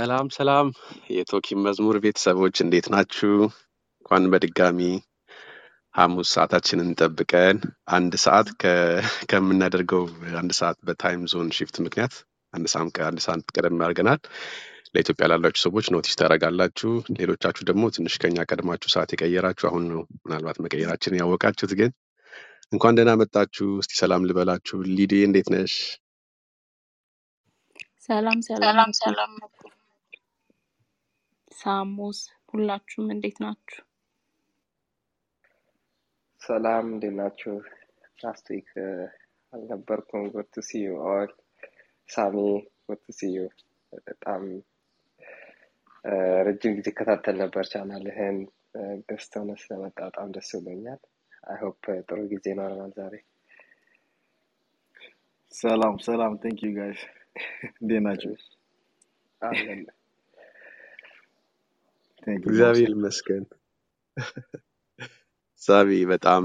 ሰላም ሰላም የ Talking መዝሙር ቤተሰቦች እንዴት ናችሁ? እንኳን በድጋሚ ሐሙስ ሰዓታችንን ጠብቀን አንድ ሰዓት ከ- ከምናደርገው አንድ ሰዓት በ time zone shift ምክንያት አንድ ሰዓት ከአንድ ሰዓት ቀደም አድርገናል። ለኢትዮጵያ ላላችሁ ሰዎች notice ታደርጋላችሁ። ሌሎቻችሁ ደግሞ ትንሽ ከኛ ቀድማችሁ ሰዓት የቀየራችሁ አሁን ነው ምናልባት መቀየራችንን ያወቃችሁት። ግን እንኳን ደህና መጣችሁ። እስቲ ሰላም ልበላችሁ። ሊዲ እንዴት ነሽ? ሰላም ሰላም ሰላም ሳሙስ ሁላችሁም እንዴት ናችሁ? ሰላም እንዴት ናችሁ? last week አልነበርኩም። good to see you all። ሳሚ good to see you። በጣም እ፣ ረጅም ጊዜ እከታተል ነበር ቻናልህን። guest ሆነ ስለመጣ በጣም ደስ ብሎኛል። I hope ጥሩ ጊዜ ይኖረናል ዛሬ። ሰላም ሰላም thank you guys እንዴት ናቸው? አለን እግዚአብሔር ይመስገን። ሳሚ በጣም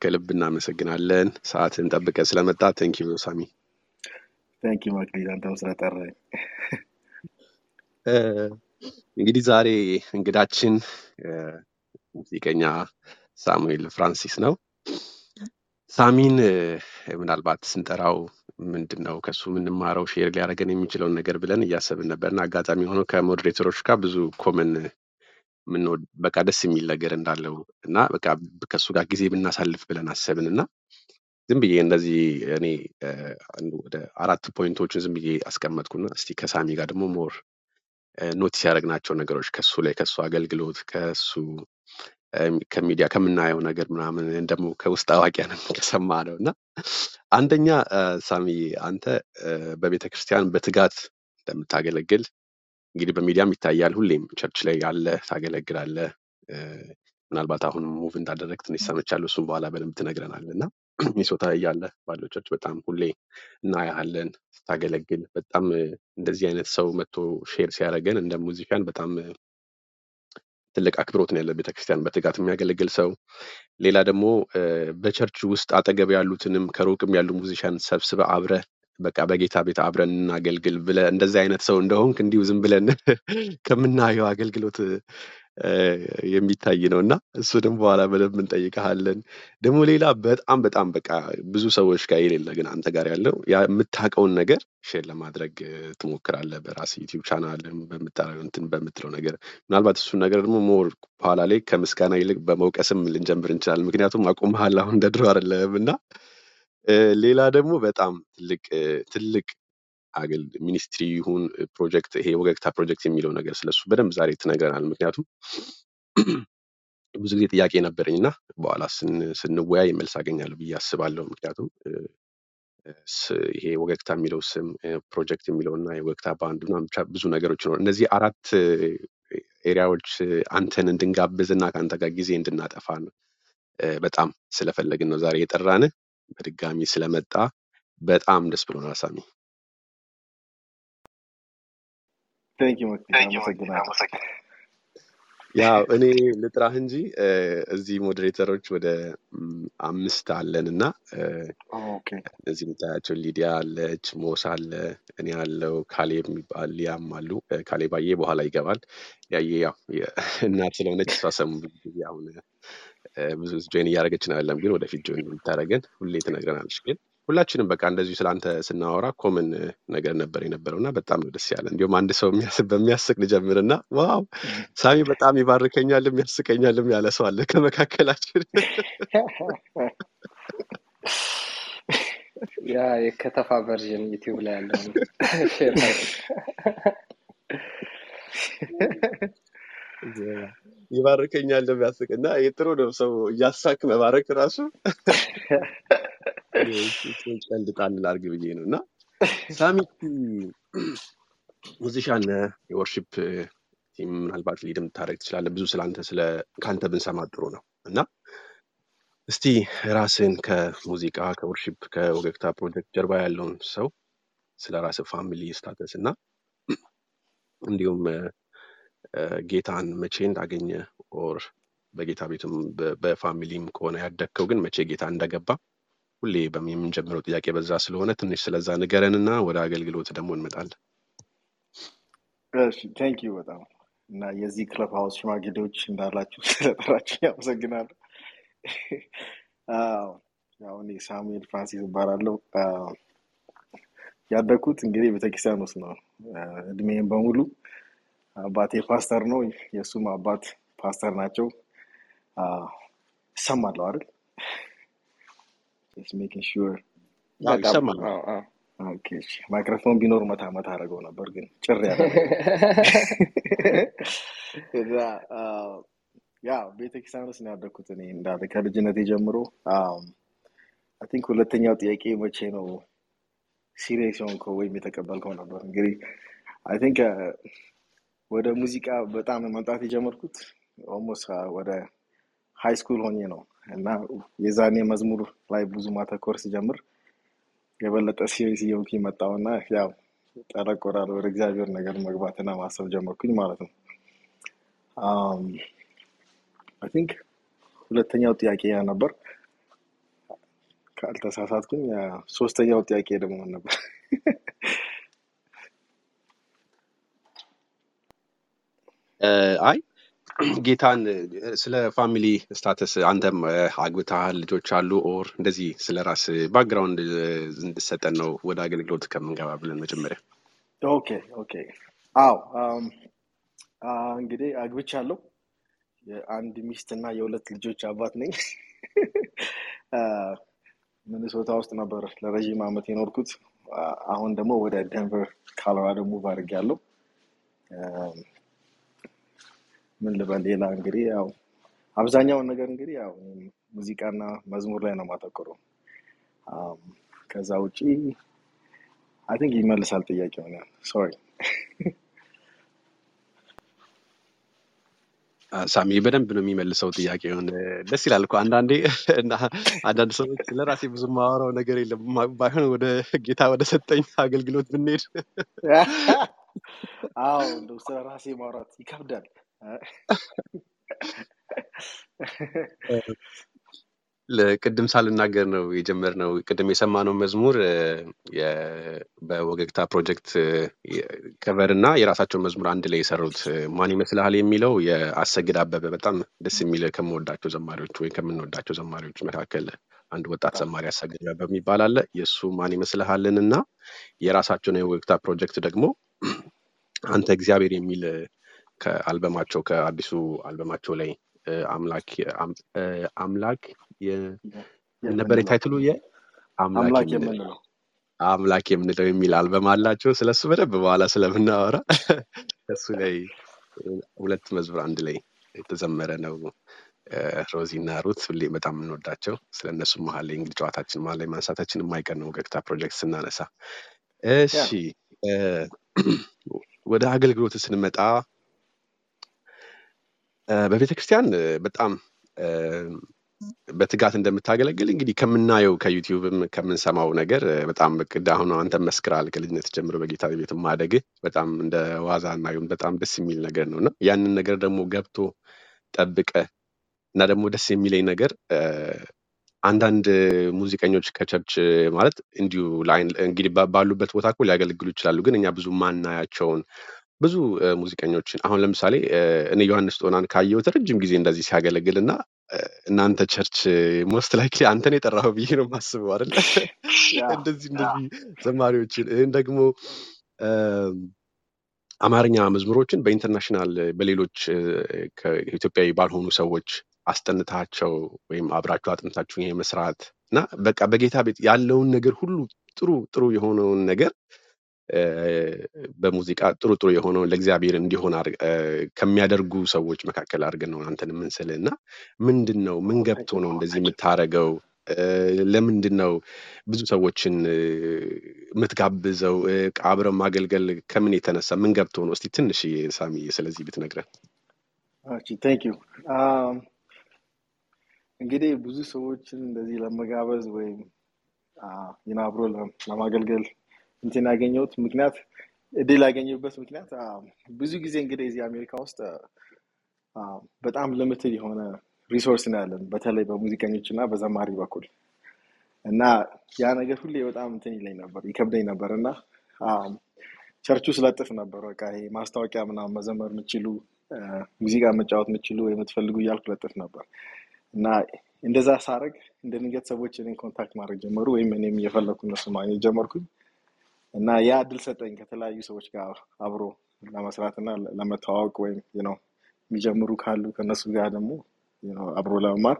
ከልብ እናመሰግናለን። ሰዓትን ጠብቀ ስለመጣ thank you ሳሚ። thank you መክሊት አንተም ስለጠራኝ። እንግዲህ ዛሬ እንግዳችን ሙዚቀኛ ሳሙኤል ፍራንሲስ ነው። ሳሚን ምናልባት ስንጠራው ምንድን ነው ከሱ የምንማረው share ሊያደርገን የሚችለውን ነገር ብለን እያሰብን ነበር። አጋጣሚ ሆኖ ከ moderator ኦች ጋር ብዙ common ምንወድ በቃ ደስ የሚል ነገር እንዳለው እና በቃ ከእሱ ጋር ጊዜ ብናሳልፍ ብለን አሰብን። እና ዝም ብዬ እንደዚህ እኔ ወደ አራት point ኦችን ዝም ብዬ አስቀመጥኩና እስቲ ከሳሚ ጋር ደግሞ more notice ያደረግናቸው ነገሮች ከሱ ላይ ከሱ አገልግሎት ከሱ ከሚዲያ ከምናየው ነገር ምናምን ደግሞ ከውስጥ አዋቂያንም ከሰማ ነው እና አንደኛ ሳሚ አንተ በቤተ ክርስቲያን በትጋት እንደምታገለግል እንግዲህ በሚዲያም ይታያል። ሁሌም church ላይ ያለ ታገለግላለህ። እ፣ ምናልባት አሁን move እንዳደረግ ትንሽ ሰምቻለሁ። እሱም በኋላ በደንብ ትነግረናለህ እና ሚሶታ እያለ ባለው church በጣም ሁሌ እናያሃለን ስታገለግል። በጣም እንደዚህ አይነት ሰው መጥቶ share ሲያደርገን እንደ musician በጣም ትልቅ አክብሮት ነው ያለ ቤተክርስቲያን በትጋት የሚያገለግል ሰው። ሌላ ደግሞ በ church ውስጥ አጠገብ ያሉትንም ከሩቅም ያሉ musician ሰብስበ አብረ በቃ በጌታ ቤት አብረን እናገልግል ብለ እንደዚህ አይነት ሰው እንደሆንክ እንዲሁ ዝም ብለን ከምናየው አገልግሎት የሚታይ ነው እና እሱንም በኋላ በደንብ እንጠይቀሃለን። ደግሞ ሌላ በጣም በጣም በቃ ብዙ ሰዎች ጋር የሌለ ግን አንተ ጋር ያለው የምታውቀውን ነገር share ለማድረግ ትሞክራለህ በራስ ዩቲዩብ ቻናልም በምታረገው እንትን በምትለው ነገር ምናልባት እሱን ነገር ደግሞ more በኋላ ላይ ከምስጋና ይልቅ በመውቀስም ልንጀምር እንችላለን። ምክንያቱም አቁመሃል፣ አሁን እንደ ድሮ አይደለህም እና ሌላ ደግሞ በጣም ትልቅ ትልቅ ministry ይሁን ፕሮጀክት ይሄ ወገግታ ፕሮጀክት የሚለው ነገር ስለሱ በደንብ ዛሬ ትነግረናል። ምክንያቱም ብዙ ጊዜ ጥያቄ ነበረኝ እና በኋላ ስን- ስንወያይ መልስ አገኛለሁ ብዬ አስባለሁ። ምክንያቱም ይሄ ወገግታ የሚለው ስም ፕሮጀክት የሚለው እና የወገግታ ባንድ ብቻ ብዙ ነገሮች ነው። እነዚህ አራት area ዎች አንተን እንድንጋብዝ እና ከአንተ ጋር ጊዜ እንድናጠፋ በጣም ስለፈለግን ነው ዛሬ የጠራንህ። በድጋሚ ስለመጣ በጣም ደስ ብሎናል ሳሚ። አመሰግናለሁ። ያው እኔ ልጥራህ እንጂ እዚህ moderator ኦች ወደ አምስት አለን እና እ፣ ኦኬ እነዚህ የምታያቸው ሊዲያ አለች፣ ሞስ አለ፣ እኔ አለው፣ ካሌብ የሚባል ሊያም አሉ። ካሌብ አየ በኋላ ይገባል። ያየ ያው የ- እናት ስለሆነች እሷ ሰሙ ብዙ ጊዜ አሁን እ፣ ብዙ ጆይን እያደረገችን አይደለም፣ ግን ወደፊት ጆይን የምታደርገን ሁሌ ትነግረናለች። ግን ሁላችንም በቃ እንደዚሁ ስለአንተ ስናወራ ኮመን ነገር ነበር የነበረው እና በጣም ነው ደስ ያለ። እንዲሁም አንድ ሰው በሚያስቅ ልጀምርና ዋው ሳሚ በጣም ይባርከኛልም ያስቀኛልም ያለ ሰው አለ ከመካከላችን። ያ የከተፋ ቨርዥን ዩቲዩብ ላይ ያለውን ሼር አድርግ። ይባርከኛልም ያስቅ እና ይህ ጥሩ ነው። ሰው እያሳክ መባረክ ራሱ ቀልድ ጣል ላድርግ ብዬ ነው እና ሳሚ ሙዚሻን የወርሺፕ team ምናልባት lead የምታደርግ ትችላለህ። ብዙ ስለአንተ ስለ ከአንተ ብንሰማ ጥሩ ነው እና እስቲ ራስን ከሙዚቃ ከ worship ከወገግታ ፕሮጀክት ጀርባ ያለውን ሰው ስለ ራስ family status እና እንዲሁም ጌታን መቼ እንዳገኘ or በጌታ ቤትም በ family ም ከሆነ ያደግከው ግን መቼ ጌታ እንደገባ ሁሌ የምንጀምረው ጥያቄ በዛ ስለሆነ ትንሽ ስለዛ ንገረንና ወደ አገልግሎት ደግሞ እንመጣለን። እሺ በጣም እና የዚህ ክለብ ሀውስ ሽማግሌዎች እንዳላችሁ ስለጠራችሁ ያመሰግናለሁ። አዎ፣ ያው ሳሙኤል ፍራንሲስ እባላለሁ። አዎ፣ ያደግኩት እንግዲህ ቤተክርስቲያን ውስጥ ነው። አ፣ እድሜም በሙሉ አባቴ ፓስተር ነው፣ የእሱም አባት ፓስተር ናቸው። አ፣ እሰማለሁ አይደል? ማይክሮፎን ቢኖር መታ መታ አደረገው ነበር፣ ግን ጭር ያለ ያው ቤተክርስቲያን ውስጥ ነው ያደግኩት እኔ እንዳለ ከልጅነቴ ጀምሮ። I think ሁለተኛው ጥያቄ መቼ ነው serious የሆንከው ወይም የተቀበልከው ነበር። እንግዲህ I think ወደ ሙዚቃ በጣም መምጣት የጀመርኩት almost ወደ high school ሆኜ ነው እና የዛኔ መዝሙር ላይ ብዙ ማተኮር ሲጀምር የበለጠ serious እየሆንኩኝ መጣሁና ያው ጠለቅ ወዳለ ወደ እግዚአብሔር ነገር መግባትና ማሰብ ጀመርኩኝ ማለት ነው። I think ሁለተኛው ጥያቄ ያ ነበር ካልተሳሳትኩኝ። ሶስተኛው ጥያቄ ደግሞ ነበር? አይ ጌታን ስለ family status አንተም አግብተሃል፣ ልጆች አሉ or እንደዚህ ስለ ራስ background እንድሰጠን ነው ወደ አገልግሎት ከምንገባ ብለን መጀመሪያ okay okay። አዎ እንግዲህ አግብቻለሁ። የአንድ ሚስት እና የሁለት ልጆች አባት ነኝ። ሚኒሶታ ውስጥ ነበር ለረዥም ዓመት የኖርኩት። አሁን ደግሞ ወደ ደንቨር ኮሎራዶ move አም፣ ምን ልበል ሌላ እንግዲህ ያው አብዛኛውን ነገር እንግዲህ ያው ሙዚቃና መዝሙር ላይ ነው የማተኮረው። አም፣ ከዛ ውጪ I think ይመልሳል ጥያቄውን። sorry ሳሚ በደንብ ነው የሚመልሰው ጥያቄውን። ደስ ይላል እኮ አንዳንዴ እና አንዳንድ ሰዎች ስለ ራሴ ብዙ የማወራው ነገር የለም ባይሆን ወደ ጌታ ወደ ሰጠኝ አገልግሎት ብንሄድ አዎ እንደው ስለ ራሴ ማውራት ይከብዳል። ለቅድም ሳልናገር ነው የጀመርነው። ቅድም የሰማነው መዝሙር በወገግታ ፕሮጀክት ከቨር እና የራሳቸው መዝሙር አንድ ላይ የሰሩት ማን ይመስልሃል የሚለው የአሰግድ አበበ በጣም ደስ የሚል ከምወዳቸው ዘማሪዎች ወይም ከምንወዳቸው ዘማሪዎች መካከል አንድ ወጣት ዘማሪ አሰግድ አበበ የሚባል አለ። የእሱ ማን ይመስልሃልን እና የራሳቸውን የወገግታ ፕሮጀክት ደግሞ አንተ እግዚአብሔር የሚል ከአልበማቸው ከአዲሱ አልበማቸው ላይ አምላክ አምላክ ነበር የምንለው የታይትሉ የአምላክ አምላክ የምንለው አምላክ የምንለው የሚል አልበም አላቸው። ስለሱ በደንብ በኋላ ስለምናወራ እሱ ላይ ሁለት መዝሙር አንድ ላይ የተዘመረ ነው። ሮዚ እና ሩት ሁሌ በጣም የምንወዳቸው ስለ እነሱ መሀል ላይ እንግዲህ ጨዋታችን መሀል ላይ ማንሳታችን የማይቀር ነው። ወገግታ ፕሮጀክት ስናነሳ እሺ ወደ አገልግሎት ስንመጣ በቤተ ክርስቲያን በጣም በትጋት እንደምታገለግል እንግዲህ ከምናየው ከዩቲዩብም ከምንሰማው ነገር በጣም ቅድ አሁን አንተ መስክራል ከልጅነት ጀምሮ በጌታ ቤት ማደግህ በጣም እንደ ዋዛ እና በጣም ደስ የሚል ነገር ነው እና ያንን ነገር ደግሞ ገብቶ ጠብቀ እና ደግሞ ደስ የሚለኝ ነገር አንዳንድ ሙዚቀኞች ከ church ማለት እንዲሁ እንግዲህ ባሉበት ቦታ እኮ ሊያገለግሉ ይችላሉ። ግን እኛ ብዙ የማናያቸውን ብዙ ሙዚቀኞችን አሁን ለምሳሌ እኔ ዮሐንስ ጦናን ካየሁት ረጅም ጊዜ እንደዚህ ሲያገለግል እና እናንተ church most likely አንተን የጠራኸው ብዬ ነው የማስበው አይደለ? እንደዚህ እንደዚህ ዘማሪዎችን ይህን ደግሞ አማርኛ መዝሙሮችን በ international በሌሎች እ፣ ከኢትዮጵያዊ ባልሆኑ ሰዎች አስጠንታቸው ወይም አብራችሁ አጥንታችሁ ይሄ መስራት እና በቃ በጌታ ቤት ያለውን ነገር ሁሉ ጥሩ ጥሩ የሆነውን ነገር በሙዚቃ ጥሩ ጥሩ የሆነውን ለእግዚአብሔር እንዲሆን ከሚያደርጉ ሰዎች መካከል አድርገን ነው አንተን የምንስልህ እና ምንድን ነው ምን ገብቶ ነው እንደዚህ የምታረገው? ለምንድን ነው ብዙ ሰዎችን የምትጋብዘው? እ፣ አብረን ማገልገል ከምን የተነሳ ምን ገብቶ ነው? እስቲ ትንሽ ሳሚ ስለዚህ ብትነግረን። thank you እንግዲህ ብዙ ሰዎችን እንደዚህ ለመጋበዝ ወይም አብሮ ለማገልገል እንትን ያገኘሁት ምክንያት እድል ያገኘሁበት ምክንያት ብዙ ጊዜ እንግዲህ እዚህ አሜሪካ ውስጥ በጣም limited የሆነ resource ነው ያለን በተለይ በሙዚቀኞች እና በዘማሪ በኩል እና ያ ነገር ሁሌ በጣም እንትን ይለኝ ነበር ይከብደኝ ነበር እና ቸርቹ ስለጥፍ ነበር። በቃ ይሄ ማስታወቂያ ምናምን መዘመር የምችሉ ሙዚቃ መጫወት የምችሉ የምትፈልጉ እያልኩ ለጥፍ ነበር እና እንደዛ ሳረግ እንደ ድንገት ሰዎች እኔን contact ማድረግ ጀመሩ፣ ወይም እኔም እየፈለግኩ እነሱ ማግኘት ጀመርኩኝ እና ያ እድል ሰጠኝ ከተለያዩ ሰዎች ጋር አብሮ ለመስራት እና ለመተዋወቅ ወይም know የሚጀምሩ ካሉ ከእነሱ ጋር ደግሞ አብሮ ለመማር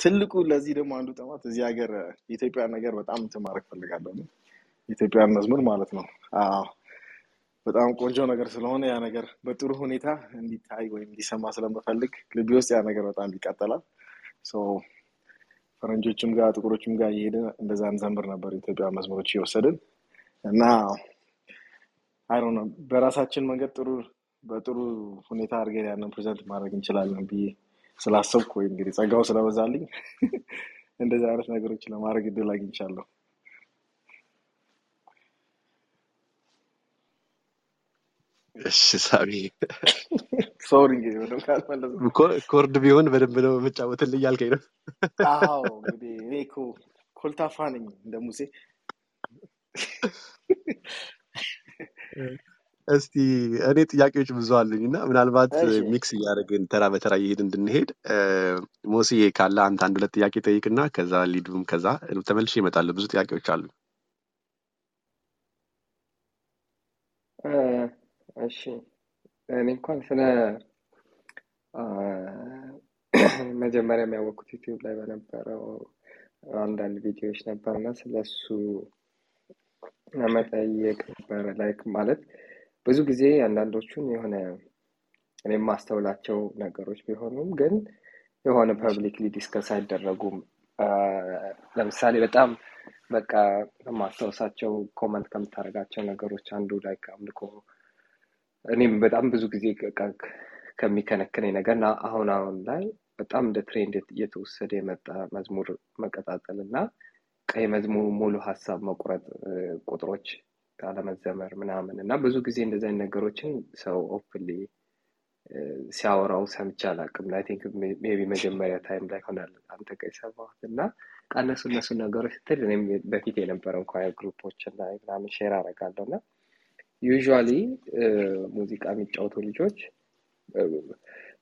ትልቁ ለዚህ ደግሞ አንዱ ጥማት እዚህ ሀገር የኢትዮጵያ ነገር በጣም እንትን ፈልጋለሁ የኢትዮጵያን መዝሙር ማለት ነው። በጣም ቆንጆ ነገር ስለሆነ ያ ነገር በጥሩ ሁኔታ እንዲታይ ወይም እንዲሰማ ስለምፈልግ ልቤ ውስጥ ያ ነገር በጣም ይቃጠላል። so ፈረንጆችም ጋር ጥቁሮችም ጋር እየሄድን እንደዛ እንዘምር ነበር የኢትዮጵያ መዝሙሮች እየወሰድን እና I know በራሳችን መንገድ ጥሩ በጥሩ ሁኔታ አድርገን ያንን present ማድረግ እንችላለን ብዬ ስላሰብኩ ወይ እንግዲህ ጸጋው ስለበዛልኝ እንደዚህ አይነት ነገሮችን ለማድረግ እድል አግኝቻለሁ። እሺ ሳሚ sorry chord ቢሆን በደንብ ነው የምጫወትልህ እያልከኝ ነው። አዎ እንግዲህ እኔ እኮ ኮልታፋ ነኝ እንደ ሙሴ። እስቲ እኔ ጥያቄዎች ብዙ አሉኝ እና ምናልባት mix እያደረግን ተራ በተራ እየሄድን እንድንሄድ ሞስዬ ካለ አንተ አንድ ሁለት ጥያቄ ጠይቅና ከዛ ሊዱም ከዛ ተመልሼ እመጣለሁ። ብዙ ጥያቄዎች አሉ። እሺ እኔ እንኳን ስለ መጀመሪያ የማውቀው ዩቲዩብ ላይ በነበረው አንዳንድ ቪዲዮዎች ነበርና ስለ እሱ ለመጠየቅ ነበረ። like ማለት ብዙ ጊዜ አንዳንዶቹን የሆነ እኔ የማስተውላቸው ነገሮች ቢሆኑም ግን የሆነ publicly discuss አይደረጉም። ለምሳሌ በጣም በቃ ከማስታወሳቸው comment ከምታደርጋቸው ነገሮች አንዱ ላይ አምልኮ እኔም በጣም ብዙ ጊዜ ከሚከነክነኝ ነገር እና አሁን አሁን ላይ በጣም እንደ trend እየተወሰደ የመጣ መዝሙር መቀጣጠል እና ቀይ መዝሙር ሙሉ ሀሳብ መቁረጥ ቁጥሮች ካለመዘመር ምናምን እና ብዙ ጊዜ እንደዚህ ነገሮችን ሰው ኦፕንሊ ሲያወራው ሰምቼ አላውቅም። አይ ቲንክ ሜቢ መጀመሪያ ታይም ላይ ሆናል አንተ ጋር የሰማሁት እና እነሱ እነሱ ነገሮች ስትል እኔም በፊት የነበረው ኳየር ግሩፖች እና ምናምን ሼር አደርጋለሁ እና ዩዥዋሊ ሙዚቃ የሚጫወቱ ልጆች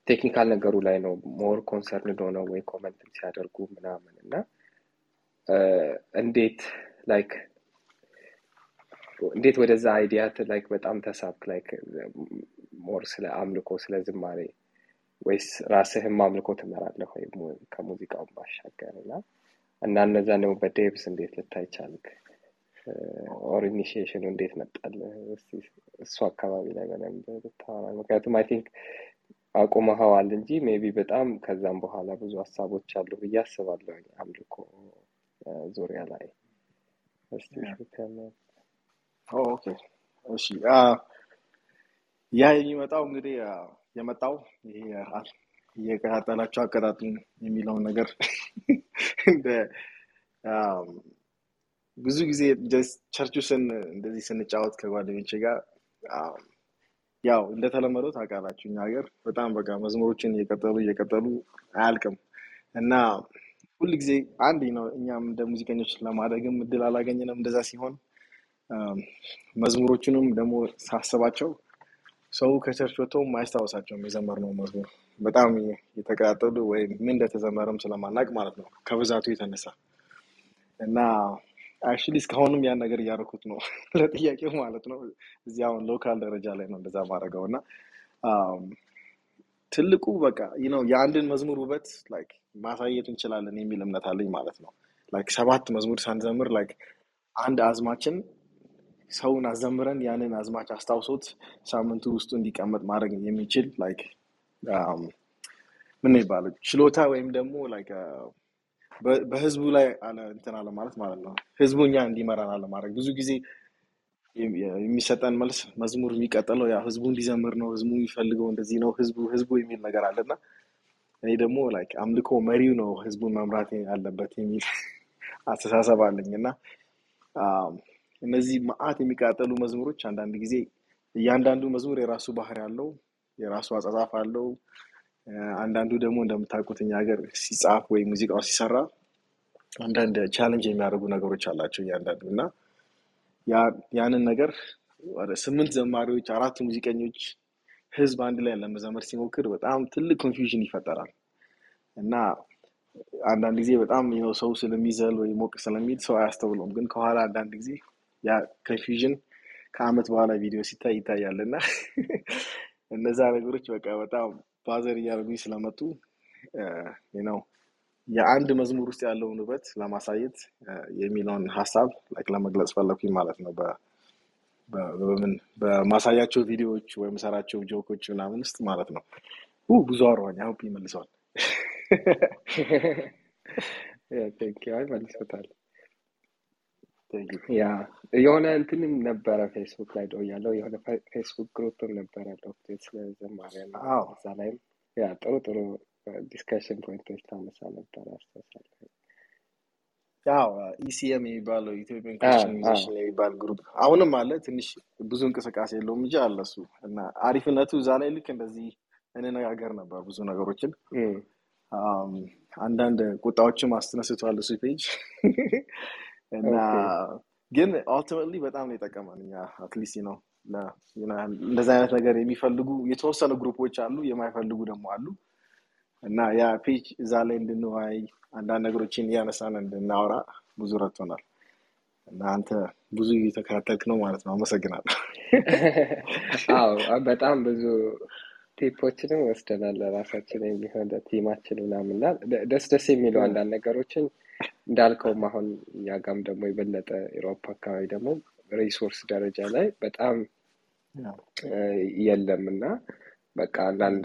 technical ነገሩ ላይ ነው more concerned ሆነው ወይ comment ሲያደርጉ ምናምን እና እ፣ እንዴት like እንዴት ወደዛ idea like በጣም ተሳብክ? like more ስለ አምልኮ ስለ ዝማሬ ወይስ ራስህም አምልኮ ትመራለህ ወይ? ከሙዚቃውን ባሻገር እና እና እነዛ ደግሞ በዴብስ እንዴት ልታይ ኦር ኢኒሺዬሽኑ እንዴት መጣልህ እስቲ እሱ አካባቢ ላይ በደንብ ብታወራ ምክንያቱም I think አቁመኸዋል እንጂ maybe በጣም ከዛም በኋላ ብዙ ሀሳቦች አሉ ብዬ አስባለሁ አምልኮ ዙሪያ ላይ። እሺ ያ የሚመጣው እንግዲህ የመጣው ይሄ እየቀጣጠላቸው አቀጣጥሉን የሚለውን ነገር እንደ ብዙ ጊዜ church ውስጥ ስን እንደዚህ ስንጫወት ከጓደኞቼ ጋር ያው እንደተለመደው ታውቃላችሁ እኛ ሀገር በጣም በቃ መዝሙሮችን እየቀጠሉ እየቀጠሉ አያልቅም እና ሁል ጊዜ አንድ ነው። እኛም እንደ ሙዚቀኞች ለማደግም እድል አላገኘንም እንደዛ ሲሆን አም፣ መዝሙሮቹንም ደግሞ ሳስባቸው ሰው ከ church ወጥቶ አይታወሳቸውም የዘመርነው መዝሙር በጣም የተቀጣጠሉ ወይም ምን እንደተዘመረም ስለማናቅ ማለት ነው ከብዛቱ የተነሳ እና actually እስካሁንም ያን ነገር እያደረኩት ነው ለጥያቄው ማለት ነው። እዚህ አሁን local ደረጃ ላይ ነው እንደዛ ማድረገው እና ትልቁ በቃ ነው የአንድን መዝሙር ውበት ማሳየት እንችላለን የሚል እምነት አለኝ ማለት ነው። ሰባት መዝሙር ሳንዘምር like አንድ አዝማችን ሰውን አዘምረን ያንን አዝማች አስታውሶት ሳምንቱ ውስጡ እንዲቀመጥ ማድረግ የሚችል like ምን ይባላል ችሎታ ወይም ደግሞ like በህዝቡ ላይ እንትን አለ ማለት ነው። ህዝቡ እኛ እንዲመራን አለ ማድረግ ብዙ ጊዜ የሚ- የሚሰጠን መልስ መዝሙር የሚቀጥለው ያ ህዝቡ እንዲዘምር ነው፣ ህዝቡ የሚፈልገው እንደዚህ ነው፣ ህዝቡ ህዝቡ የሚል ነገር አለና እኔ ደግሞ like አምልኮ መሪው ነው ህዝቡን መምራት አለበት የሚል አስተሳሰብ አለኝ እና እነዚህ መዓት የሚቃጠሉ መዝሙሮች አንዳንድ ጊዜ እያንዳንዱ መዝሙር የራሱ ባህሪ አለው፣ የራሱ አጻጻፍ አለው። አንዳንዱ ደግሞ እንደምታውቁት እኛ ሀገር ሲጻፍ ወይም ሙዚቃው ሲሰራ አንዳንድ challenge የሚያደርጉ ነገሮች አላቸው እያንዳንዱ እና ያንን ነገር ስምንት ዘማሪዎች አራት ሙዚቀኞች ህዝብ አንድ ላይ ለመዘመር ሲሞክር በጣም ትልቅ confusion ይፈጠራል እና አንዳንድ ጊዜ በጣም ነው ሰው ስለሚዘል ወይ ሞቅ ስለሚል ሰው አያስተውለውም። ግን ከኋላ አንዳንድ ጊዜ ያ ኮንፊውዥን ከአመት በኋላ ቪዲዮ ሲታይ ይታያል እና እነዛ ነገሮች በቃ በጣም ባዘር እያደረጉኝ ስለመጡ ነው የአንድ መዝሙር ውስጥ ያለውን ውበት ለማሳየት የሚለውን ሀሳብ ለመግለጽ ፈለኩኝ ማለት ነው። በምን በማሳያቸው ቪዲዮዎች ወይም ሰራቸው ጆኮች ምናምን ውስጥ ማለት ነው። ብዙ አውራኝ አሁን ይመልሰዋል። መልሶታል።. ያ የሆነ እንትንም ነበረ ፌስቡክ ላይ ደውያለሁ። የሆነ ፌ- ፌስቡክ group ም ነበረ ዶክተር ስለ ዘማሪያን አዎ እዛ ላይም ያ ጥሩ ጥሩ discussion point ኦች ታነሳ ነበር አስተሳሰብ ያው ECM የሚባለው Ethiopian Christian Musician የሚባል group አሁንም አለ። ትንሽ ብዙ እንቅስቃሴ የለውም እንጂ አለ እሱ እና አሪፍነቱ እዛ ላይ ልክ እንደዚህ እንነጋገር ነበር ብዙ ነገሮችን አንዳንድ ቁጣዎችም አስነስቷል እሱ page እና ግን ultimately በጣም ነው የጠቀመን እኛ at least ነው እንደዚህ አይነት ነገር የሚፈልጉ የተወሰኑ group ኦች አሉ፣ የማይፈልጉ ደግሞ አሉ። እና ያ page እዛ ላይ እንድንወያይ አንዳንድ ነገሮችን እያነሳን እንድናወራ ብዙ ረድቶናል። እና አንተ ብዙ እየተከታተልክ ነው ማለት ነው። አመሰግናለሁ። አዎ በጣም ብዙ tip ኦችንም ወስደናል። ለራሳችን የሚሆን እና ደ- ደስ ደስ የሚሉ አንዳንድ ነገሮችን እንዳልከውም አሁን እኛ ጋም ደግሞ የበለጠ ኤሮፓ አካባቢ ደግሞ resource ደረጃ ላይ በጣም የለም እና በቃ አንዳንድ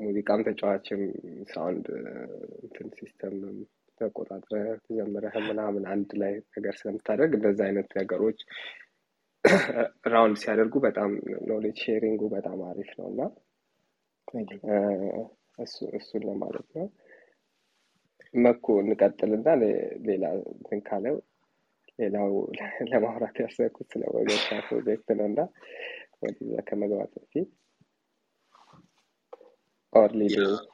ሙዚቃም ተጫዋችም sound እንትን system ተቆጣጥረህ ተዘምረህ ምናምን አንድ ላይ ነገር ስለምታደርግ እንደዚህ አይነት ነገሮች round ሲያደርጉ በጣም knowledge sharing ኡ በጣም አሪፍ ነው እና እሱን ለማለት ነው። መኩ እንቀጥልና ሌላ እንትን ካለው ሌላው ለማውራት ያሰብኩት ስለ ወገግታ ፕሮጀክት ነው እና ወደዛ ከመግባት በፊት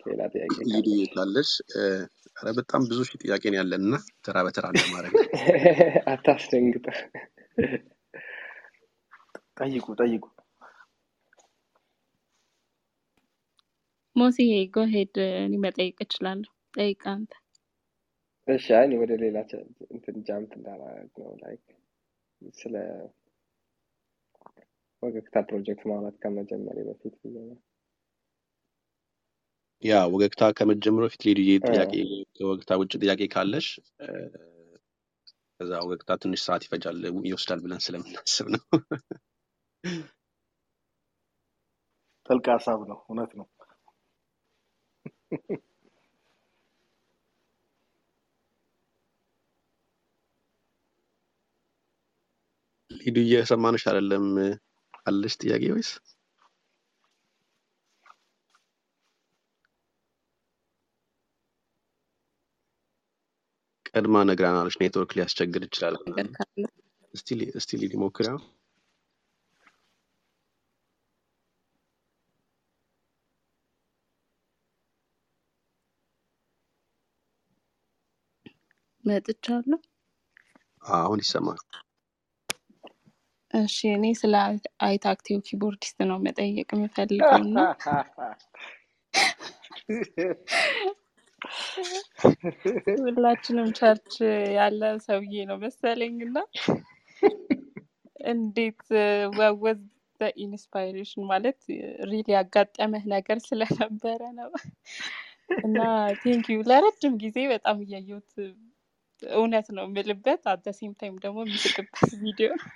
ሌላ ጥያቄ እ፣ ኧረ በጣም ብዙ ሺህ ጥያቄ ነው ያለን እና ተራ በተራ እንደማድረግ ነው። አታስደንግጠ ጠይቁ ጠይቁ። ሞሲዬ go ahead እኔ መጠየቅ እችላለሁ። ጠይቅ አንተ። እሺ አይ እኔ ወደ ሌላ ቸ- እንትን jump እንዳላረግ ነው like ስለ ወገግታ ፕሮጀክት ማውራት ከመጀመሪያ በፊት ብዬ ነው። ያ ወገግታ ከመጀመሩ በፊት ሊዱዬ እ፣ ጥያቄ ከወገግታ ውጭ ጥያቄ ካለሽ እ፣ ከዛ ወገግታ ትንሽ ሰዓት ይፈጃል ይወስዳል ብለን ስለምናስብ ነው። ጥልቅ ሀሳብ ነው። እውነት ነው። ሊዱዬ እየሰማንሽ አይደለም? አለሽ ጥያቄ ወይስ ቀድማ ነግራናለች። ኔትወርክ ሊያስቸግር ይችላል እስቲ ሊ- እስቲ ሊዲ ሞክሪያው። መጥቻለሁ። አሁን ይሰማል። እሺ እኔ ስለ አይታክቲቭ ኪቦርዲስት ነው መጠየቅ የምፈልገው እና ሁላችንም ቸርች ያለ ሰውዬ ነው መሰለኝ እና እንዴት ወወዝ ኢንስፓይሬሽን ማለት ሪል ያጋጠመህ ነገር ስለነበረ ነው እና thank you ለረጅም ጊዜ በጣም እያየሁት እውነት ነው የምልበት at same time ደግሞ የሚስቅበት ቪዲዮ ነው።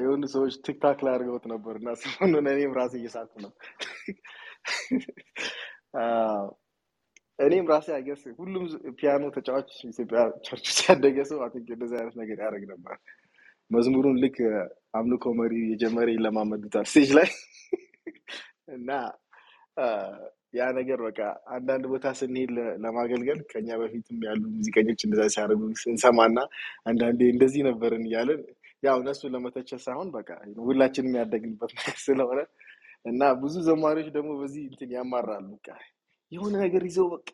የሆኑ ሰዎች TikTok ላይ አድርገውት ነበር እና ሰሞኑን እኔም ራሴ እየሳኩ ነው። እኔም ራሴ I guess ሁሉም ፒያኖ ተጫዋች ኢትዮጵያ church ያደገ ሰው think እንደዚህ አይነት ነገር ያደርግ ነበር። መዝሙሩን ልክ አምልኮ መሪ የጀመረ ይለማመዱታል stage ላይ እና ያ ነገር በቃ አንዳንድ ቦታ ስንሄድ ለማገልገል ከኛ በፊትም ያሉ ሙዚቀኞች እንደዛ ሲያደርጉ ስንሰማና አንዳንዴ እንደዚህ ነበርን እያለን ያው እነሱን ለመተቸት ሳይሆን በቃ ሁላችንም ያደግንበት ነገር ስለሆነ እና ብዙ ዘማሪዎች ደግሞ በዚህ እንትን ያማራሉ። በቃ የሆነ ነገር ይዘው በቃ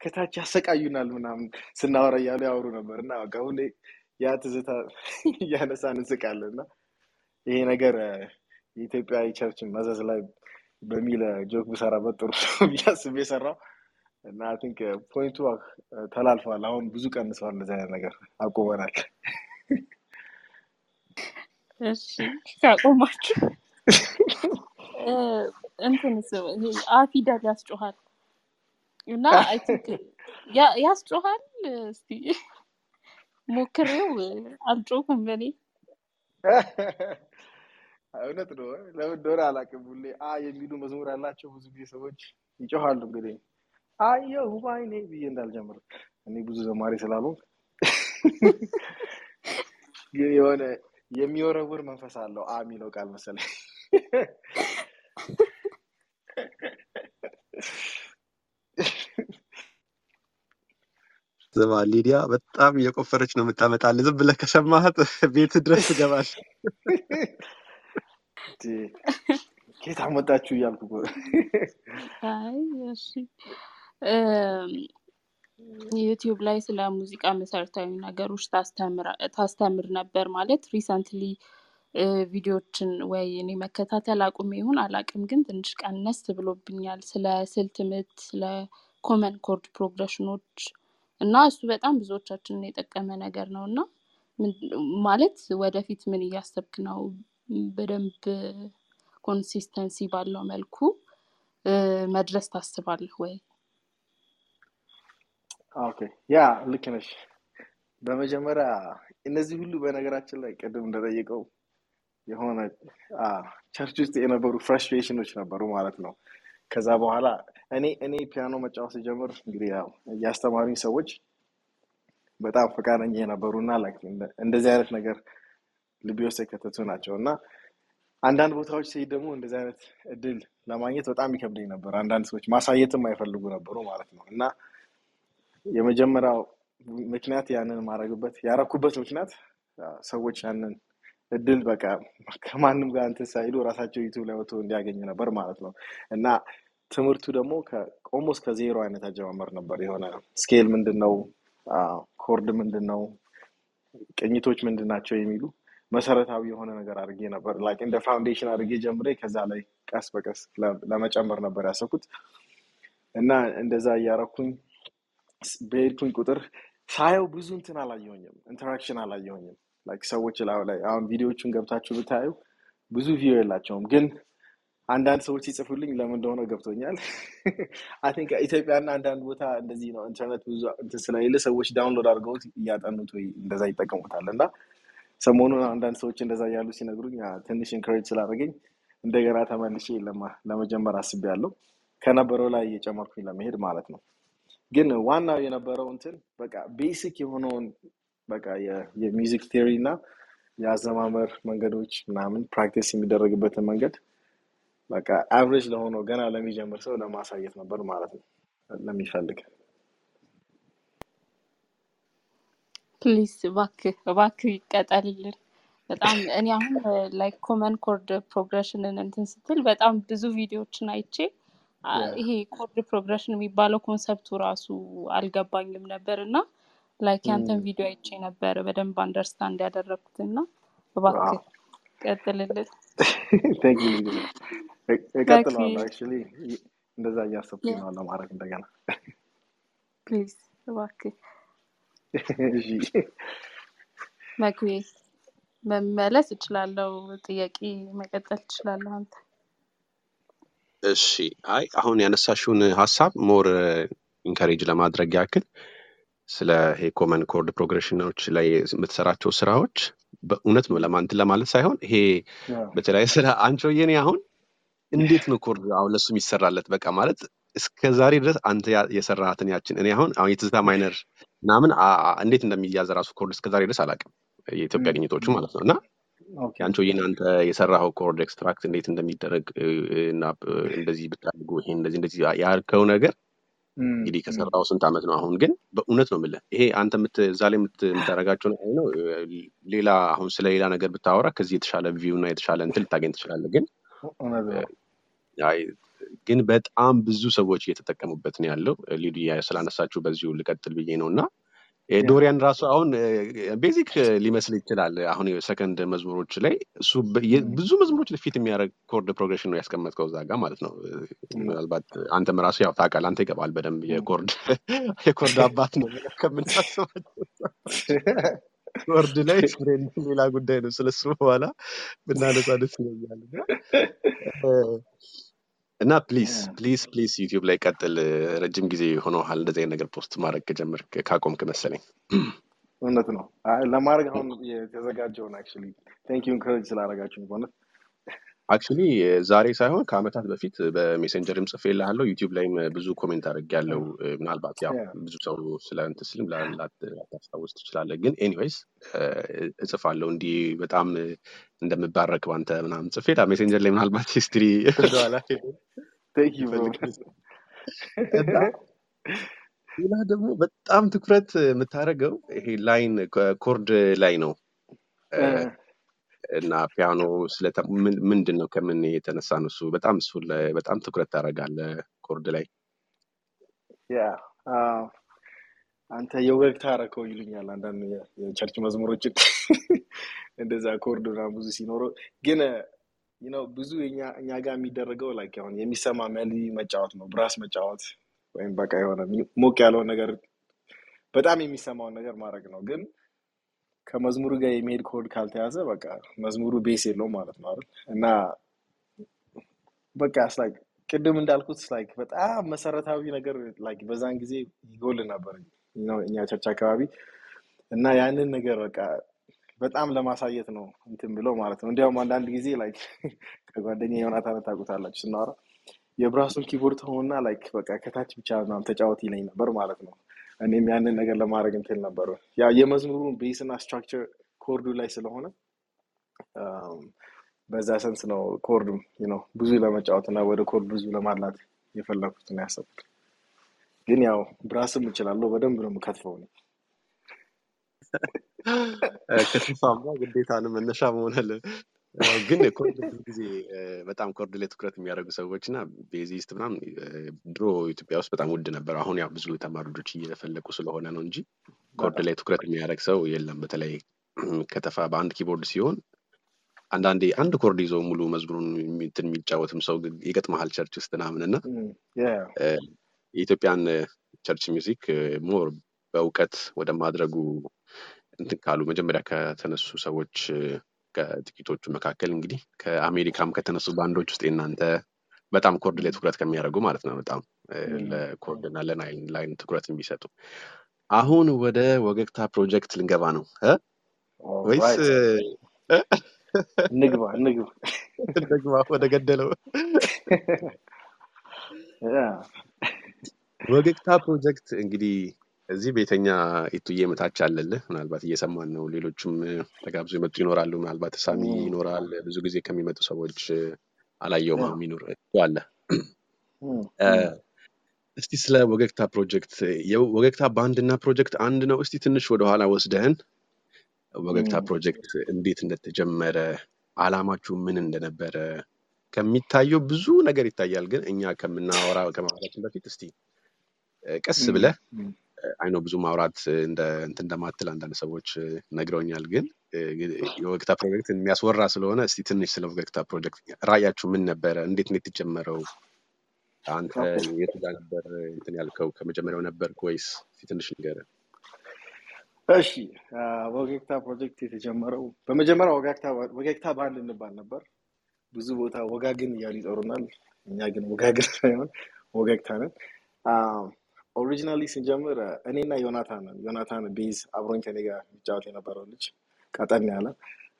ከታች ያሰቃዩናል ምናምን ስናወራ እያሉ ያወሩ ነበር እና በቃ ሁሌ ያ ትዝታ እያነሳን እንስቃለን እና ይሄ ነገር የኢትዮጵያ የ church ን መዘዝ ላይ በሚል joke ብሰራበት ጥሩ ነው ብዬ አስቤ የሰራው እና I think point ኡ እ፣ ተላልፏል። አሁን ብዙ ቀንሰዋል። እንደዚህ አይነት ነገር አቁመናል። ካቆማችሁ እንትንስ ይሄ አ ፊደል ያስጮሃል እና I think ያስጮሃል። እስቲ ሞክሬው አልጮኩም እኔ እውነት ነው። ለምን እንደሆነ አላውቅም። ሁሌ አ የሚሉ መዝሙር ያላቸው ብዙ ጊዜ ሰዎች ይጮሃሉ። እንግዲህ አየሁ ባይኔ ብዬ እንዳልጀምር እኔ ብዙ ዘማሪ ስላልሆንኩ ግን የሆነ የሚወረውር መንፈስ አለው አ የሚለው ቃል መሰለኝ። ስማ ሊዲያ በጣም እየቆፈረች ነው የምታመጣልህ። ዝም ብለህ ከሰማሃት ቤት ድረስ ትገባል። ከየት አመጣችሁ እያልኩ YouTube ላይ ስለ ሙዚቃ መሰረታዊ ነገሮች ታስተምር ነበር ማለት recently ቪዲዮዎችን ወይ እኔ መከታተል አቁሜ ይሁን አላቅም፣ ግን ትንሽ ቀነስ ብሎብኛል። ስለ ስልት ምት፣ ስለ common chord progression ኦች እና እሱ በጣም ብዙዎቻችንን የጠቀመ ነገር ነው እና ማለት ወደፊት ምን እያሰብክ ነው? በደንብ consistency ባለው መልኩ መድረስ ታስባለህ ወይ? ያ ልክ ነሽ። በመጀመሪያ እነዚህ ሁሉ በነገራችን ላይ ቅድም እንደጠየቀው የሆነ church ውስጥ የነበሩ frustration ኦች ነበሩ ማለት ነው። ከዛ በኋላ እኔ እኔ ፒያኖ መጫወት ስጀምር እንግዲህ ያው ያስተማሩኝ ሰዎች በጣም ፈቃደኛ የነበሩ እና እንደዚህ አይነት ነገር ልቤ ውስጥ የከተቱ ናቸው እና አንዳንድ ቦታዎች ሲሄድ ደግሞ እንደዚህ አይነት እድል ለማግኘት በጣም ይከብደኝ ነበር። አንዳንድ ሰዎች ማሳየትም አይፈልጉ ነበሩ ማለት ነው። እና የመጀመሪያው ምክንያት ያንን ማድረግበት ያረኩበት ምክንያት ሰዎች ያንን እድል በቃ ከማንም ጋር እንትን ሳይሉ ራሳቸው YouTube ላይ ወጥቶ እንዲያገኙ ነበር ማለት ነው። እና ትምህርቱ ደግሞ almost ከዜሮ አይነት አጀማመር ነበር። የሆነ scale ምንድን ነው፣ chord ምንድን ነው፣ ቅኝቶች ምንድን ናቸው? የሚሉ መሰረታዊ የሆነ ነገር አድርጌ ነበር like እንደ foundation አድርጌ ጀምሬ ከዛ ላይ ቀስ በቀስ ለመጨመር ነበር ያሰብኩት እና እንደዛ እያረኩኝ በሄድኩኝ ቁጥር ሳየው ብዙ እንትን አላየሁኝም፣ interaction አላየሁኝም። like ሰዎች ላይ አሁን ቪዲዮዎቹን ገብታችሁ ብታዩ ብዙ view የላቸውም፣ ግን አንዳንድ ሰዎች ሲጽፉልኝ ለምን እንደሆነ ገብቶኛል። አይ ኢትዮጵያና አንዳንድ ቦታ እንደዚህ ነው። ኢንተርኔት ብዙ ስለሌለ ሰዎች download አድርገውት እያጠኑት ወይ እንደዛ ይጠቀሙታል እና ሰሞኑን አንዳንድ ሰዎች እንደዛ እያሉ ሲነግሩኝ ትንሽ encourage ስላደረገኝ እንደገና ተመልሼ ለመጀመር አስቤያለሁ። ከነበረው ላይ እየጨመርኩኝ ለመሄድ ማለት ነው። ግን ዋናው የነበረው እንትን በቃ basic የሆነውን በቃ የ music theory እና የአዘማመር መንገዶች ምናምን practice የሚደረግበትን መንገድ በቃ average ለሆነው ገና ለሚጀምር ሰው ለማሳየት ነበር ማለት ነው ለሚፈልግ please እባክህ እባክህ ይቀጠልልን። በጣም እኔ አሁን like common chord progression ን እንትን ስትል በጣም ብዙ ቪዲዮዎችን አይቼ አ፣ ይሄ chord progression የሚባለው concept ኡ ራሱ አልገባኝም ነበር እና like ያንተን ቪዲዮ አይቼ ነበር በደንብ understand ያደረግኩት እና እባክህ ቀጥልልን። እቀጥለዋለሁ። actually እንደዛ እያሰብኩኝ ነው ለማድረግ እንደገና። please እባክህ እሺ መግቢያ መመለስ እችላለሁ። ጥያቄ መቀጠል ትችላለህ አንተ። እሺ አይ አሁን ያነሳሽውን ሀሳብ more encourage ለማድረግ ያክል ስለ ይሄ common chord progression ኖች ላይ የምትሰራቸው ስራዎች በእውነት ነው ለምናምን ለማለት ሳይሆን ይሄ በተለይ ስለ አንቺሆዬ እኔ አሁን እንዴት ነው chord አሁን ለሱ የሚሰራለት በቃ ማለት እስከ ዛሬ ድረስ አንተ ያ- የሰራሃትን ያችን እኔ አሁን አሁን የትዝታ minor ምናምን እንዴት እንደሚያዝ ራሱ chord እስከ ዛሬ ድረስ አላውቅም። የኢትዮጵያ ቅኝቶቹ ማለት ነው። እና okay። የአንቺሆዬን አንተ የሰራኸው chord extract እንዴት እንደሚደረግ እና እንደዚህ ብታደርጉ ይሄ እንደዚህ እንደዚህ ያልከው ነገር እንግዲህ ከሰራው ስንት ዓመት ነው? አሁን ግን በእውነት ነው የምልህ ይሄ አንተ እዛ ላይ የምታደርጋቸው ነገር ነው። ሌላ አሁን ስለ ሌላ ነገር ብታወራ ከዚህ የተሻለ view እና የተሻለ እንትን ልታገኝ ትችላለህ። ግን ግን በጣም ብዙ ሰዎች እየተጠቀሙበት ነው ያለው። ሊዲያ ስላነሳችሁ በዚሁ ልቀጥል ብዬ ነው እና ዶሪያን ራሱ አሁን ቤዚክ ሊመስል ይችላል። አሁን ሰከንድ መዝሙሮች ላይ እሱ የ- ብዙ መዝሙሮች ፊት የሚያደርግ ኮርድ ፕሮግሬሽን ነው ያስቀመጥከው እዛ ጋር ማለት ነው። ምናልባት አንተም ራሱ ያው ታውቃለህ፣ አንተ ይገባል በደንብ የኮርድ የኮርድ አባት ነው ከምናስባቸው ኮርድ ላይ ሌላ ጉዳይ ነው። ስለሱ በኋላ ብናነሳ ደስ ይለኛል እና ፕሊዝ ፕሊዝ ፕሊዝ ዩቲዩብ ላይ ቀጥል። ረጅም ጊዜ ሆኖሃል እንደዚህ አይነት ነገር post ማድረግ ከጀመርክ ካቆምክ መሰለኝ። እውነት ነው። ለማድረግ አሁን የተዘጋጀውን actually thank you encourage ስላደረጋችሁኝ በእውነት actually ዛሬ ሳይሆን ከአመታት በፊት በ Messenger ም ጽፌልሃለሁ። YouTube ላይም ብዙ comment አድርጌያለሁ። ምናልባት ያው ብዙ ሰው ስለ እንትን ስልም ላታስታውስ ትችላለህ። ግን anyways እጽፋለሁ እንዲህ በጣም እንደምባረክ ባንተ ምናምን ጽፌ Messenger ላይ ምናልባት history ወደኋላ ሌላ ደግሞ በጣም ትኩረት የምታደርገው ይሄ line chord ላይ ነው እና ፒያኖ ምንድን ነው ከምን የተነሳ ነው እሱ? በጣም እሱ በጣም ትኩረት ታደርጋለህ chord ላይ? አንተ የወግታ አረከው ይሉኛል አንዳንድ የ church መዝሙሮችን እንደዛ chord ምናምን ብዙ ሲኖረው ግን ነው ብዙ እኛ ጋር የሚደረገው like አሁን የሚሰማ melody መጫወት ነው፣ brass መጫወት ወይም በቃ የሆነ ሞቅ ያለውን ነገር በጣም የሚሰማውን ነገር ማድረግ ነው። ግን ከመዝሙሩ ጋር የሚሄድ ኮድ ካልተያዘ በቃ መዝሙሩ base የለውም ማለት ነው አይደል? እና በቃ like ቅድም እንዳልኩት like በጣም መሰረታዊ ነገር like በዛን ጊዜ ይጎል ነበር እኛ church አካባቢ እና ያንን ነገር በቃ በጣም ለማሳየት ነው እንትን ብለው ማለት ነው። እንዲያውም አንዳንድ ጊዜ like ከጓደኛ ዮናታን ታውቁታላችሁ ስናወራ የ brass ኡን keyboard ሆኖና like በቃ ከታች ብቻ ምናምን ተጫወት ይለኝ ነበር ማለት ነው። እኔም ያንን ነገር ለማድረግ እንትን ነበር ያ የመዝሙሩን base ና structure chord ኡ ላይ ስለሆነ በዛ sense ነው chord ነው ብዙ ለመጫወት እና ወደ chord ብዙ ለማድላት የፈለኩት ነው ያሰብኩት። ግን ያው brass ም እችላለሁ በደንብ ነው የምከትፈው እኔ። ከተስፋማ ግዴታ ነው መነሻ መሆን ግን chord ብዙ ጊዜ በጣም chord ላይ ትኩረት የሚያደርጉ ሰዎች እና bassist ምናምን ድሮ ኢትዮጵያ ውስጥ በጣም ውድ ነበር። አሁን ያው ብዙ ተማሪዎች እየፈለቁ ስለሆነ ነው እንጂ chord ላይ ትኩረት የሚያደርግ ሰው የለም። በተለይ ከተፋ በአንድ ኪቦርድ ሲሆን አንዳንዴ አንድ ኮርድ ይዞ ሙሉ መዝሙሩን እንትን የሚጫወትም ሰው ይገጥመሃል ቸርች ውስጥ ምናምን እና የኢትዮጵያን ቸርች ሚውዚክ ሞር በእውቀት ወደ ማድረጉ እንትን ካሉ መጀመሪያ ከተነሱ ሰዎች ከጥቂቶቹ መካከል እንግዲህ ከአሜሪካም ከተነሱ ባንዶች ውስጥ የእናንተ በጣም ኮርድ ላይ ትኩረት ከሚያደርጉ ማለት ነው። በጣም ለኮርድ እና ለናይን ላይን ትኩረት የሚሰጡ አሁን ወደ ወገግታ ፕሮጀክት ልንገባ ነው? ወይስ እንግባ እንግባ ደግማ ወደ ገደለው። ወገግታ ፕሮጀክት እንግዲህ እዚህ ቤተኛ ኢቱዬ መታች አለልህ። ምናልባት እየሰማን ነው። ሌሎችም ተጋብዞ የመጡ ይኖራሉ። ምናልባት ሳሚ ይኖራል። ብዙ ጊዜ ከሚመጡ ሰዎች አላየውም። ይኑር አለ። እስቲ ስለ ወገግታ ፕሮጀክት የወገግታ ባንድ እና ፕሮጀክት አንድ ነው። እስቲ ትንሽ ወደኋላ ወስደህን ወገግታ ፕሮጀክት እንዴት እንደተጀመረ አላማችሁ ምን እንደነበረ ከሚታየው ብዙ ነገር ይታያል። ግን እኛ ከምናወራ ከማውራታችን በፊት እስቲ ቀስ ብለህ አይኖ ብዙ ማውራት እንደ እንትን እንደማትል አንዳንድ ሰዎች ነግረውኛል። ግን የወገግታ ፕሮጀክት የሚያስወራ ስለሆነ እስቲ ትንሽ ስለ ወገግታ ፕሮጀክት ራዕያችሁ ምን ነበረ? እንዴት ነው የተጀመረው? አንተ የቱ ጋር ነበር እንትን ያልከው? ከመጀመሪያው ነበርክ ወይስ እስቲ ትንሽ ንገረን። እሺ ወገግታ ፕሮጀክት የተጀመረው በመጀመሪያ ወገግታ ባንድ እንባል ነበር። ብዙ ቦታ ወጋግን እያሉ ይጠሩናል። እኛ ግን ወጋግን ሳይሆን ወገግታ ነን። originally ስንጀምር እኔና ዮናታን ዮናታን bass አብሮኝ ከኔ ጋር የሚጫወት የነበረው ልጅ ቀጠን ያለ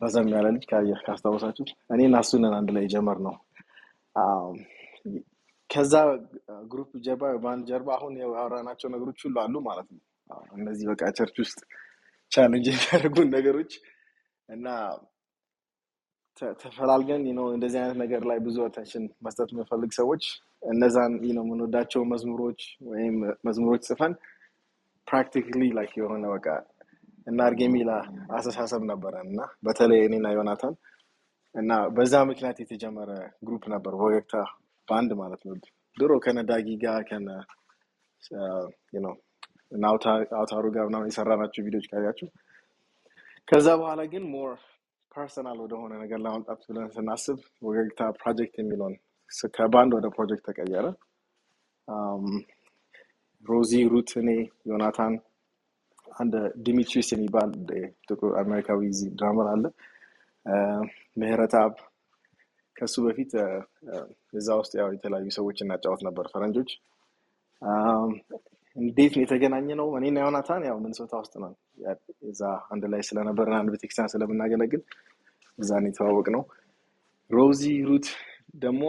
ረዘም ያለ ልጅ ካስታወሳችሁ እኔና እሱ ነን አንድ ላይ የጀመርነው። አም፣ ከዛ group ጀርባ ባንድ ጀርባ አሁን ያወራናቸው ነገሮች ሁሉ አሉ ማለት ነው። እነዚህ በቃ church ውስጥ challenge የሚያደርጉን ነገሮች እና ተፈላልገን ነው እንደዚህ አይነት ነገር ላይ ብዙ attention መስጠት የምንፈልግ ሰዎች እነዛን ነው የምንወዳቸው መዝሙሮች ወይም መዝሙሮች ጽፈን practically like የሆነ በቃ እናድርግ የሚል አስተሳሰብ ነበረን እና በተለይ እኔና ዮናታን እና በዛ ምክንያት የተጀመረ group ነበር ወገግታ ባንድ ማለት ነው። ድሮ ከነ ጋር ከነ ነው እና አውታ- አውታሩ ጋር ምናምን የሰራናቸው ቪዲዮዎች ካያችሁ ከዛ በኋላ ግን more personal ወደሆነ ነገር ለማምጣት ብለን ስናስብ ወገግታ ፕሮጀክት የሚለውን ከባንድ ወደ ፕሮጀክት ተቀየረ። ሮዚ፣ ሩት፣ እኔ፣ ዮናታን፣ አንድ ዲሚትሪስ የሚባል ጥቁር አሜሪካዊ drummer አለ። አ፣ ምህረተአብ ከሱ በፊት እዛ ውስጥ ያው የተለያዩ ሰዎች እናጫወት ነበር ፈረንጆች። እንዴት ነው የተገናኘነው? እኔና ዮናታን ያው ምንሶታ ውስጥ ነው እዛ አንድ ላይ ስለነበረን አንድ ቤተክርስቲያን ስለምናገለግል እዛ የተዋወቅነው። ሮዚ ሩት ደግሞ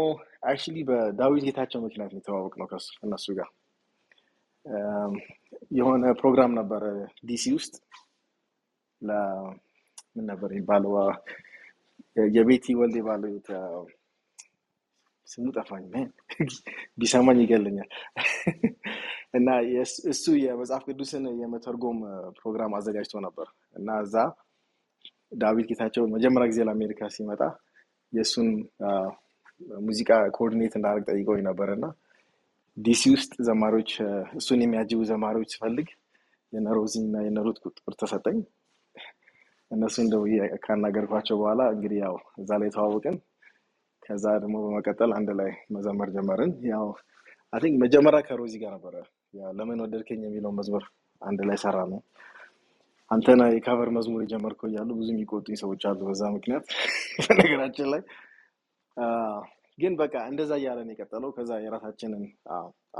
አክቹሊ በዳዊት ጌታቸው ምክንያት የተዋወቅ ነው እነሱ ጋር። የሆነ ፕሮግራም ነበረ ዲሲ ውስጥ። ምን ነበር የሚባለው? የቤቲ ባለቤት አ፣ ስሙ ጠፋኝ። ቢሰማኝ ይገለኛል። እና እሱ የመጽሐፍ ቅዱስን የመተርጎም ፕሮግራም አዘጋጅቶ ነበር። እና እዛ ዳዊት ጌታቸው መጀመሪያ ጊዜ ለአሜሪካ ሲመጣ የእሱን ሙዚቃ coordinate እንዳደርግ ጠይቀውኝ ነበር እና ዲሲ ውስጥ ዘማሪዎች እሱን የሚያጅቡ ዘማሪዎች ስፈልግ የነ ሮዚ እና የነ ሩት ቁጥር ተሰጠኝ። እነሱን ደውዬ ካናገርኳቸው በኋላ እንግዲህ ያው እዛ ላይ ተዋወቅን። ከዛ ደግሞ በመቀጠል አንድ ላይ መዘመር ጀመርን። ያው አይ መጀመሪያ ከሮዚ ጋር ነበረ ለምን ወደድከኝ የሚለውን መዝሙር አንድ ላይ ሰራነው። አንተና የ cover መዝሙር የጀመርከው እያሉ ብዙ የሚቆጡኝ ሰዎች አሉ በዛ ምክንያት በነገራችን ላይ ግን በቃ እንደዛ እያለን የቀጠለው ከዛ የራሳችንን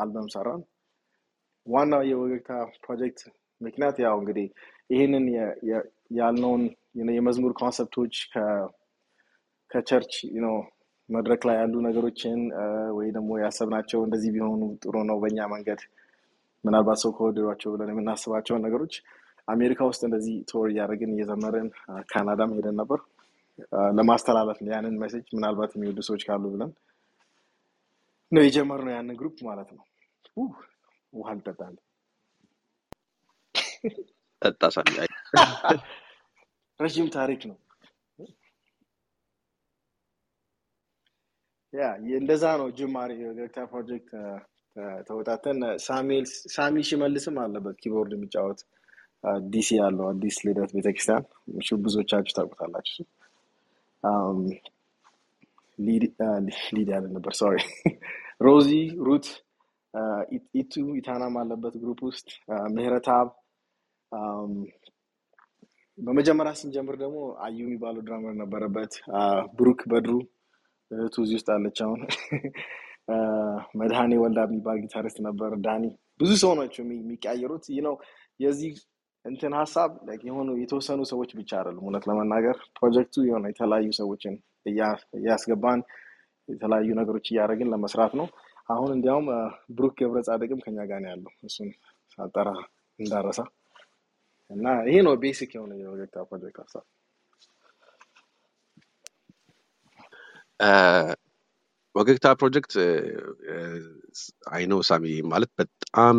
አልበም ሰራን። ዋናው የወገግታ ፕሮጀክት ምክንያት ያው እንግዲህ ይህንን ያልነውን የመዝሙር concept ኦች ከ church መድረክ ላይ ያሉ ነገሮችን ወይ ደግሞ ያሰብናቸው እንደዚህ ቢሆኑ ጥሩ ነው በእኛ መንገድ ምናልባት ሰው ይወዷቸዋል ብለን የምናስባቸውን ነገሮች አሜሪካ ውስጥ እንደዚህ tour እያደረግን እየዘመርን ካናዳም ሄደን ነበር ለማስተላለፍ ነው ያንን message ምናልባት የሚወዱ ሰዎች ካሉ ብለን ነው የጀመርነው ያንን group ማለት ነው። ውሃ ልጠጣልን። ጠጣ ሳሚ። አይ፣ ረዥም ታሪክ ነው። ያ እንደዛ ነው ጅማሬ የወገግታ ፕሮጀክት ተወጣተን ሳሚ ሽመልስም አለበት ኪቦርድ የሚጫወት ዲሲ ያለው አዲስ ልደት ቤተክርስቲያን ብዙዎቻችሁ ታውቁታላችሁ። ሊድ- አ፣ ሊድ ያለ ነበር ሶሪ ሮዚ ሩት ኢ- ኢቱ ኢታናም አለበት ግሩፕ ውስጥ አ፣ ምህረተአብ አም፣ በመጀመሪያ ስንጀምር ደግሞ አዩ የሚባለው ድራመር ነበረበት። ብሩክ በድሩ እህቱ ውስጥ አለች አሁን። ወልዳ የሚባል ጊታሪስት ነበር። ዳኒ ብዙ ሰው ናቸው የሚ- የሚቀያየሩት። ነው የዚህ እንትን ሀሳብ የሆኑ የተወሰኑ ሰዎች ብቻ አይደሉም። እውነት ለመናገር ፕሮጀክቱ የሆነ የተለያዩ ሰዎችን እያ- እያስገባን የተለያዩ ነገሮች እያደረግን ለመስራት ነው። አሁን እንዲያውም ብሩክ ገብረ ጻድቅም ከኛ ጋር ነው ያለው። እሱን ሳልጠራ እንዳልረሳ እና ይሄ ነው basic የሆነ የወገግታ ፕሮጀክት ሀሳብ። ወገግታ ፕሮጀክት አይ ነው ሳሚ ማለት በጣም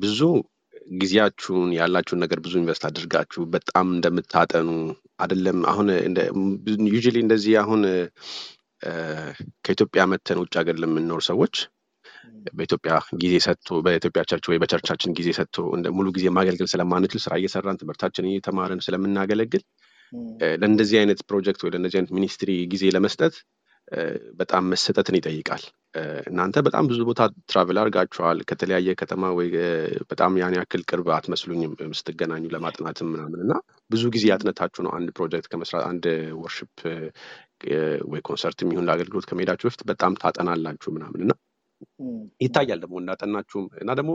ብዙ ጊዜያችሁን ያላችሁን ነገር ብዙ invest አድርጋችሁ በጣም እንደምታጠኑ አይደለም። አሁን usually እንደዚህ አሁን ከኢትዮጵያ መጥተን ውጭ ሀገር ለምንኖር ሰዎች በኢትዮጵያ ጊዜ ሰጥቶ በኢትዮጵያ church ወይ በ church አችን ጊዜ ሰጥቶ ሙሉ ጊዜ ማገልገል ስለማንችል ስራ እየሰራን ትምህርታችንን እየተማርን ስለምናገለግል ለእንደዚህ አይነት ፕሮጀክት ወይ ለእንደዚህ አይነት ministry ጊዜ ለመስጠት በጣም መሰጠትን ይጠይቃል። እናንተ በጣም ብዙ ቦታ travel አድርጋችኋል። ከተለያየ ከተማ ወይ በጣም ያን ያክል ቅርብ አትመስሉኝም ስትገናኙ ለማጥናትም ምናምን እና ብዙ ጊዜ ያጠናችሁ ነው አንድ ፕሮጀክት ከመስራት አንድ worship ወይ ኮንሰርት የሚሆን ለአገልግሎት ከመሄዳችሁ በፊት በጣም ታጠናላችሁ ምናምን እና ይታያል ደግሞ እንዳጠናችሁም እና ደግሞ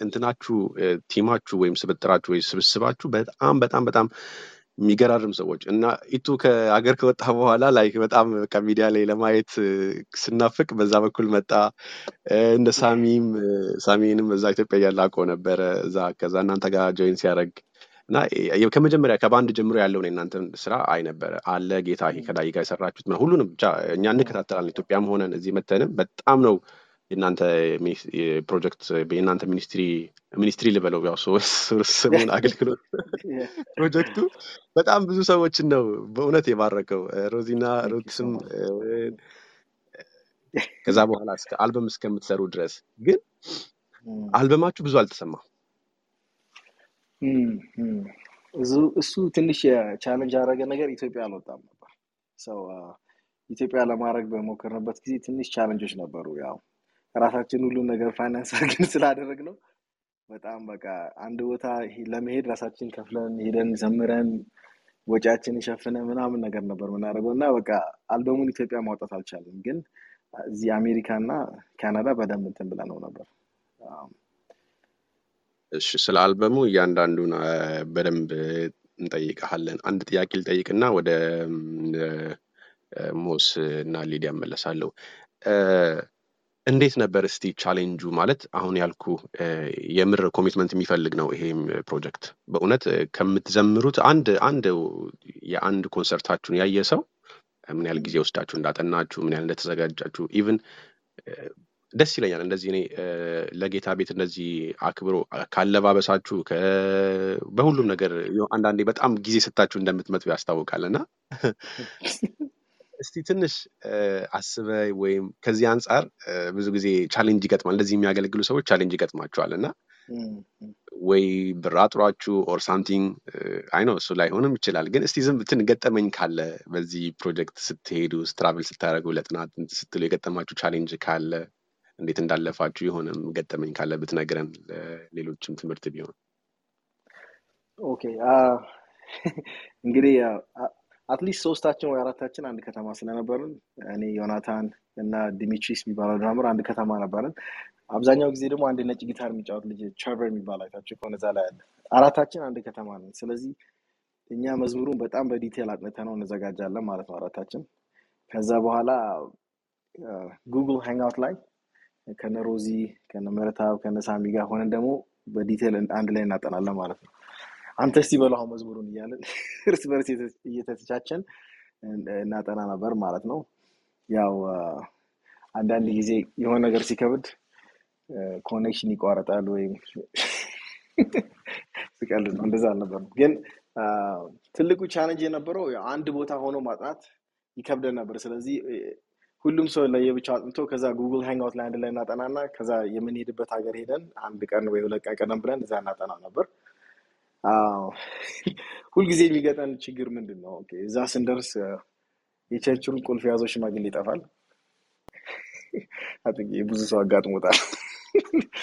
እንትናችሁ team አችሁ ወይም ስብጥራችሁ ወይ ስብስባችሁ በጣም በጣም በጣም የሚገራርም ሰዎች እና ኢቱ ከሀገር ከወጣ በኋላ ላይ በጣም በቃ ሚዲያ ላይ ለማየት ስናፍቅ በዛ በኩል መጣ። እንደ ሳሚም ሳሚንም እዛ ኢትዮጵያ እያለ አውቀው ነበረ እዛ ከዛ እናንተ ጋር join ሲያደርግ እና ከመጀመሪያ ከባንድ ጀምሮ ያለውን የእናንተን ስራ አይ ነበረ አለ ጌታ ከዳይ ጋር የሰራችሁት ሁሉንም ብቻ እኛ እንከታተላለን። ኢትዮጵያም ሆነን እዚህ መተንም በጣም ነው የእናንተ የፕሮጀክት የእናንተ ሚኒስትሪ ሚኒስትሪ ልበለው ያው ስሙን አገልግሎት ፕሮጀክቱ በጣም ብዙ ሰዎችን ነው በእውነት የባረከው። ሮዚና ሩትስም ከዛ በኋላ እስከ አልበም እስከምትሰሩ ድረስ ግን እም፣ አልበማችሁ ብዙ አልተሰማም። እም። እዙ- እሱ ትንሽ የቻለንጅ ያደረገ ነገር ኢትዮጵያ አልወጣም ነበር ሰው ኢትዮጵያ ለማድረግ በሞከርንበት ጊዜ ትንሽ ቻለንጆች ነበሩ። ያው ራሳችን ሁሉን ነገር ፋይናንስ አድርገን ስላደረግ ነው በጣም በቃ አንድ ቦታ ለመሄድ ራሳችን ከፍለን ሄደን ዘምረን ወጪያችንን ሸፍነን ምናምን ነገር ነበር የምናደርገው እና በቃ አልበሙን ኢትዮጵያ ማውጣት አልቻለም። ግን እዚህ አሜሪካ እና ካናዳ በደንብ እንትን ብለነው ነበር። እሺ ስለ አልበሙ እያንዳንዱን በደንብ እንጠይቅሃለን። አንድ ጥያቄ ልጠይቅና ወደ ሞስ እና ሊዲያ እመለሳለሁ። እንዴት ነበር እስቲ ቻሌንጁ? ማለት አሁን ያልኩ የምር commitment የሚፈልግ ነው ይሄም ፕሮጀክት። በእውነት ከምትዘምሩት አንድ አንድ የአንድ ኮንሰርታችሁን ያየ ሰው ምን ያህል ጊዜ ወስዳችሁ እንዳጠናችሁ፣ ምን ያህል እንደተዘጋጃችሁ even ደስ ይለኛል እንደዚህ እኔ ለጌታ ቤት እንደዚህ አክብሮ ከአለባበሳችሁ በሁሉም ነገር አንዳንዴ በጣም ጊዜ ሰጥታችሁ እንደምትመጡ ያስታውቃል እና እስቲ ትንሽ አስበ ወይም ከዚህ አንጻር ብዙ ጊዜ challenge ይገጥማል። እንደዚህ የሚያገለግሉ ሰዎች challenge ይገጥማቸዋል እና ወይ ብር አጥሯችሁ or something I know እሱ ላይሆንም ይችላል። ግን እስቲ ዝም ብትን ገጠመኝ ካለ በዚህ ፕሮጀክት ስትሄዱ travel ስታደርጉ ለጥናት ስትሉ የገጠማችሁ challenge ካለ እንዴት እንዳለፋችሁ የሆነም ገጠመኝ ካለ ብትነግረን ለሌሎችም ትምህርት ቢሆን። okay እንግዲህ at least ሶስታችን ወይ አራታችን አንድ ከተማ ስለነበርን እኔ ዮናታን እና ዲሚትሪስ የሚባለው drummer አንድ ከተማ ነበርን። አብዛኛው ጊዜ ደግሞ አንድ ነጭ ጊታር የሚጫወት ልጅ ትሬቨር የሚባል አይታችሁ ከሆነ እዛ ላይ አለ። አራታችን አንድ ከተማ ነን። ስለዚህ እኛ መዝሙሩን በጣም በ detail አጥንተነው እንዘጋጃለን ማለት ነው አራታችን። ከዛ በኋላ Google Hangout ላይ ከነ ሮዚ ከነ መረታብ ከነ ሳሚ ጋር ሆነን ደግሞ በ detail አንድ ላይ እናጠናለን ማለት ነው። አንተ እስቲ አሁን መዝሙሩን እያለን እርስ በርስ እየተ- እየተቻቸን እናጠና ነበር ማለት ነው። ያው አንዳንድ ጊዜ የሆነ ነገር ሲከብድ connection ይቋረጣል ወይም ስቀልድ ነው። እንደዛ አልነበረም። ግን ትልቁ challenge የነበረው አንድ ቦታ ሆኖ ማጥናት ይከብደን ነበር። ስለዚህ ሁሉም ሰው ለየብቻው አጥንቶ ከዛ Google Hangout ላይ አንድ ላይ እናጠናና ከዛ የምንሄድበት ሀገር ሄደን አንድ ቀን ወይ ሁለት ቀን ቀደም ብለን እዛ እናጠና ነበር። አዎ። ሁልጊዜ የሚገጥመን ችግር ምንድን ነው? እዛ ስንደርስ የቸርቹን ቁልፍ የያዘው ሽማግሌ ይጠፋል። ብዙ ሰው አጋጥሞታል።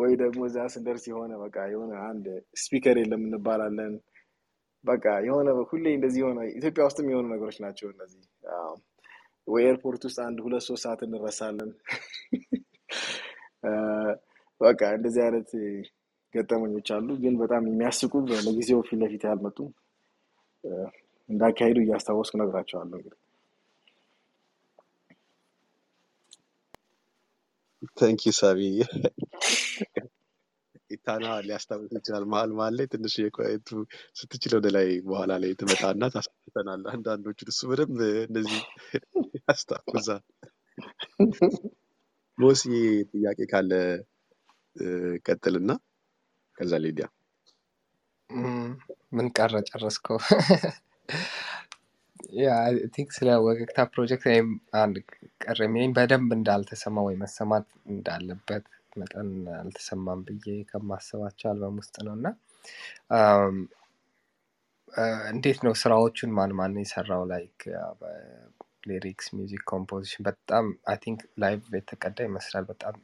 ወይ ደግሞ እዛ ስንደርስ የሆነ በቃ የሆነ አንድ speaker የለም እንባላለን። በቃ የሆነ ሁሌ እንደዚህ የሆነ ኢትዮጵያ ውስጥም የሆኑ ነገሮች ናቸው እነዚህ። ወይ airport ውስጥ አንድ ሁለት ሶስት ሰዓት እንረሳለን። በቃ እንደዚህ አይነት ገጠመኞች አሉ። ግን በጣም የሚያስቁ ለጊዜው ፊት ለፊት ያልመጡ እንዳካሄዱ እያስታወስኩ እነግራቸዋለሁ እንግዲህ ታንክ ዩ ሳቢ። ኢታና ሊያስታውስ ይችላል። መሀል መሀል ላይ ትንሽ የቆየቱ ስትችል ወደ ላይ በኋላ ላይ ትመጣና ታስታውሰናል። አንዳንዶቹን እሱ በደንብ እንደዚህ ያስታውሳል። ሞሲ ጥያቄ ካለ ቀጥልና ከዛ ሊዲያ ምን ቀረ ጨረስከው? think ስለ ወገግታ ፕሮጀክት እኔም አንድ የሚለኝ በደንብ እንዳልተሰማ ወይ መሰማት እንዳለበት መጠን አልተሰማም ብዬ ከማስባቸው አልበም ውስጥ ነው እና እንዴት ነው ስራዎቹን ማን ማን የሰራው? like lyrics፣ music composition በጣም I think live የተቀዳ ይመስላል። በጣም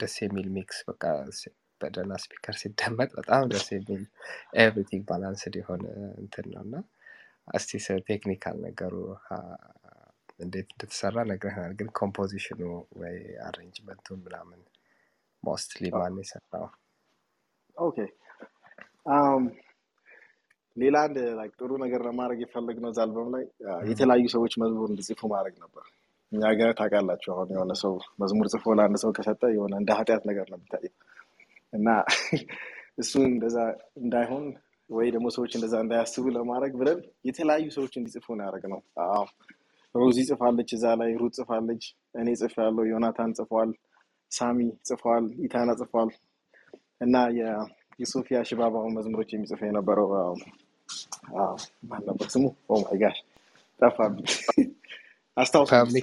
ደስ የሚል mix በቃ በደህና speaker ሲደመጥ በጣም ደስ የሚል everything balanced የሆነ እንትን ነው እና እስቲ technical ነገሩ እንዴት እንደተሰራ ነግረናል። ግን composition ኡ ወይ arrangement ኡን ምናምን mostly ማን የሰራው? okay ሌላ አንድ ጥሩ ነገር ለማድረግ የፈለግነው እዛ አልበም ላይ የተለያዩ ሰዎች መዝሙር እንዲጽፉ ማድረግ ነበር። እኛ ሀገር ታውቃላችሁ፣ አሁን የሆነ ሰው መዝሙር ጽፎ ለአንድ ሰው ከሰጠ የሆነ እንደ ኃጢአት ነገር ነው የሚታየው እና እሱን እንደዛ እንዳይሆን ወይ ደግሞ ሰዎች እንደዛ እንዳያስቡ ለማድረግ ብለን የተለያዩ ሰዎች እንዲጽፉ ነው ያደረግነው። አዎ፣ ሮዚ ጽፋለች፣ እዛ ላይ ሩት ጽፋለች፣ እኔ ጽፌያለሁ፣ ዮናታን ጽፏል፣ ሳሚ ጽፏል፣ ኢታና ጽፏል እና የሶፊያ ሽባባውን መዝሙሮች የሚጽፈ የነበረው ማን ነበር ስሙ? ኦ ማይ ጋሽ ጠፋብኝ። አስታውሱኝ እስኪ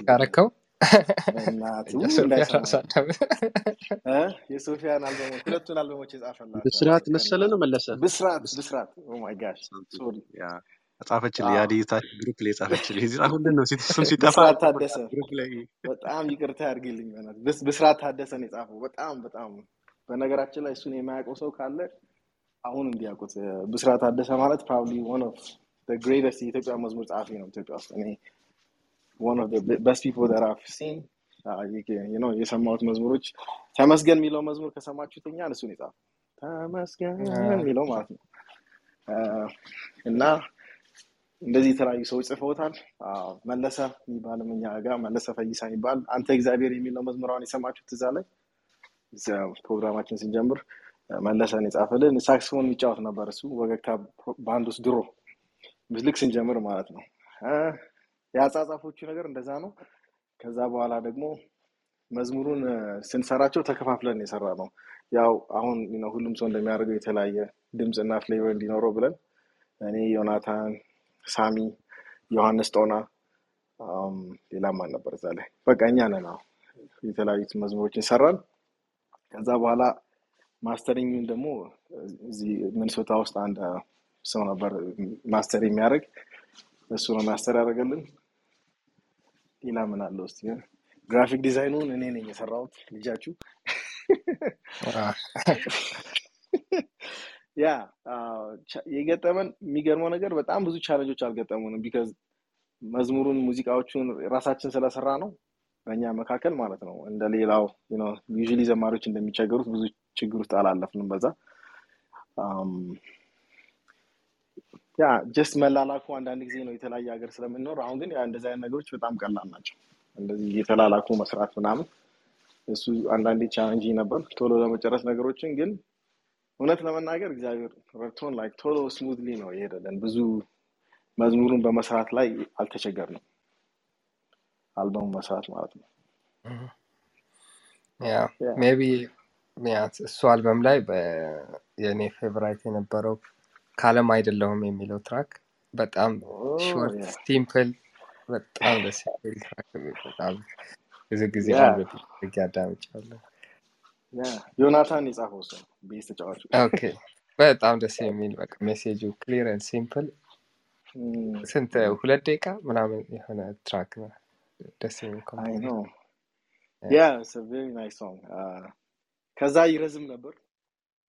የሶፊያን አልበሞች ሁለቱን አልበሞች የጻፈላት ብስራት መሰለ ነው መለሰ? ብስራት ብስ- ብስራት። ኦ ማይ ጋሽ something። ሶሪ ያ ጻፈችልህ አዎ. የአዲታችን ግሩፕ ላይ እዚህ ጻፉልን ነው ስም ሲጠፋ ታደሰ። በጣም ይቅርታ ያድርግልኝ ብስራት ታደሰ ነው የጻፈው። በጣም በጣም በነገራችን ላይ እሱን የማያውቀው ሰው ካለ አሁን እንዲያውቁት። ብስራት ታደሰ ማለት probably one of greatest የኢትዮጵያ መዝሙር ጸሐፊ ነው ኢትዮጵያ ውስጥ እኔ one of the best people that I've seen. Uh, you know የሰማሁት መዝሙሮች ተመስገን የሚለው መዝሙር ከሰማችሁት እኛን እሱን የጻፈው ተመስገን የሚለው ማለት ነው። Uh, እና እንደዚህ የተለያዩ ሰዎች ጽፈውታል። መለሰ የሚባልም እኛ ጋር መለሰ ፈይሳ የሚባል አንተ እግዚአብሔር የሚለው መዝሙር አሁን የሰማችሁት እዛ ላይ? ፕሮግራማችን ስንጀምር uh, መለሰን የጻፈልን ሳክስፎን የሚጫወት ነበር እሱ ወገግታ ባንድ ውስጥ ድሮ። ልክ ስንጀምር ማለት ነው። የአጻጻፎቹ ነገር እንደዛ ነው። ከዛ በኋላ ደግሞ መዝሙሩን ስንሰራቸው ተከፋፍለን የሰራ ነው። ያው አሁን ሁሉም ሰው እንደሚያደርገው የተለያየ ድምፅና ፍሌቨር እንዲኖረው ብለን እኔ፣ ዮናታን፣ ሳሚ፣ ዮሐንስ ጦና um፣ ሌላም አልነበር እዛ ላይ በቃ እኛ ነን። የተለያዩት መዝሙሮችን ሰራን። ከዛ በኋላ mastering ን ደግሞ እዚህ ሚኒሶታ ውስጥ አንድ ሰው ነበር master የሚያደርግ እሱ ነው master ያደረገልን። ሌላ ምን አለ ውስጥ graphic design ኡን እኔ ነኝ የሰራሁት ልጃችሁ yeah የገጠመን የሚገርመው ነገር በጣም ብዙ challenge ኦች አልገጠሙንም። because መዝሙሩን ሙዚቃዎቹን ራሳችን ስለሰራ ነው በእኛ መካከል ማለት ነው። እንደ ሌላው usually ዘማሪዎች እንደሚቸገሩት ብዙ ችግር ውስጥ አላለፍንም በዛ yeah just መላላኩ አንዳንድ ጊዜ ነው የተለያየ ሀገር ስለምንኖር። አሁን ግን እንደዚህ አይነት ነገሮች በጣም ቀላል ናቸው። እንደዚህ የተላላኩ መስራት ምናምን እሱ አንዳንዴ challenge ነበር ቶሎ ለመጨረስ ነገሮችን ግን እውነት ለመናገር እግዚአብሔር ረድቶን like ቶሎ smoothly ነው የሄደልን። ብዙ መዝሙሩን በመስራት ላይ አልተቸገርንም። አልበሙ መስራት ማለት ነው። maybe yeah እሱ አልበም ላይ የእኔ favorite የነበረው ካለም አይደለሁም የሚለው track በጣም short simple በጣም ደስ የሚል track በጣም ብዙ ጊዜ በፊት አዳምጫለሁ። ዮናታን የጻፈው እሱ ነው bass ተጫዋቹ። okay በጣም ደስ የሚል በቃ message ኡ clear and simple ስንት ሁለት ደቂቃ ምናምን የሆነ track ነው። ደስ የሚል ከዛ ይረዝም ነበር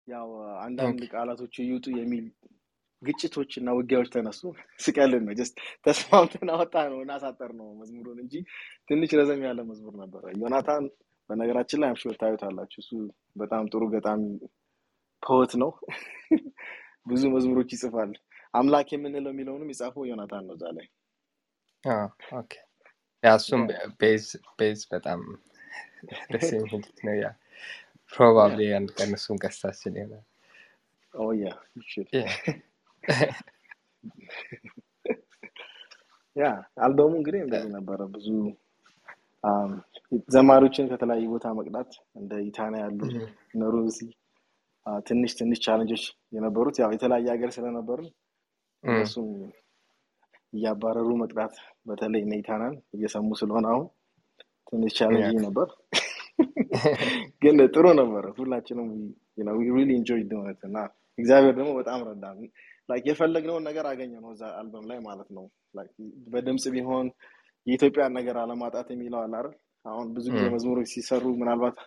ያው አንዳንድ ቃላቶች ይውጡ የሚል ግጭቶች እና ውጊያዎች ተነሱ። ስቀልን ነው just ተስማምተን አወጣ ነው እና አሳጠር ነው መዝሙሩን እንጂ ትንሽ ረዘም ያለ መዝሙር ነበረ። ዮናታን በነገራችን ላይ I'm sure ታውቁታላችሁ። እሱ በጣም ጥሩ ገጣሚ poet ነው። ብዙ መዝሙሮች ይጽፋል። አምላክ የምንለው የሚለውንም የጻፈው ዮናታን ነው እዛ ላይ እሱም verse በጣም ደስ የሚል ነው። yeah Probably አንድ ቀን እሱን ገዝታችን ይሆናል። oh yeah you should yeah ያ አልበሙ እንግዲህ እንደዚህ ነበረ። ብዙ ዘማሪዎችን ከተለያዩ ቦታ መቅዳት እንደ ኢታና ያሉ እነ ሮዚ ትንሽ ትንሽ challenge ኦች የነበሩት ያው የተለያየ ሀገር ስለነበርን እነሱም እያባረሩ መቅዳት በተለይ እነ ኢታናን እየሰሙ ስለሆነ አሁን ትንሽ challenge ነበር፣ ግን ጥሩ ነበረ። ሁላችንም really enjoy እና እግዚአብሔር ደግሞ በጣም ረዳን። like የፈለግነውን ነገር አገኘ ነው እዛ አልበም ላይ ማለት ነው። በድምፅ ቢሆን የኢትዮጵያን ነገር አለማጣት የሚለው አለ አይደል? አሁን ብዙ ጊዜ መዝሙሮች ሲሰሩ ምናልባት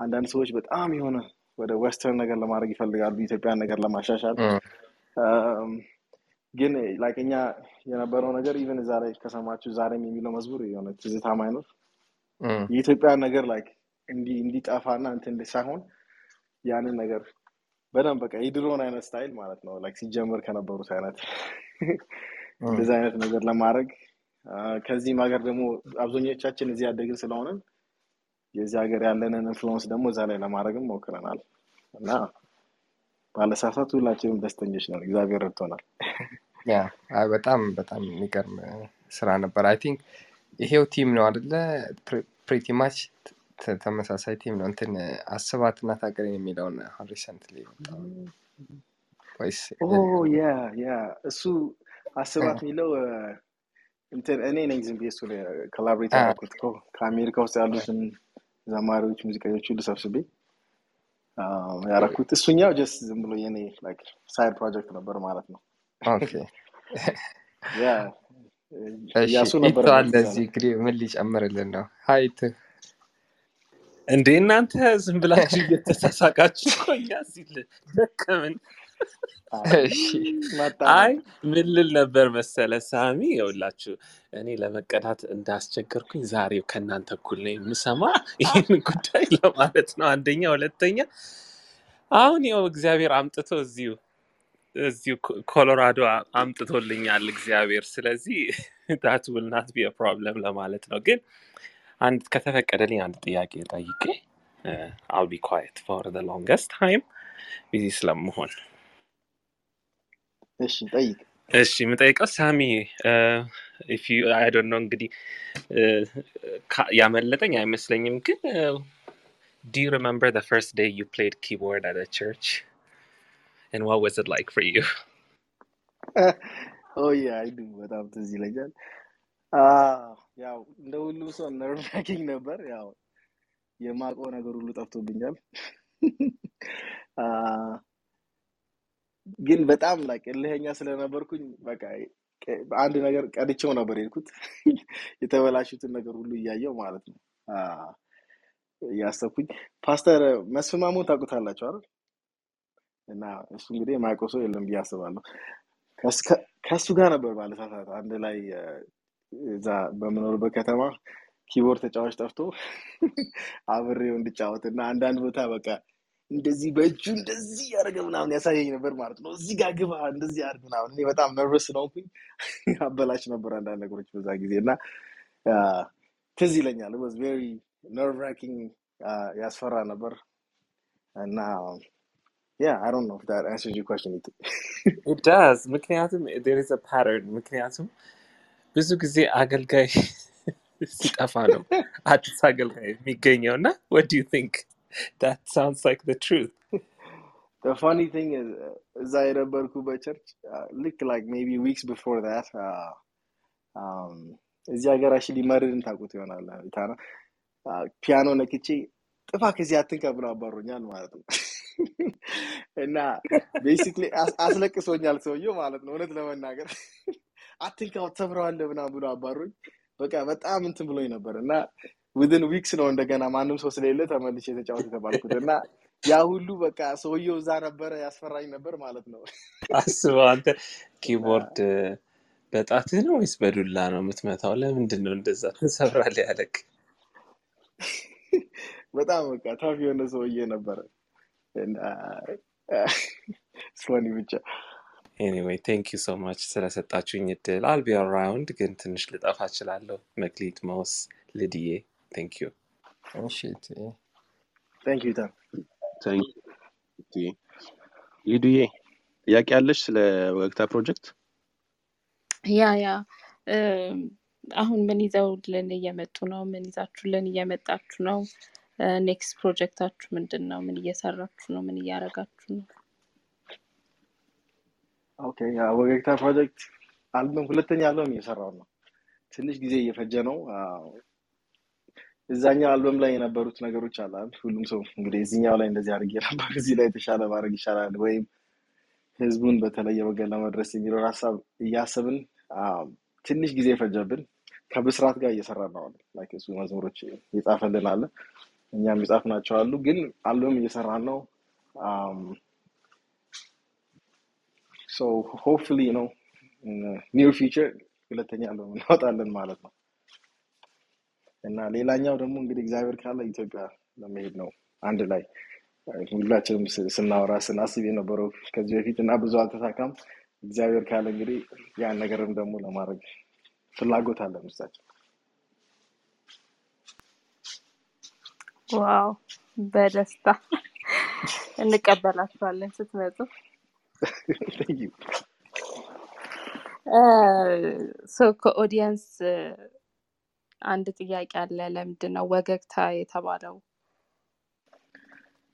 አንዳንድ ሰዎች በጣም የሆነ ወደ western ነገር ለማድረግ ይፈልጋሉ፣ ኢትዮጵያን ነገር ለማሻሻል። ግን like እኛ የነበረው ነገር even እዛ ላይ ከሰማችሁ ዛሬም የሚለው መዝሙር የሆነ ትዝታ ማይኖር። የኢትዮጵያን ነገር like እንዲ እንዲጠፋና እንትን ሳይሆን ያንን ነገር በደንብ በቃ የድሮውን አይነት style ማለት ነው like ሲጀምር ከነበሩት አይነት እንደዚህ አይነት ነገር ለማድረግ ከዚህም ሀገር ደግሞ አብዛኞቻችን እዚህ ያደግን ስለሆነን የዚህ ሀገር ያለንን influence ደግሞ እዛ ላይ ለማድረግም ሞክረናል እና ባለሳሳት ሁላችንም ደስተኞች ነን። እግዚአብሔር ረድቶናል። በጣም በጣም የሚገርም ስራ ነበር። I think ይሄው team ነው አደለ? Pretty much ተመሳሳይ team ነው። እንትን አስባት እና ታገረኝ የሚለውን recently እሱ አስባት የሚለው እንትን እኔ ነኝ ዝም ብዬ አ፣ ያደረኩት እኮ ከአሜሪካ ውስጥ ያሉትን ዘማሪዎች፣ ሙዚቀኞች ሁሉ ሰብስቤ ያደረኩት እሱኛው just ዝም ብሎ የኔ side project ነበር ማለት ነው። Okay Yeah እሺ እያሱ ኢቶ ነበር እንግዲህ ምን ሊጨምርልን ነው? ሀይት እንዴ እናንተ ዝም ብላችሁ እየተሳሳቃችሁ እኛ ሲል ደከምን። አይ ምን ልል ነበር መሰለ ሳሚ፣ የውላችሁ እኔ ለመቀዳት እንዳስቸገርኩኝ ዛሬው ከእናንተ እኩል ነው የምሰማ ይህን ጉዳይ ለማለት ነው። አንደኛ፣ ሁለተኛ አሁን ያው እግዚአብሔር አምጥቶ እዚሁ እዚሁ ኮሎራዶ አምጥቶልኛል እግዚአብሔር። ስለዚህ that will not be problem ለማለት ነው። ግን አንድ ከተፈቀደልኝ አንድ ጥያቄ ጠይቄ I'll be quiet for the longest time busy ስለምሆን እሺ ጠይቅ። እሺ የምጠይቀው ሳሚ if you I don't know እንግዲህ እ፣ ካ- ያመለጠኝ አይመስለኝም ግን do you remember the first day you played keyboard at a church and what was it like for you Oh yeah I do በጣም ትዝ ይለኛል። አ፣ ያው እንደ ሁሉም ሰው nerve-racking ነበር። ያው የማውቀው ነገር ሁሉ ጠፍቶብኛል። ግን በጣም like እልኸኛ ስለነበርኩኝ በቃ አንድ ነገር ቀድቼው ነበር የሄድኩት የተበላሹትን ነገር ሁሉ እያየው ማለት ነው እያሰብኩኝ ፓስተር መስፍን ማሞን አይደል? እና እሱ እንግዲህ የማያውቀው ሰው የለም ብዬ አስባለሁ። ከእሱ ጋር ነበር ባለሳሳት አንድ ላይ እዛ በምኖርበት ከተማ ኪቦርድ ተጫዋች ጠፍቶ አብሬው እንድጫወት እና አንዳንድ ቦታ በቃ እንደዚህ በእጁ እንደዚህ ያደረገ ምናምን ያሳየኝ ነበር ማለት ነው። እዚህ ጋር ግባ፣ እንደዚህ አድርግ ምናምን። እኔ በጣም nervous ስለሆንኩኝ አበላሽ ነበር አንዳንድ ነገሮች በዛ ጊዜ እና ትዝ ይለኛል was very nerve-racking ያስፈራ ነበር እና ምክንያቱም pattern ምክንያቱም ብዙ ጊዜ አገልጋይ ሲጠፋ ነው አዲስ አገልጋይ የሚገኘው እና what do you think? That sounds like the truth. The funny thing is እዛ የነበርኩበት church ልክ like maybe weeks before that እዚህ ሀገር actually መርድን ታውቁት ይሆናል። ታና ፒያኖ ነክቼ ጥፋ ከዚህ አትንካ ብሎ አባሮኛል ማለት ነው። እና basically አስለቅሶኛል ሰውየው ማለት ነው። እውነት ለመናገር አትንካው ተሰብረዋለህ ምናምን ብሎ አባሮኝ በቃ በጣም እንትን ብሎኝ ነበር እና within weeks ነው እንደገና ማንም ሰው ስለሌለ ተመልሼ የተጫወት የተባልኩት እና ያ ሁሉ በቃ ሰውየው እዛ ነበረ ያስፈራኝ ነበር ማለት ነው አስበው አንተ ኪቦርድ በጣትህ ነው ወይስ በዱላ ነው የምትመታው? ለምንድን ነው እንደዛ ትሰብራለህ ያለክ? በጣም በቃ tough የሆነ ሰውዬ ነበረ it's funny ብቻ anyway thank you so much ስለሰጣችሁኝ እድል። I'll be around ግን ትንሽ ልጠፋ እችላለሁ። መክሊት፣ መውስ፣ ልድዬ thank you። እሺ ታም ሊዱዬ ጥያቄ ያለሽ ስለ ወገግታ ፕሮጀክት? Yeah yeah አሁን ምን ይዘውልን እየመጡ ነው? ምን ይዛችሁልን እየመጣችሁ ነው? next ፕሮጀክታችሁ ምንድን ነው? ምን እየሰራችሁ ነው? ምን እያደረጋችሁ ነው? okay ወገግታ ፕሮጀክት አልበም ሁለተኛ አልበም እየሰራው ነው። ትንሽ ጊዜ እየፈጀ ነው። እዛኛው አልበም ላይ የነበሩት ነገሮች አለ አይደል? ሁሉም ሰው እንግዲህ እዚኛው ላይ እንደዚህ አድርጌ ነበር እዚህ ላይ የተሻለ ማድረግ ይሻላል ወይም ህዝቡን በተለየ ወገን ለመድረስ የሚለውን ሀሳብ እያሰብን ትንሽ ጊዜ ፈጀብን። ከብስራት ጋር እየሰራ ነው like እሱ መዝሙሮች እየጻፈልን አለ እኛም የጻፍናቸው አሉ። ግን አልበም እየሰራን ነው so hopefully ነው near future ሁለተኛ አልበም እናወጣለን ማለት ነው። እና ሌላኛው ደግሞ እንግዲህ እግዚአብሔር ካለ ኢትዮጵያ ለመሄድ ነው አንድ ላይ። ሁላችንም ስናወራ ስናስብ የነበረው ከዚህ በፊት እና ብዙ አልተሳካም። እግዚአብሔር ካለ እንግዲህ ያን ነገርም ደግሞ ለማድረግ ፍላጎት አለን ውስጣችን Wow! በደስታ እንቀበላችኋለን ስትመጡ። Thank you. so ከ audience አንድ ጥያቄ አለ። ለምንድን ነው ወገግታ የተባለው?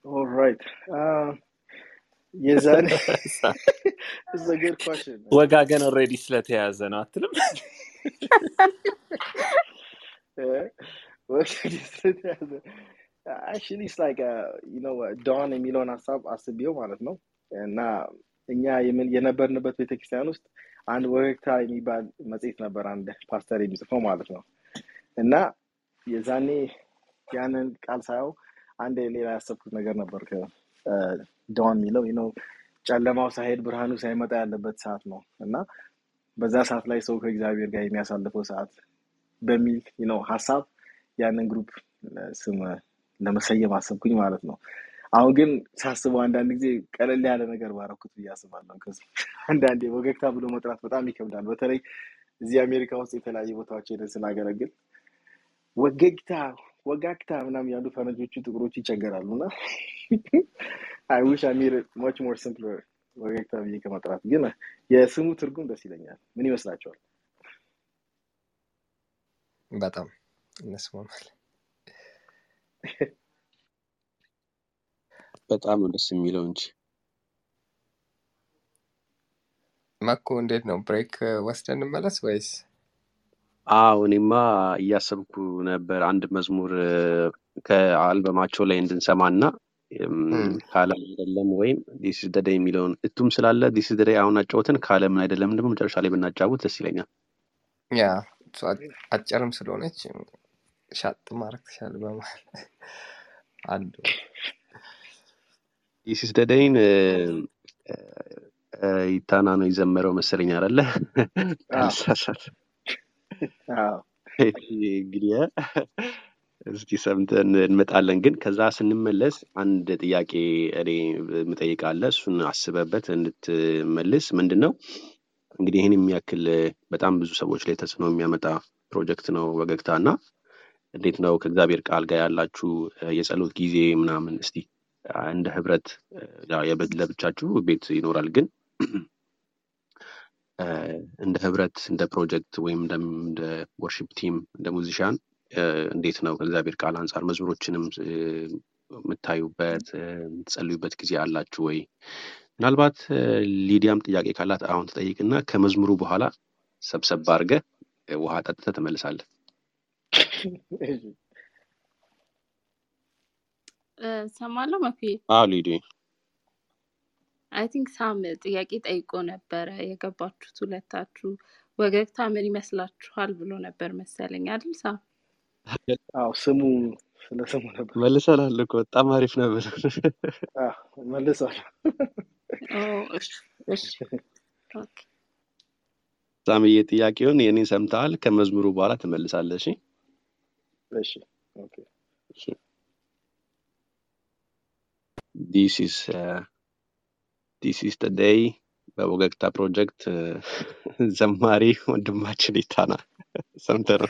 All right. Uh, የዛሬ It's a good question. ወጋገን already ስለተያዘ ነው አትልም? actually it's like you know dawn የሚለውን ሀሳብ አስቤው ማለት ነው እና እኛ የነበርንበት ቤተክርስቲያን ውስጥ አንድ ወገግታ የሚባል መጽሔት ነበር አንድ ፓስተር የሚጽፈው ማለት ነው እና የዛኔ ያንን ቃል ሳየው አንድ ሌላ ያሰብኩት ነገር ነበር ዳን የሚለው know ጨለማው ሳይሄድ ብርሃኑ ሳይመጣ ያለበት ሰዓት ነው እና በዛ ሰዓት ላይ ሰው ከእግዚአብሔር ጋር የሚያሳልፈው ሰዓት በሚል know ሀሳብ ያንን ግሩፕ ስም ለመሰየም አሰብኩኝ ማለት ነው። አሁን ግን ሳስበው አንዳንድ ጊዜ ቀለል ያለ ነገር ባረኩት ብዬ አስባለሁ። አንዳንዴ ወገግታ ብሎ መጥራት በጣም ይከብዳል። በተለይ እዚህ አሜሪካ ውስጥ የተለያዩ ቦታዎች ሄደን ስናገለግል ወገግታ ወጋግታ ምናምን ያሉ ፈረንጆቹ ጥቁሮቹ ይቸገራሉ እና I wish I much more simpler ወገግታ ብዬ ከመጥራት ግን የስሙ ትርጉም ደስ ይለኛል። ምን ይመስላችኋል? በጣም እንስማማል። በጣም ነው ደስ የሚለው እንጂ መኮ እንዴት ነው? break ወስደን እንመለስ ወይስ? አዎ እኔማ እያሰብኩ ነበር አንድ መዝሙር ከአልበማቸው ላይ እንድንሰማና ከዓለም አይደለም ወይም this is the day የሚለውን እቱም ስላለ this is the day አሁን አጫወትን ከዓለምን አይደለም ደግሞ መጨረሻ ላይ ብናጫውት ደስ ይለኛል። yeah እሷ አጭርም ስለሆነች ሻጥ ማድረግ ትችላል። በመሀል አንዱ ዴይን ይታና ነው የዘመረው መሰለኝ ካልሳሳት አዎ እንግዲህ እስቲ ሰምተን እንመጣለን። ግን ከዛ ስንመለስ አንድ ጥያቄ እኔ የምጠይቅ አለ። እሱን አስበበት እንድትመልስ። ምንድን ነው እንግዲህ ይህን የሚያክል በጣም ብዙ ሰዎች ላይ ተጽዕኖ የሚያመጣ ፕሮጀክት ነው ወገግታ እና እንዴት ነው ከእግዚአብሔር ቃል ጋር ያላችሁ የጸሎት ጊዜ ምናምን እስቲ እንደ ህብረት ለብቻችሁ ቤት ይኖራል ግን እንደ ህብረት እንደ ፕሮጀክት ወይም እንደ worship team እንደ እ፣ እንዴት ነው ከእግዚአብሔር ቃል አንጻር መዝሙሮችንም የምታዩበት የምትጸልዩበት ጊዜ አላችሁ ወይ? ምናልባት ሊዲያም ጥያቄ ካላት አሁን ትጠይቅና ከመዝሙሩ በኋላ ሰብሰብ አድርገህ ውሃ ጠጥተህ ትመልሳለህ። ሰማለሁ መኩ አዎ ሊዲ I think ሳም ጥያቄ ጠይቆ ነበረ። የገባችሁት ሁለታችሁ ወገግታ ምን ይመስላችኋል ብሎ ነበር መሰለኝ አይደል ሳም? አዎ ስሙ ስለ ስሙ ነበር። መልሰናል እኮ። በጣም አሪፍ ነበር። መልሷል። oh እሺ እሺ። okay። ሳምዬ ጥያቄውን የኔን ሰምተሃል። ከመዝሙሩ በኋላ ትመልሳለህ። እሺ እሺ okay this is this is the day በወገግታ ፕሮጀክት እ፣ ዘማሪ ወንድማችን ይታና ሰምተህ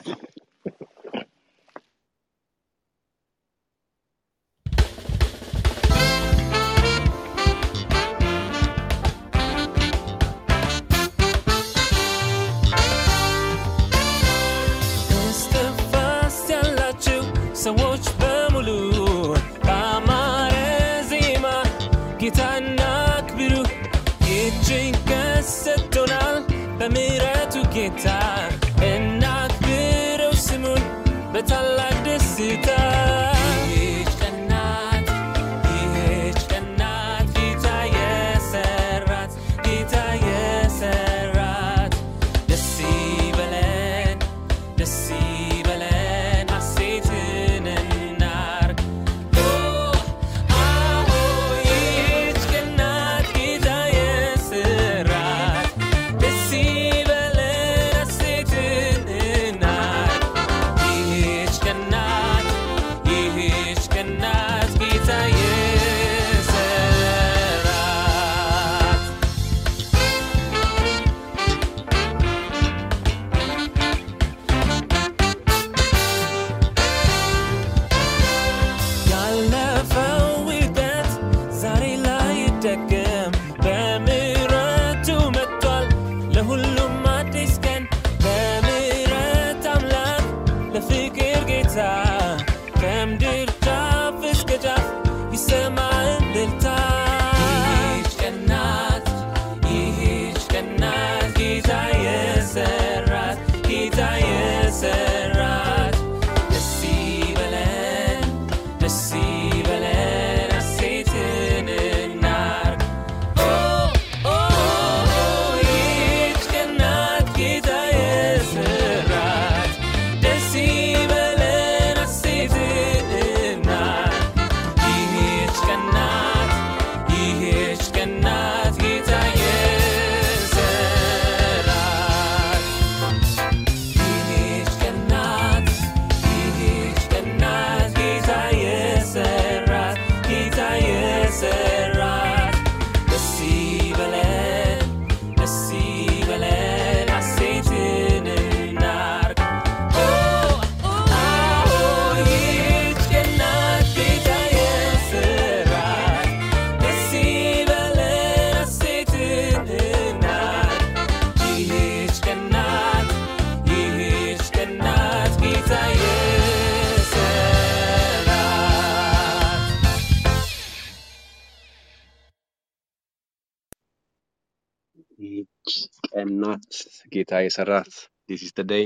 ጌታ የሰራት this is the day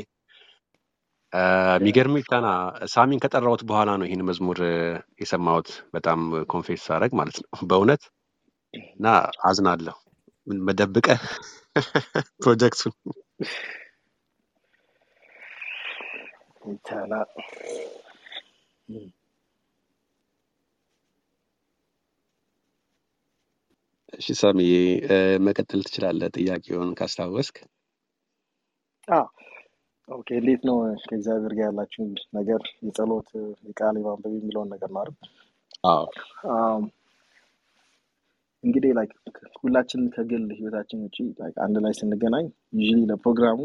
የሚገርም ቻና ሳሚን ከጠራሁት በኋላ ነው ይህን መዝሙር እ፣ የሰማሁት። በጣም confess ሳደርግ ማለት ነው። በእውነት? እና አዝናለሁ። መደብቀ ፕሮጀክቱን። ይቻላል። እሺ ሳሚዬ እ፣ መቀጠል ትችላለህ? ጥያቄውን ካስታወስክ okay። እንዴት ነው ከእግዚአብሔር ጋር ያላችሁን ነገር የጸሎት የቃል የማንበብ የሚለውን ነገር ነው አይደል? አዎ um፣ እንግዲህ like ሁላችንም ከግል ህይወታችን ውጭ አንድ ላይ ስንገናኝ usually ለፕሮግራሙ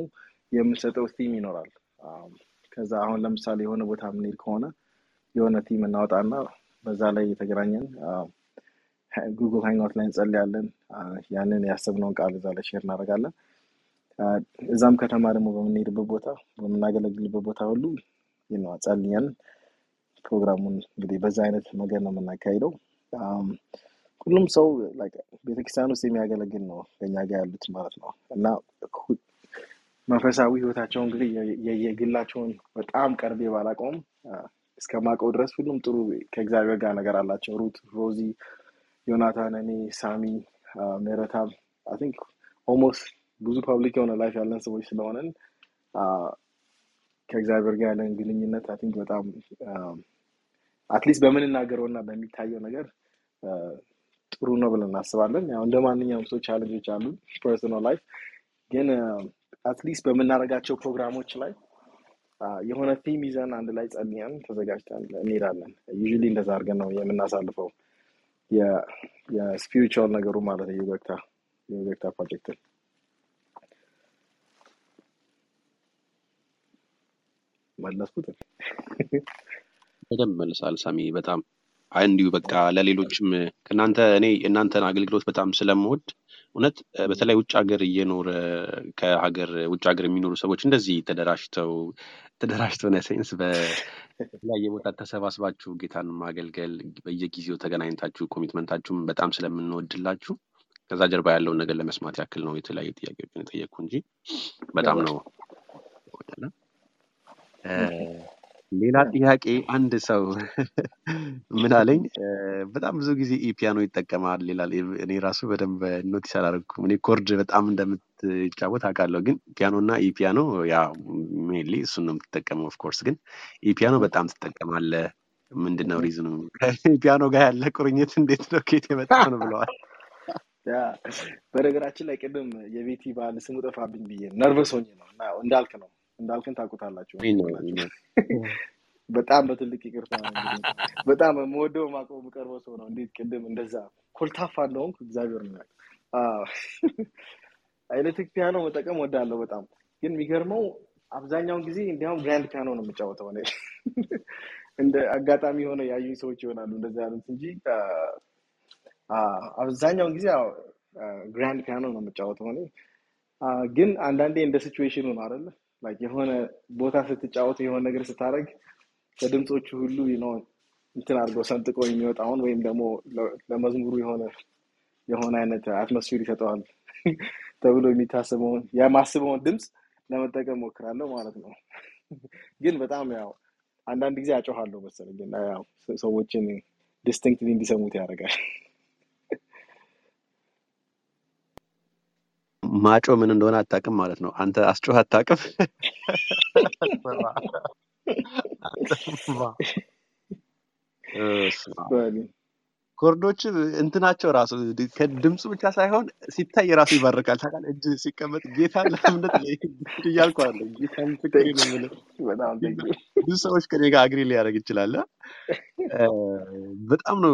የምንሰጠው theme ይኖራል። um፣ ከዛ አሁን ለምሳሌ የሆነ ቦታ የምንሄድ ከሆነ የሆነ theme እናወጣና በዛ ላይ የተገናኘን Google Hangout ላይ እንጸልያለን። አ፣ ያንን ያሰብነውን ቃል እዛ ላይ share እናደርጋለን። እዛም ከተማ ደግሞ በምንሄድበት ቦታ በምናገለግልበት ቦታ ሁሉ ጸልየን ፕሮግራሙን እንግዲህ በዛ አይነት መንገድ ነው የምናካሂደው። um፣ ሁሉም ሰው ቤተክርስቲያን ውስጥ የሚያገለግል ነው ከኛ ጋር ያሉት ማለት ነው እና መንፈሳዊ ህይወታቸው እንግዲህ የግላቸውን በጣም ቀርቤ ባላውቀውም አ፣ እስከማውቀው ድረስ ሁሉም ጥሩ ከእግዚአብሔር ጋር ነገር አላቸው። ሩት፣ ሮዚ፣ ዮናታን፣ እኔ፣ ሳሚ፣ አ፣ ምህረታብ I think almost ብዙ public የሆነ life ያለን ሰዎች ስለሆነን ከእግዚአብሔር ጋር ያለን ግንኙነት I think በጣም at least በምንናገረው እና በሚታየው ነገር ጥሩ ነው ብለን እናስባለን። ያው እንደ ማንኛውም ሰው challenge ኦች አሉ personal life ግን at least በምናደርጋቸው ፕሮግራሞች ላይ የሆነ team ይዘን አንድ ላይ ጸልየን ተዘጋጅተን እንሄዳለን። usually እንደዛ አድርገን ነው የምናሳልፈው የ spiritual ነገሩ ማለት ነው የወገግታ የወገግታ ፕሮጀክትን መለስኩት። በደንብ መልሰሃል ሳሚ በጣም እንዲሁ በቃ ለሌሎችም ከእናንተ እኔ የእናንተን አገልግሎት በጣም ስለምወድ እውነት በተለይ ውጭ ሀገር እየኖረ ከሀገር ውጭ ሀገር የሚኖሩ ሰዎች እንደዚህ ተደራጅተው ተደራጅተው ነሰንስ በተለያየ ቦታ ተሰባስባችሁ ጌታን ማገልገል በየጊዜው ተገናኝታችሁ ኮሚትመንታችሁም በጣም ስለምንወድላችሁ ከዛ ጀርባ ያለውን ነገር ለመስማት ያክል ነው የተለያዩ ጥያቄዎችን የጠየቅኩ እንጂ በጣም ነው ሌላ ጥያቄ አንድ ሰው ምን አለኝ በጣም ብዙ ጊዜ ፒያኖ ይጠቀማል ይላል። እኔ ራሱ በደንብ notice አላደረኩም። እኔ chord በጣም እንደምትጫወት አውቃለሁ፣ ግን ፒያኖ እና e-piano yeah mainly እሱን ነው የምትጠቀመው። of course ግን e-piano በጣም ትጠቀማለህ። ምንድን ነው reason ኑ? ከፒያኖ ጋር ያለ ቁርኝት እንዴት ነው? ከየት የመጣ ነው ብለዋል። በነገራችን ላይ ቅድም የቤቲ ባል ስሙ ጠፋብኝ ብዬ nervous ሆኜ ነው እና እንዳልክ ነው እንዳልክን ታውቁታላችሁ በጣም በትልቅ ይቅርታ በጣም የምወደው ማቀው የምቀርበው ሰው ነው። እንዴት ቅድም እንደዛ ኮልታፋ እንደሆንኩ እግዚአብሔር ነው ኤሌክትሪክ ፒያኖ መጠቀም ወዳለሁ በጣም። ግን የሚገርመው አብዛኛውን ጊዜ እንዲያውም grand piano ነው የምጫወተው እንደ አጋጣሚ የሆነ ያዩኝ ሰዎች ይሆናሉ እንደዛ ያሉት እንጂ አብዛኛውን ጊዜ grand piano ነው የምጫወተው እኔ። ግን አንዳንዴ እንደ situation ኑ ነው አይደለ የሆነ ቦታ ስትጫወት የሆነ ነገር ስታደርግ ከድምፆቹ ሁሉ እንትን አድርገው ሰንጥቆ የሚወጣውን ወይም ደግሞ ለመዝሙሩ የሆነ የሆነ አይነት atmosphere ይሰጠዋል ተብሎ የሚታሰበውን የማስበውን ድምፅ ለመጠቀም ሞክራለሁ ማለት ነው። ግን በጣም ያው አንዳንድ ጊዜ አጮኋለሁ መሰለኝ ሰዎችን distinctly እንዲሰሙት ያደርጋል። ማጮ ምን እንደሆነ አታውቅም ማለት ነው። አንተ አስጮህ በል ኮርዶች እንትናቸው ራሱ ከድምፁ ብቻ ሳይሆን ሲታይ ራሱ ይባርካል። ታውቃለህ፣ እጅ ሲቀመጥ ጌታ ለእምነት እያልኩ አለ ብዙ ሰዎች ከኔ ጋር አግሪ ሊያደርግ ይችላል። እ፣ በጣም ነው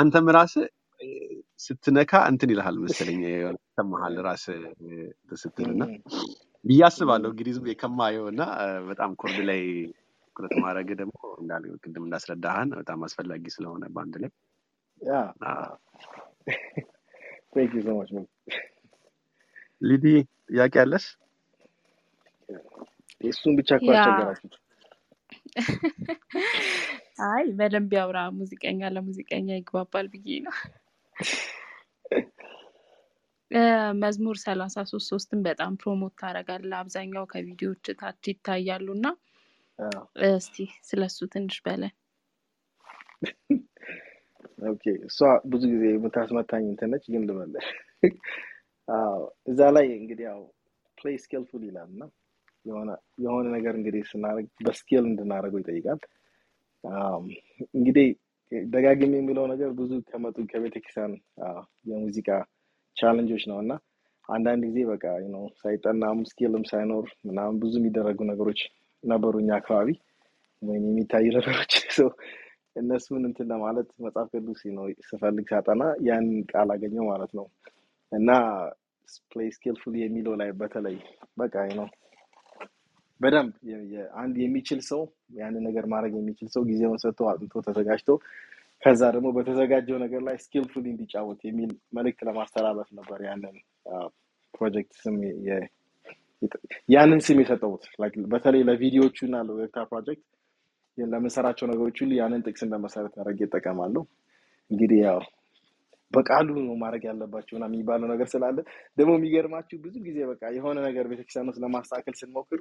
አንተም ራስህ ስትነካ እንትን ይልሃል መሰለኝ ይሰማሃል ራስህ እ፣ ስትል እና ብዬ አስባለሁ እንግዲህ ዝም ብዬ ከማየው እና በጣም chord ላይ ትኩረት ማድረግ ደግሞ እንዳል ቅድም እንዳስረዳህን በጣም አስፈላጊ ስለሆነ በአንድ ላይ ሊዲ ጥያቄ አለሽ? እሱን ብቻ እኮ አይ በደንብ ያውራ ሙዚቀኛ ለሙዚቀኛ ይግባባል ብዬ ነው። መዝሙር ሰላሳ ሶስት ሶስትን በጣም promote ታደርጋለህ። አብዛኛው ከቪዲዮዎች ታች ይታያሉ እና እስቲ ስለሱ ትንሽ በለን። okay እሷ ብዙ ጊዜ የምታስመታኝ እንትን ነች፣ ግን ልበልህ እዛ ላይ እንግዲህ ያው play skillful ይላል እና የሆነ ነገር እንግዲህ ስናደርግ በስኪል እንድናደርገው ይጠይቃል። እንግዲህ ደጋግሜ የሚለው ነገር ብዙ ከመጡ ከቤተክርስቲያን የሙዚቃ ቻለንጆች ነው። እና አንዳንድ ጊዜ በቃ ነው ሳይጠናም ስኪልም ሳይኖር ምናምን ብዙ የሚደረጉ ነገሮች ነበሩ እኛ አካባቢ ወይም የሚታዩ ነገሮች። እነሱን እንትን ለማለት መጽሐፍ ቅዱስ ነው ስፈልግ ሳጠና ያንን ቃል አገኘው ማለት ነው። እና play skillful የሚለው ላይ በተለይ በቃ ነው በደንብ አንድ የሚችል ሰው ያንን ነገር ማድረግ የሚችል ሰው ጊዜውን ሰጥቶ አጥንቶ ተዘጋጅቶ ከዛ ደግሞ በተዘጋጀው ነገር ላይ skillful እንዲጫወት የሚል መልእክት ለማስተላለፍ ነበር ያንን ፕሮጀክት ስም ያንን ስም Like በተለይ ለቪዲዮቹ እና ለወገግታ ፕሮጀክት ለምንሰራቸው ነገሮች ሁሉ ያንን ጥቅስ እንደመሰረት አድርጌ እጠቀማለሁ። እንግዲህ ያው በቃሉ ነው ማድረግ ያለባቸው እና የሚባለው ነገር ስላለ ደግሞ የሚገርማችሁ ብዙ ጊዜ በቃ የሆነ ነገር ቤተክርስቲያን ውስጥ ለማስተካከል ስንሞክር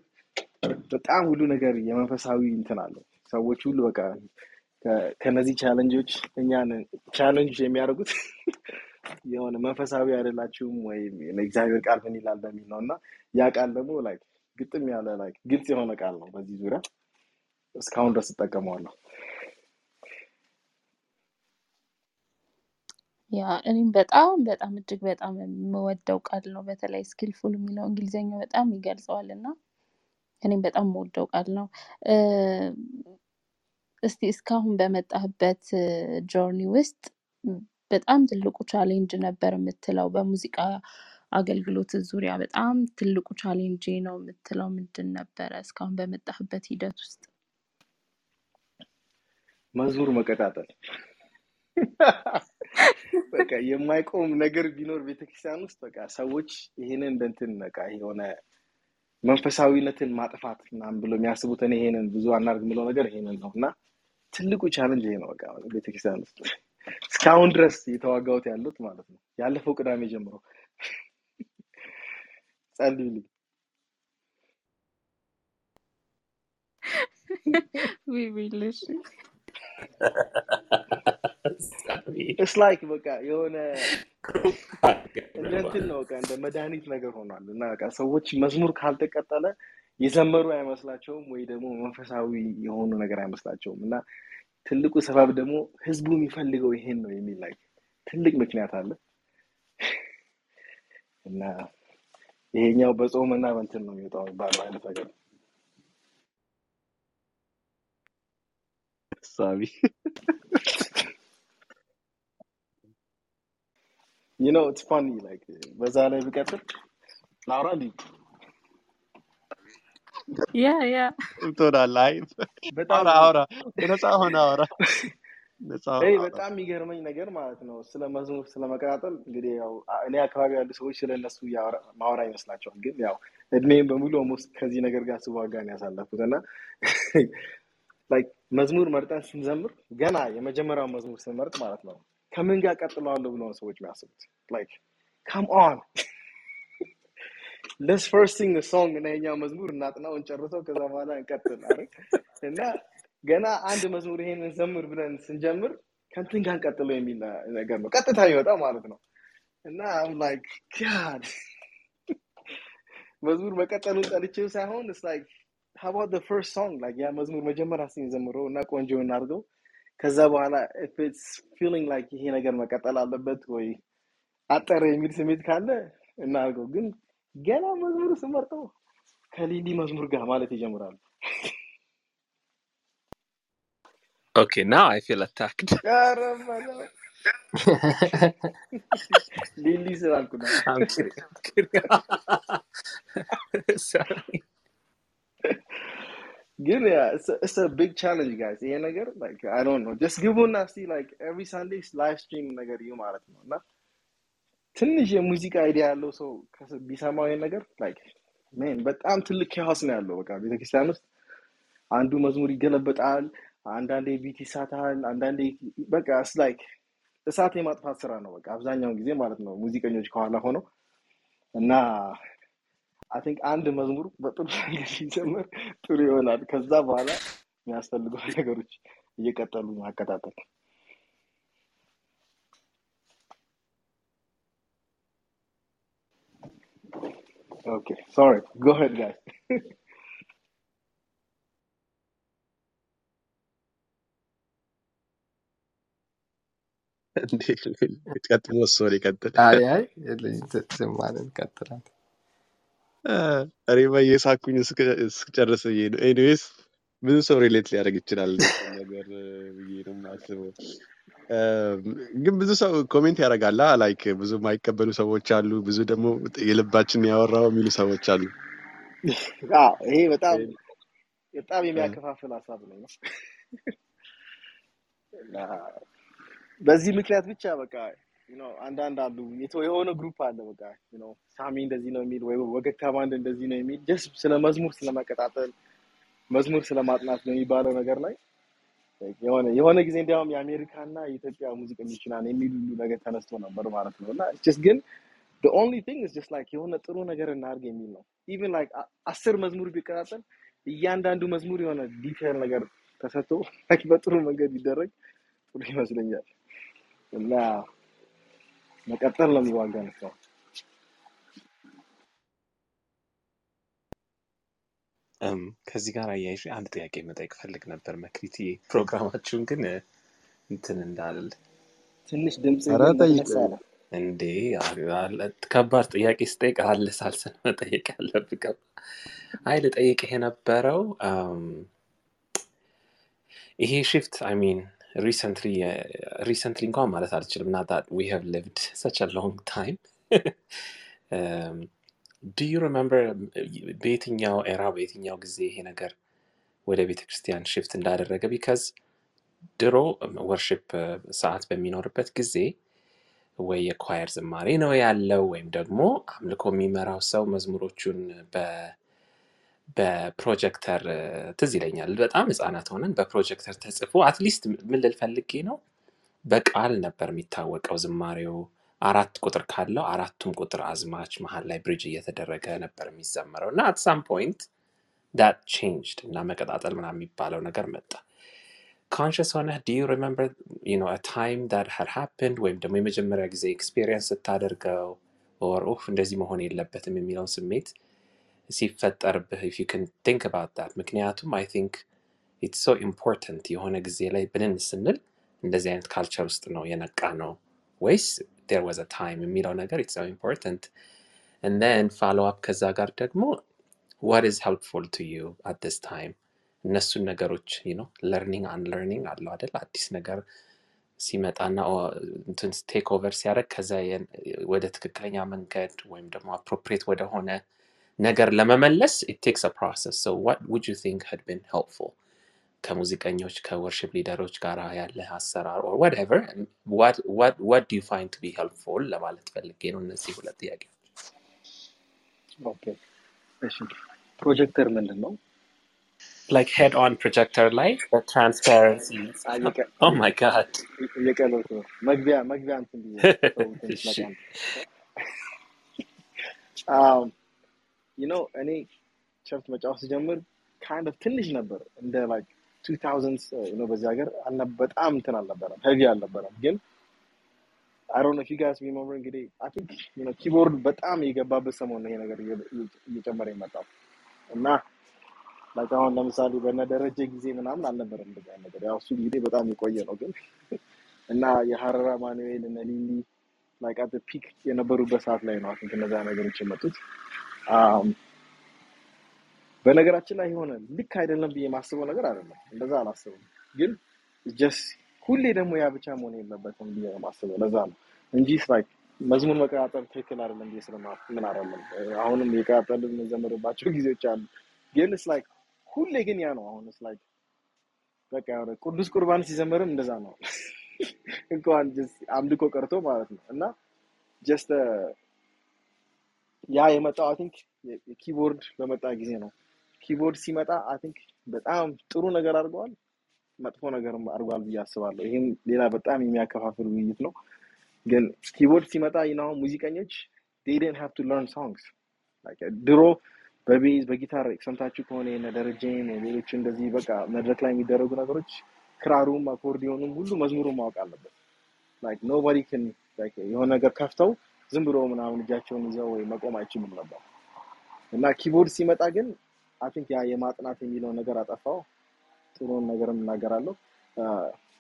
በጣም ሁሉ ነገር የመንፈሳዊ እንትን አለው። ሰዎች ሁሉ በቃ ከነዚህ challenge ኦች እኛን challenge የሚያደርጉት የሆነ መንፈሳዊ አይደላችሁም ወይም የእግዚአብሔር ቃል ምን ይላል በሚል ነው እና ያ ቃል ደግሞ like ግጥም ያለ like ግልጽ የሆነ ቃል ነው። በዚህ ዙሪያ እስካሁን ድረስ እጠቀመዋለሁ። yeah እኔም በጣም በጣም እጅግ በጣም የምወደው ቃል ነው። በተለይ skillful የሚለው እንግሊዝኛው በጣም ይገልጸዋል እና እኔም በጣም የምወደው ቃል ነው። እስቲ እስካሁን በመጣህበት journey ውስጥ በጣም ትልቁ challenge ነበር የምትለው በሙዚቃ አገልግሎት ዙሪያ በጣም ትልቁ challenge ነው የምትለው ምንድን ነበረ? እስካሁን በመጣህበት ሂደት ውስጥ መዝሙር መቀጣጠል በቃ የማይቆም ነገር ቢኖር ቤተክርስቲያን ውስጥ በቃ ሰዎች ይሄንን እንደ እንትን በቃ የሆነ መንፈሳዊነትን ማጥፋት ምናምን ብሎ የሚያስቡት እኔ ይሄንን ብዙ አናርግ የምለው ነገር ይሄንን ነው እና ትልቁ ቻለንጅ ይሄ ነው። በቃ ቤተክርስቲያን ውስጥ እስካሁን ድረስ የተዋጋሁት ያሉት ማለት ነው። ያለፈው ቅዳሜ ጀምሮ ጸልዩልኝ። we it's like በቃ የሆነ እንደ እንትን ነው በቃ እንደ መድኃኒት ነገር ሆኗል እና በቃ ሰዎች መዝሙር ካልተቀጠለ የዘመሩ አይመስላቸውም ወይ ደግሞ መንፈሳዊ የሆኑ ነገር አይመስላቸውም እና ትልቁ ሰበብ ደግሞ ህዝቡ የሚፈልገው ይሄን ነው የሚል ላይ ትልቅ ምክንያት አለ እና ይሄኛው በጾም እና በእንትን ነው የሚወጣው የሚባለው አይነት ነገር ነው። ሳሚ you know it's funny like በዛ ላይ ብቀጥል ላውራ እንዲ yeah yeah። ትሆናለህ። አይ በጣም አውራ አውራ። ነፃ ሆነ አውራ። ይህ በጣም የሚገርመኝ ነገር ማለት ነው ስለ መዝሙር ስለ መቀጣጠል እንግዲህ ያው እኔ አካባቢ ያሉ ሰዎች ስለ እነሱ ማውራ ይመስላቸዋል ግን ያው እድሜም በሙሉ almost ከዚህ ነገር ጋር ስዋጋ ነው ያሳለፍኩት እና like መዝሙር መርጠን ስንዘምር ገና የመጀመሪያው መዝሙር ስንመርጥ ማለት ነው ከምን ጋር ቀጥለዋለሁ ብሎ ነው ሰዎች የሚያስቡት like come on let's first sing song እና የኛው መዝሙር እናጥናው እንጨርሰው ከዛ በኋላ እንቀጥል አይደል እና ገና አንድ መዝሙር ይሄን እንዘምር ብለን ስንጀምር ከንትን ጋር እንቀጥለው የሚል ነገር ነው ቀጥታ የሚወጣው ማለት ነው እና I'm like God. መዝሙር መቀጠሉን ጠልቼው ሳይሆን it's like how about the first song? Like ያ መዝሙር መጀመሪያ ስንዘምረው እና ቆንጆ እናድርገው ከዛ በኋላ it's feeling like ይሄ ነገር መቀጠል አለበት ወይ አጠረ የሚል ስሜት ካለ እናድርገው። ግን ገና መዝሙር ስመርጠው ከሊሊ መዝሙር ጋር ማለት ይጀምራሉ። okay now I feel attacked ሊሊ ስላልኩ ነው ግን a big challenge guys. ይሄ ነገር I don't know. Just ግቡና እስቲ like every Sunday live stream ነገር እዩ ማለት ነው እና ትንሽ የሙዚቃ idea ያለው ሰው ቢሰማው ይሄን ነገር like man በጣም ትልቅ chaos ነው ያለው በቃ ቤተክርስቲያን ውስጥ አንዱ መዝሙር ይገለበጣል አንዳንዴ beat ይሳታል አንዳንዴ በቃ like እሳት የማጥፋት ስራ ነው በቃ አብዛኛውን ጊዜ ማለት ነው ሙዚቀኞች ከኋላ ሆነው እና I think አንድ መዝሙር በጥሩ ነገር ሲጀምር ጥሩ ይሆናል። ከዛ በኋላ የሚያስፈልጉ ነገሮች እየቀጠሉ ማቀጣጠል። okay sorry go ahead guys ቀጥሎ sorry ቀጥል I እንቀጥላለን። እኔ በየሳኩኝ እስክ- እስክጨርስ ብዬ ነው። anyways ብዙ ሰው relate ሊያደርግ ይችላል ነገር ብዬ ነው የማስበው። ግን ብዙ ሰው comment ያደርጋላ like ብዙ የማይቀበሉ ሰዎች አሉ፣ ብዙ ደግሞ የልባችን ያወራው የሚሉ ሰዎች አሉ። ይሄ በጣም በጣም የሚያከፋፍል ሀሳብ ነው በዚህ ምክንያት ብቻ በቃ አንዳንድ አሉ። የሆነ group አለ በቃ ሳሚ እንደዚህ ነው የሚል ወይ ወገግታ ባንድ እንደዚህ ነው የሚል just ስለ መዝሙር ስለመቀጣጠል መዝሙር ስለማጥናት በሚባለው ነገር ላይ የሆነ የሆነ ጊዜ እንዲያውም የአሜሪካና የኢትዮጵያ ሙዚቀኞች ምናምን የሚል ሁሉ ነገር ተነስቶ ነበር ማለት ነው። እና just ግን thing is just like የሆነ ጥሩ ነገር እናድርግ የሚል ነው። Even like አስር መዝሙር ቢቀጣጠል እያንዳንዱ መዝሙር የሆነ detail ነገር ተሰጥቶ በጥሩ መንገድ ቢደረግ ጥሩ ይመስለኛል። እና መቀጠል ሰው እም፣ ከዚህ ጋር አያይዤ አንድ ጥያቄ መጠየቅ ፈልግ ነበር መክሊት ፕሮግራማችሁን ግን እንትን እንዳልል። ትንሽ ድምፅ እንዴ ከባድ ጥያቄ ስጠይቅ አለሳልሰን መጠየቅ ያለብህ ገባ I ልጠይቅህ የነበረው ይሄ shift I mean recently recently እንኳን ማለት አልችልም። Now we have lived such a long time do you remember በየትኛው era በየትኛው ጊዜ ይሄ ነገር ወደ ቤተ ክርስቲያን shift እንዳደረገ? Because ድሮ worship ሰዓት በሚኖርበት ጊዜ ወይ የ choir ዝማሬ ነው ያለው ወይም ደግሞ አምልኮ የሚመራው ሰው መዝሙሮቹን በፕሮጀክተር ትዝ ይለኛል። በጣም ህፃናት ሆነን በፕሮጀክተር ተጽፎ at least ምን ፈልጌ ነው? በቃል ነበር የሚታወቀው ዝማሬው። አራት ቁጥር ካለው አራቱም ቁጥር አዝማች መሀል ላይ bridge እየተደረገ ነበር የሚዘመረው። እና at point that changed እና መቀጣጠል ምናምን የሚባለው ነገር መጣ። conscious ሆነህ do remember time that had happened? ወይም ደግሞ የመጀመሪያ ጊዜ experience ስታደርገው? Or ኡፍ! እንደዚህ መሆን የለበትም የሚለውን ስሜት ሲፈጠርብህ if you can think about that. ምክንያቱም I think it's so important የሆነ ጊዜ ላይ ብንን ስንል እንደዚህ አይነት culture ውስጥ ነው የነቃ ነው ወይስ there was a time የሚለው ነገር it's so important and then ከዛ ጋር ደግሞ what is helpful to you at this time? እነሱን ነገሮች ነው learning unlearning አለው አይደል? አዲስ ነገር ሲመጣና take over ሲያደርግ ከዛ ወደ ትክክለኛ መንገድ ወይም ደግሞ appropriate ወደሆነ ነገር ለመመለስ it takes a process so what would you think had been helpful ከሙዚቀኞች ከወርሽፕ ሊደሮች ጋር ያለ አሰራር or whatever what what what do you find to be helpful ለማለት ፈልጌ ነው እነዚህ ሁለት ጥያቄዎች ኦኬ እሺ ፕሮጀክተር ምንድን ነው like head on projector ላይ transparency አ- እየቀ- oh my god እየቀለድኩ ነው መግቢያ መግቢያ እንትን ብዬ እኔ church መጫወት ስጀምር of ትንሽ ነበር። እንደ like 2000s uh, you know በዚህ ሀገር በጣም እንትን አልነበረም heavy አልነበረም። ግን you guys remember እንግዲህ know keyboard በጣም የገባበት ሰሞን ይሄ ነገር እየ- እየ- እየጨመረ የመጣው። እና like አሁን ለምሳሌ በነ ደረጀ ጊዜ ምናምን አልነበረም እንደዚህ ነገር። ያው እሱ ጊዜ በጣም የቆየ ነው ግን እና የሀረራ ማኑኤል እነ ሊሊ at the peak የነበሩበት ሰዓት ላይ ነው I think እነዛ ነገሮች የመጡት በነገራችን ላይ የሆነ ልክ አይደለም ብዬ የማስበው ነገር አይደለም። እንደዛ አላስብም። ግን just ሁሌ ደግሞ ያ ብቻ መሆን የለበትም ብዬ ነው የማስበው። ለዛ ነው እንጂ like መዝሙር መቀጣጠል ትክክል አይደለም ብዬ ስለማምን አይደለም አሁንም የቀጣጠል የምንዘምርባቸው ጊዜዎች አሉ። ግን ስ like ሁሌ ግን ያ ነው አሁን ስ like በቃ ቅዱስ ቁርባን ሲዘምርም እንደዛ ነው። እንኳን አምልኮ ቀርቶ ማለት ነው። እና just ያ የመጣው I think የ keyboard በመጣ ጊዜ ነው። keyboard ሲመጣ I think በጣም ጥሩ ነገር አድርገዋል መጥፎ ነገርም አድርጓል ብዬ አስባለሁ። ይህም ሌላ በጣም የሚያከፋፍል ውይይት ነው። ግን ኪቦርድ ሲመጣ ያው ሙዚቀኞች have to learn songs. Like ድሮ በቤዝ በጊታር ሰምታችሁ ከሆነ የነ ደረጀን ሌሎች እንደዚህ በቃ መድረክ ላይ የሚደረጉ ነገሮች ክራሩም አኮርዲዮኑም ሁሉ መዝሙሩን ማወቅ አለበት። Like የሆነ ነገር ከፍተው ዝም ብሎ ምናምን እጃቸውን ይዘው ወይ መቆም አይችሉም ነበር። እና ኪቦርድ ሲመጣ ግን አይ ያ የማጥናት የሚለው ነገር አጠፋው። ጥሩን ነገርም እናገራለሁ።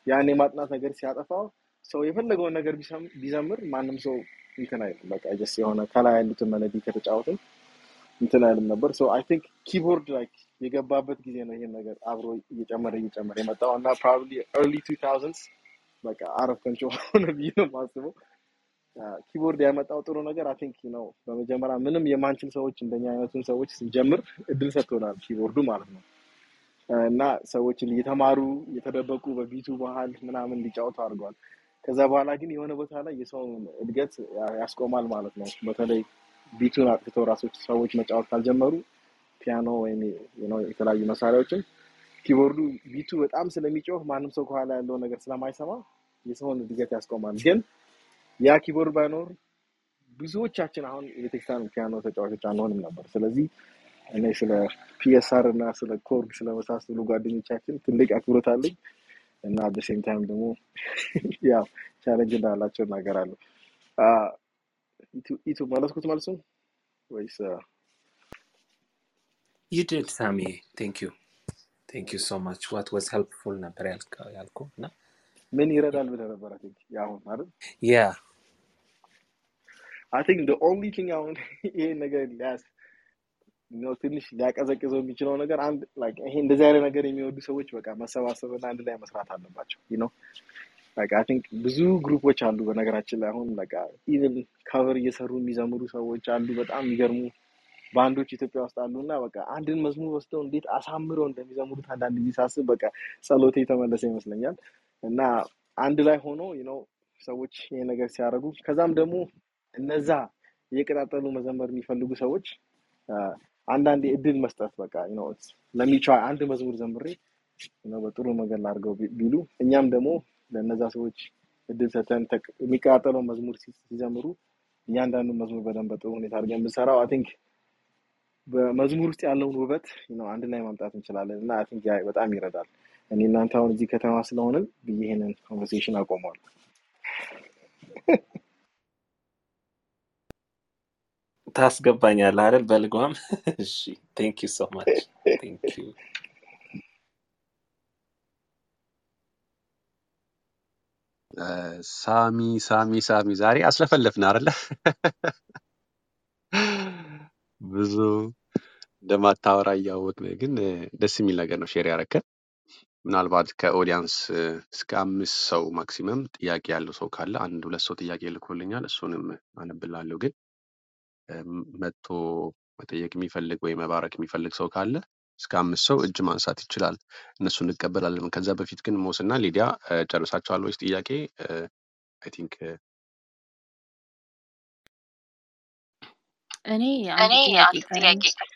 ያን የማጥናት ነገር ሲያጠፋው ሰው የፈለገውን ነገር ቢዘምር ማንም ሰው እንትን አይልም። በቃ just የሆነ ከላይ ያሉትን melody ከተጫወትን እንትን አይልም ነበር። So I think ኪቦርድ like የገባበት ጊዜ ነው ይሄን ነገር አብሮ እየጨመረ እየጨመረ የመጣው። እና probably early two thousands በቃ አረፍ ከንጮ ሆነ ብዬ ነው የማስበው ኪቦርድ ያመጣው ጥሩ ነገር I think ነው በመጀመሪያ ምንም የማንችል ሰዎች እንደኛ አይነቱን ሰዎች ስንጀምር እድል ሰጥቶናል ኪቦርዱ ማለት ነው። እና ሰዎችን እየተማሩ እየተደበቁ በ beat ኡ ባህል ምናምን እንዲጫወቱ አድርገዋል ከዛ በኋላ ግን የሆነ ቦታ ላይ የሰውን እድገት ያስቆማል ማለት ነው። በተለይ beat ኡን አጥፍተው ራሶች ሰዎች መጫወት ካልጀመሩ ፒያኖ ወይም የተለያዩ መሳሪያዎችን ኪቦርዱ beat ኡ በጣም ስለሚጮህ ማንም ሰው ከኋላ ያለው ነገር ስለማይሰማ የሰውን እድገት ያስቆማል። ግን ያ ኪቦርድ ባይኖር ብዙዎቻችን አሁን የቤተክርስቲያን ፒያኖ ተጫዋቾች አንሆንም ነበር ስለዚህ እኔ ስለ PSR እና ስለ Korg ስለመሳሰሉ ጓደኞቻችን ትልቅ አክብሮት አለኝ እና በ same time ደግሞ ያው challenge እንዳላቸው እናገራለሁ ኢቱ መለስኩት መልሱን Yes you did, Sammy. Thank you. Thank you so much. What was helpful ነበር ያልከው እና ምን ይረዳል ብለህ ነበር? I think ያሁን አይደል? Yeah. I think the only thing አሁን ይሄ ነገር ሊያስ ነው ትንሽ ሊያቀዘቅዘው የሚችለው ነገር አንድ like ይሄ እንደዚህ አይነት ነገር የሚወዱ ሰዎች በቃ መሰባሰብና አንድ ላይ መስራት አለባቸው you know? Like I think ብዙ ግሩፖች አሉ በነገራችን ላይ አሁን በቃ even cover እየሰሩ የሚዘምሩ ሰዎች አሉ በጣም የሚገርሙ ባንዶች ኢትዮጵያ ውስጥ አሉ እና በቃ አንድን መዝሙር ወስደው እንዴት አሳምረው እንደሚዘምሩት አንዳንድ ጊዜ ሳስብ በቃ ጸሎቴ የተመለሰ ይመስለኛል እና አንድ ላይ ሆኖ ሰዎች ይሄ ነገር ሲያደርጉ ከዛም ደግሞ እነዛ እየቀጣጠሉ መዘመር የሚፈልጉ ሰዎች አንዳንዴ እድል መስጠት በቃ ለሚቻ አንድ መዝሙር ዘምሬ በጥሩ መንገድ ላድርገው ቢሉ እኛም ደግሞ ለእነዛ ሰዎች እድል ሰተን የሚቀጣጠለውን መዝሙር ሲዘምሩ እያንዳንዱ መዝሙር በደንብ በጥሩ ሁኔታ አድርገን ብንሰራው I think በመዝሙር ውስጥ ያለውን ውበት አንድ ላይ ማምጣት እንችላለን እና አይ በጣም ይረዳል። እኔ እናንተ አሁን እዚህ ከተማ ስለሆንን ብዬ ይሄንን conversation አቆመዋል። ታስገባኛለህ አይደል በልጓም እሺ thank you so much thank you ሳሚ ሳሚ ሳሚ ዛሬ አስለፈለፍን አይደለ? ብዙ እንደማታወራ እያወቅን ግን ደስ የሚል ነገር ነው share ያረከን። ምናልባት ከ audience እስከ አምስት ሰው maximum ጥያቄ ያለው ሰው ካለ አንድ ሁለት ሰው ጥያቄ ልኮልኛል። እሱንም አነብላለሁ። ግን መጥቶ መጠየቅ የሚፈልግ ወይ መባረክ የሚፈልግ ሰው ካለ እስከ አምስት ሰው እጅ ማንሳት ይችላል። እነሱ እንቀበላለን። ከዛ በፊት ግን ሞስና ሊዲያ እ፣ ጨርሳችኋል ወይስ ጥያቄ? I think እኔ አንድ ጥያቄ ቀረኝ።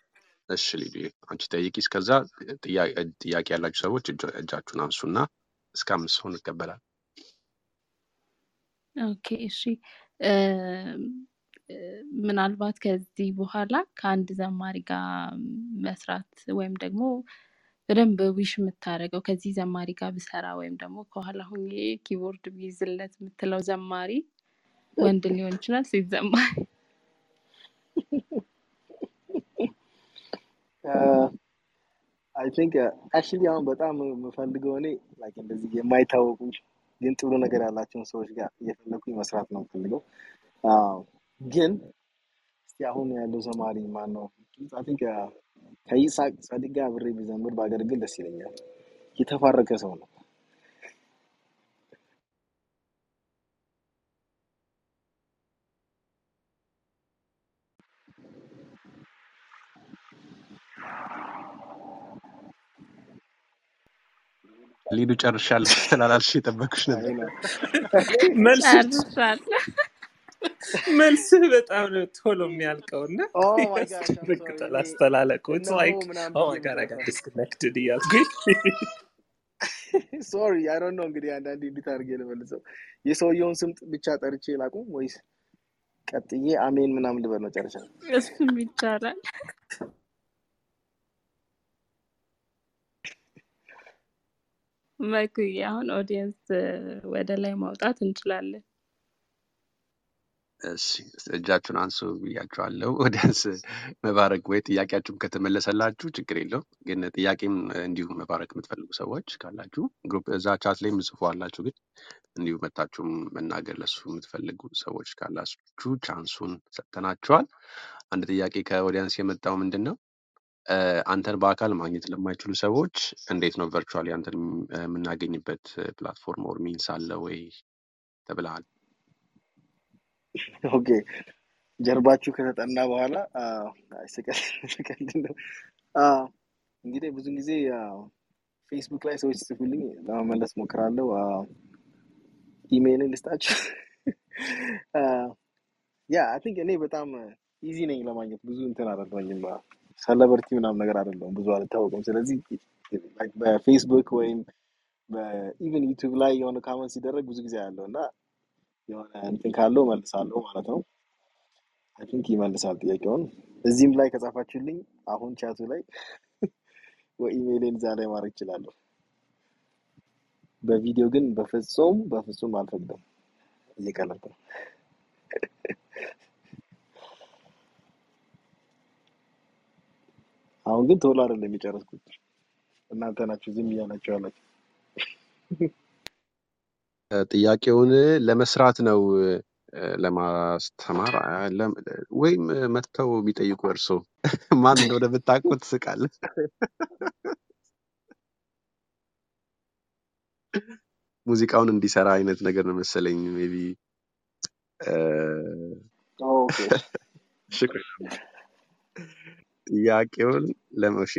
እሺ ሊዲ አንቺ ጠይቂ። እስከዛ ጥያ- ጥያቄ ያላችሁ ሰዎች እጆ- እጃችሁን አንሱና እስከ አምስት ሰው እንቀበላለን። Okay እሺ ምናልባት ከዚህ በኋላ ከአንድ ዘማሪ ጋር መስራት ወይም ደግሞ በደንብ wish የምታደርገው ከዚህ ዘማሪ ጋር ብሰራ ወይም ደግሞ ከኋላ ሁኜ ኪቦርድ ቢይዝለት የምትለው ዘማሪ ወንድ ሊሆን ይችላል፣ ሴት ዘማሪ I think actually አሁን በጣም የምፈልገው እኔ like እንደዚህ የማይታወቁ ግን ጥሩ ነገር ያላቸውን ሰዎች ጋር እየፈለኩኝ መስራት ነው የምፈልገው። አዎ፣ ግን እስቲ አሁን ያለው ዘማሪ ማን ነው? I think ከይስሐቅ ሰዲቅ አብሬ ቢዘምር ባገለግል ደስ ይለኛል። የተባረከ ሰው ነው። ሊዱ ጨርሻለሁ ስላላልሽ የጠበኩሽ ነበር። መልስህ በጣም ነው ቶሎ የሚያልቀው እና ያስደነግጣል እኔ አስተላለቁ ኢትስ እነሆ ላይክ ምናምን ኦ ብዬ ማይ ጋድ አይ ጋት ነበር። ዲስኮኔክትድ እያልኩኝ ሶሪ አይ ዶንት ኖ እንግዲህ አንዳንዴ እንዴት አድርጌ ልመልሰው። የሰውየውን ስም ብቻ ጠርቼ ላቁም ወይስ ቀጥዬ አሜን ምናምን ልበል መጨረሻ እሱም ይቻላል። መኩዬ አሁን audience ወደ ላይ ማውጣት እንችላለን። እሺ እጃችሁን አንሱ ብያችኋለሁ። audience መባረክ ወይ ጥያቄያችሁም ከተመለሰላችሁ ችግር የለው። ግን ጥያቄም እንዲሁ መባረክ የምትፈልጉ ሰዎች ካላችሁ group እዛ chat ላይ ምጽፉ አላችሁ። ግን እንዲሁ መታችሁም መናገር ለሱ የምትፈልጉ ሰዎች ካላችሁ chance ኡን ሰጥተናችኋል። አንድ ጥያቄ ከ audience የመጣው ምንድን ነው አንተን በአካል ማግኘት ለማይችሉ ሰዎች እንዴት ነው virtually አንተን የምናገኝበት platform or means አለ ወይ ተብለሃል። Okay ጀርባችሁ ከተጠና በኋላ እንግዲህ ብዙ ጊዜ ፌስቡክ ላይ ሰዎች ጽፉልኝ ለመመለስ ሞክራለሁ። ኢሜይልን ልስጣችሁ። Yeah I think እኔ በጣም easy ነኝ ለማግኘት ብዙ እንትን አይደለሁኝም። ሰለበርቲ ምናምን ነገር አይደለሁም፣ ብዙ አልታወቅም። ስለዚህ በፌስቡክ ወይም በ even ዩቲዩብ ላይ የሆነ comment ሲደረግ ብዙ ጊዜ ያለው እና የሆነ እንትን ካለው መልሳለሁ ማለት ነው። I think ይመልሳል ጥያቄውን። እዚህም ላይ ከጻፋችሁልኝ አሁን ቻቱ ላይ ወይ ኢሜይሌን እዛ ላይ ማድረግ እችላለሁ። በቪዲዮ ግን በፍጹም በፍጹም አልፈቅድም። እየቀለድኩ ነው። አሁን ግን ቶሎ አይደለም የጨረስኩት። እናንተ ናችሁ ዝም እያላችሁ ያላችሁ። ጥያቄውን ለመስራት ነው ለማስተማር ወይም መጥተው ቢጠይቁ እርሶ ማን እንደሆነ ብታውቁት ስቃል ሙዚቃውን እንዲሰራ አይነት ነገር ነው መሰለኝ maybe okay ጥያቄውን ለመሽ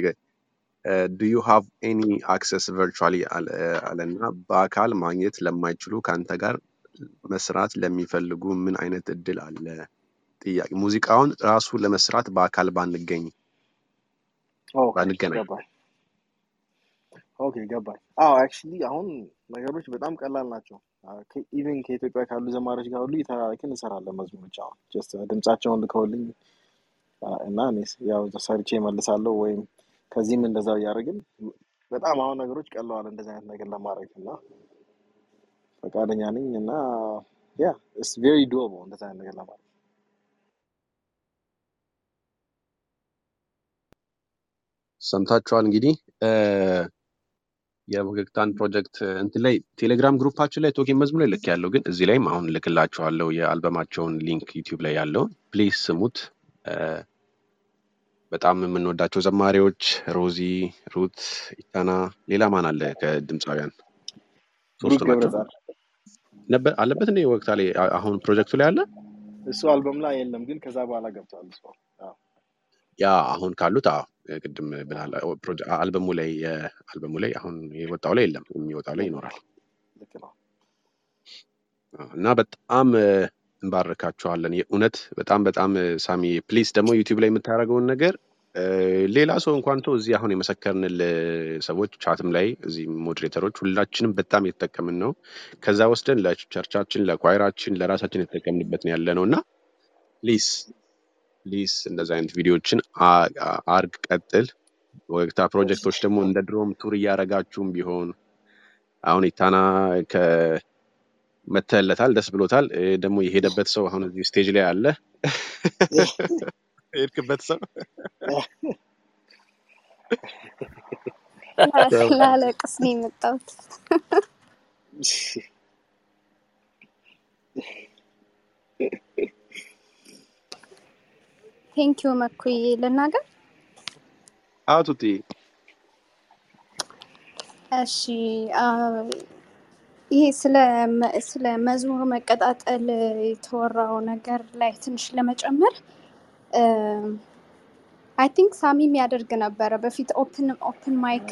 do you have any access virtually አለና በአካል ማግኘት ለማይችሉ ከአንተ ጋር መስራት ለሚፈልጉ ምን አይነት እድል አለ? ጥያቄ ሙዚቃውን ራሱ ለመስራት በአካል ባንገኝ okay ባንገናኝ ገባኝ። okay ገባኝ። አዎ actually አሁን ነገሮች በጣም ቀላል ናቸው። even ከኢትዮጵያ ካሉ ዘማሪዎች ጋር ሁሉ እየተላላክን እንሰራለን መዝሙሮች። አሁን just ድምጻቸውን ልከውልኝ እና ያው ሰርቼ እመልሳለሁ ወይም ከዚህም እንደዛው እያደረግን በጣም አሁን ነገሮች ቀለዋል እንደዚህ አይነት ነገር ለማድረግ እና ፈቃደኛ ነኝ እና ያ it's very doable እንደዚህ አይነት ነገር ለማድረግ ሰምታችኋል። እንግዲህ እ፣ የወገግታን ፕሮጀክት እንትን ላይ ቴሌግራም ግሩፓችን ላይ Talking መዝሙር ላይ ልክ ያለው ግን እዚህ ላይም አሁን ልክላችኋለሁ የአልበማቸውን link ዩቲዩብ ላይ ያለውን please ስሙት። በጣም የምንወዳቸው ዘማሪዎች ሮዚ፣ ሩት፣ ኢታና፣ ሌላ ማን አለ ከድምፃውያን? ሶስቱ ናቸው። ነበር አለበት እንደ ወቅታ ላይ አሁን ፕሮጀክቱ ላይ አለ? እሱ አልበም ላይ የለም፣ ግን ከዛ በኋላ ገብቷል yeah አሁን ካሉት ቅድም አልበሙ ላይ የአልበሙ ላይ አሁን የወጣው ላይ የለም የሚወጣው ላይ ይኖራል። እና በጣም እንባርካችኋለን። የእውነት በጣም በጣም ሳሚ please ደግሞ ዩቲዩብ ላይ የምታደርገውን ነገር ሌላ ሰው እንኳን ቶ እዚህ አሁን የመሰከርንል ሰዎች ቻትም ላይ እዚህ ሞዴሬተሮች ሁላችንም በጣም የተጠቀምን ነው። ከዛ ወስደን ለቸርቻችን ለኳይራችን ለራሳችን የተጠቀምንበት ነው ያለ ነው እና please please እንደዚህ አይነት ቪዲዮዎችን አርግ ቀጥል። ወቅታ ፕሮጀክቶች ደግሞ እንደ ድሮም tour እያረጋችሁም ቢሆን አሁን ኢታና ከመተለታል ደስ ብሎታል እ፣ ደግሞ የሄደበት ሰው አሁን እዚህ stage ላይ አለ የሄድክበት ሰው ያው ላለቅስ ነው የመጣሁት። thank you መኩዬ ልናገር። አዎ ቱቲ እሺ አ፣ ይሄ ስለ መዝሙር መቀጣጠል የተወራው ነገር ላይ ትንሽ ለመጨመር I think ሳሚም ያደርግ ነበረ በፊት open open mic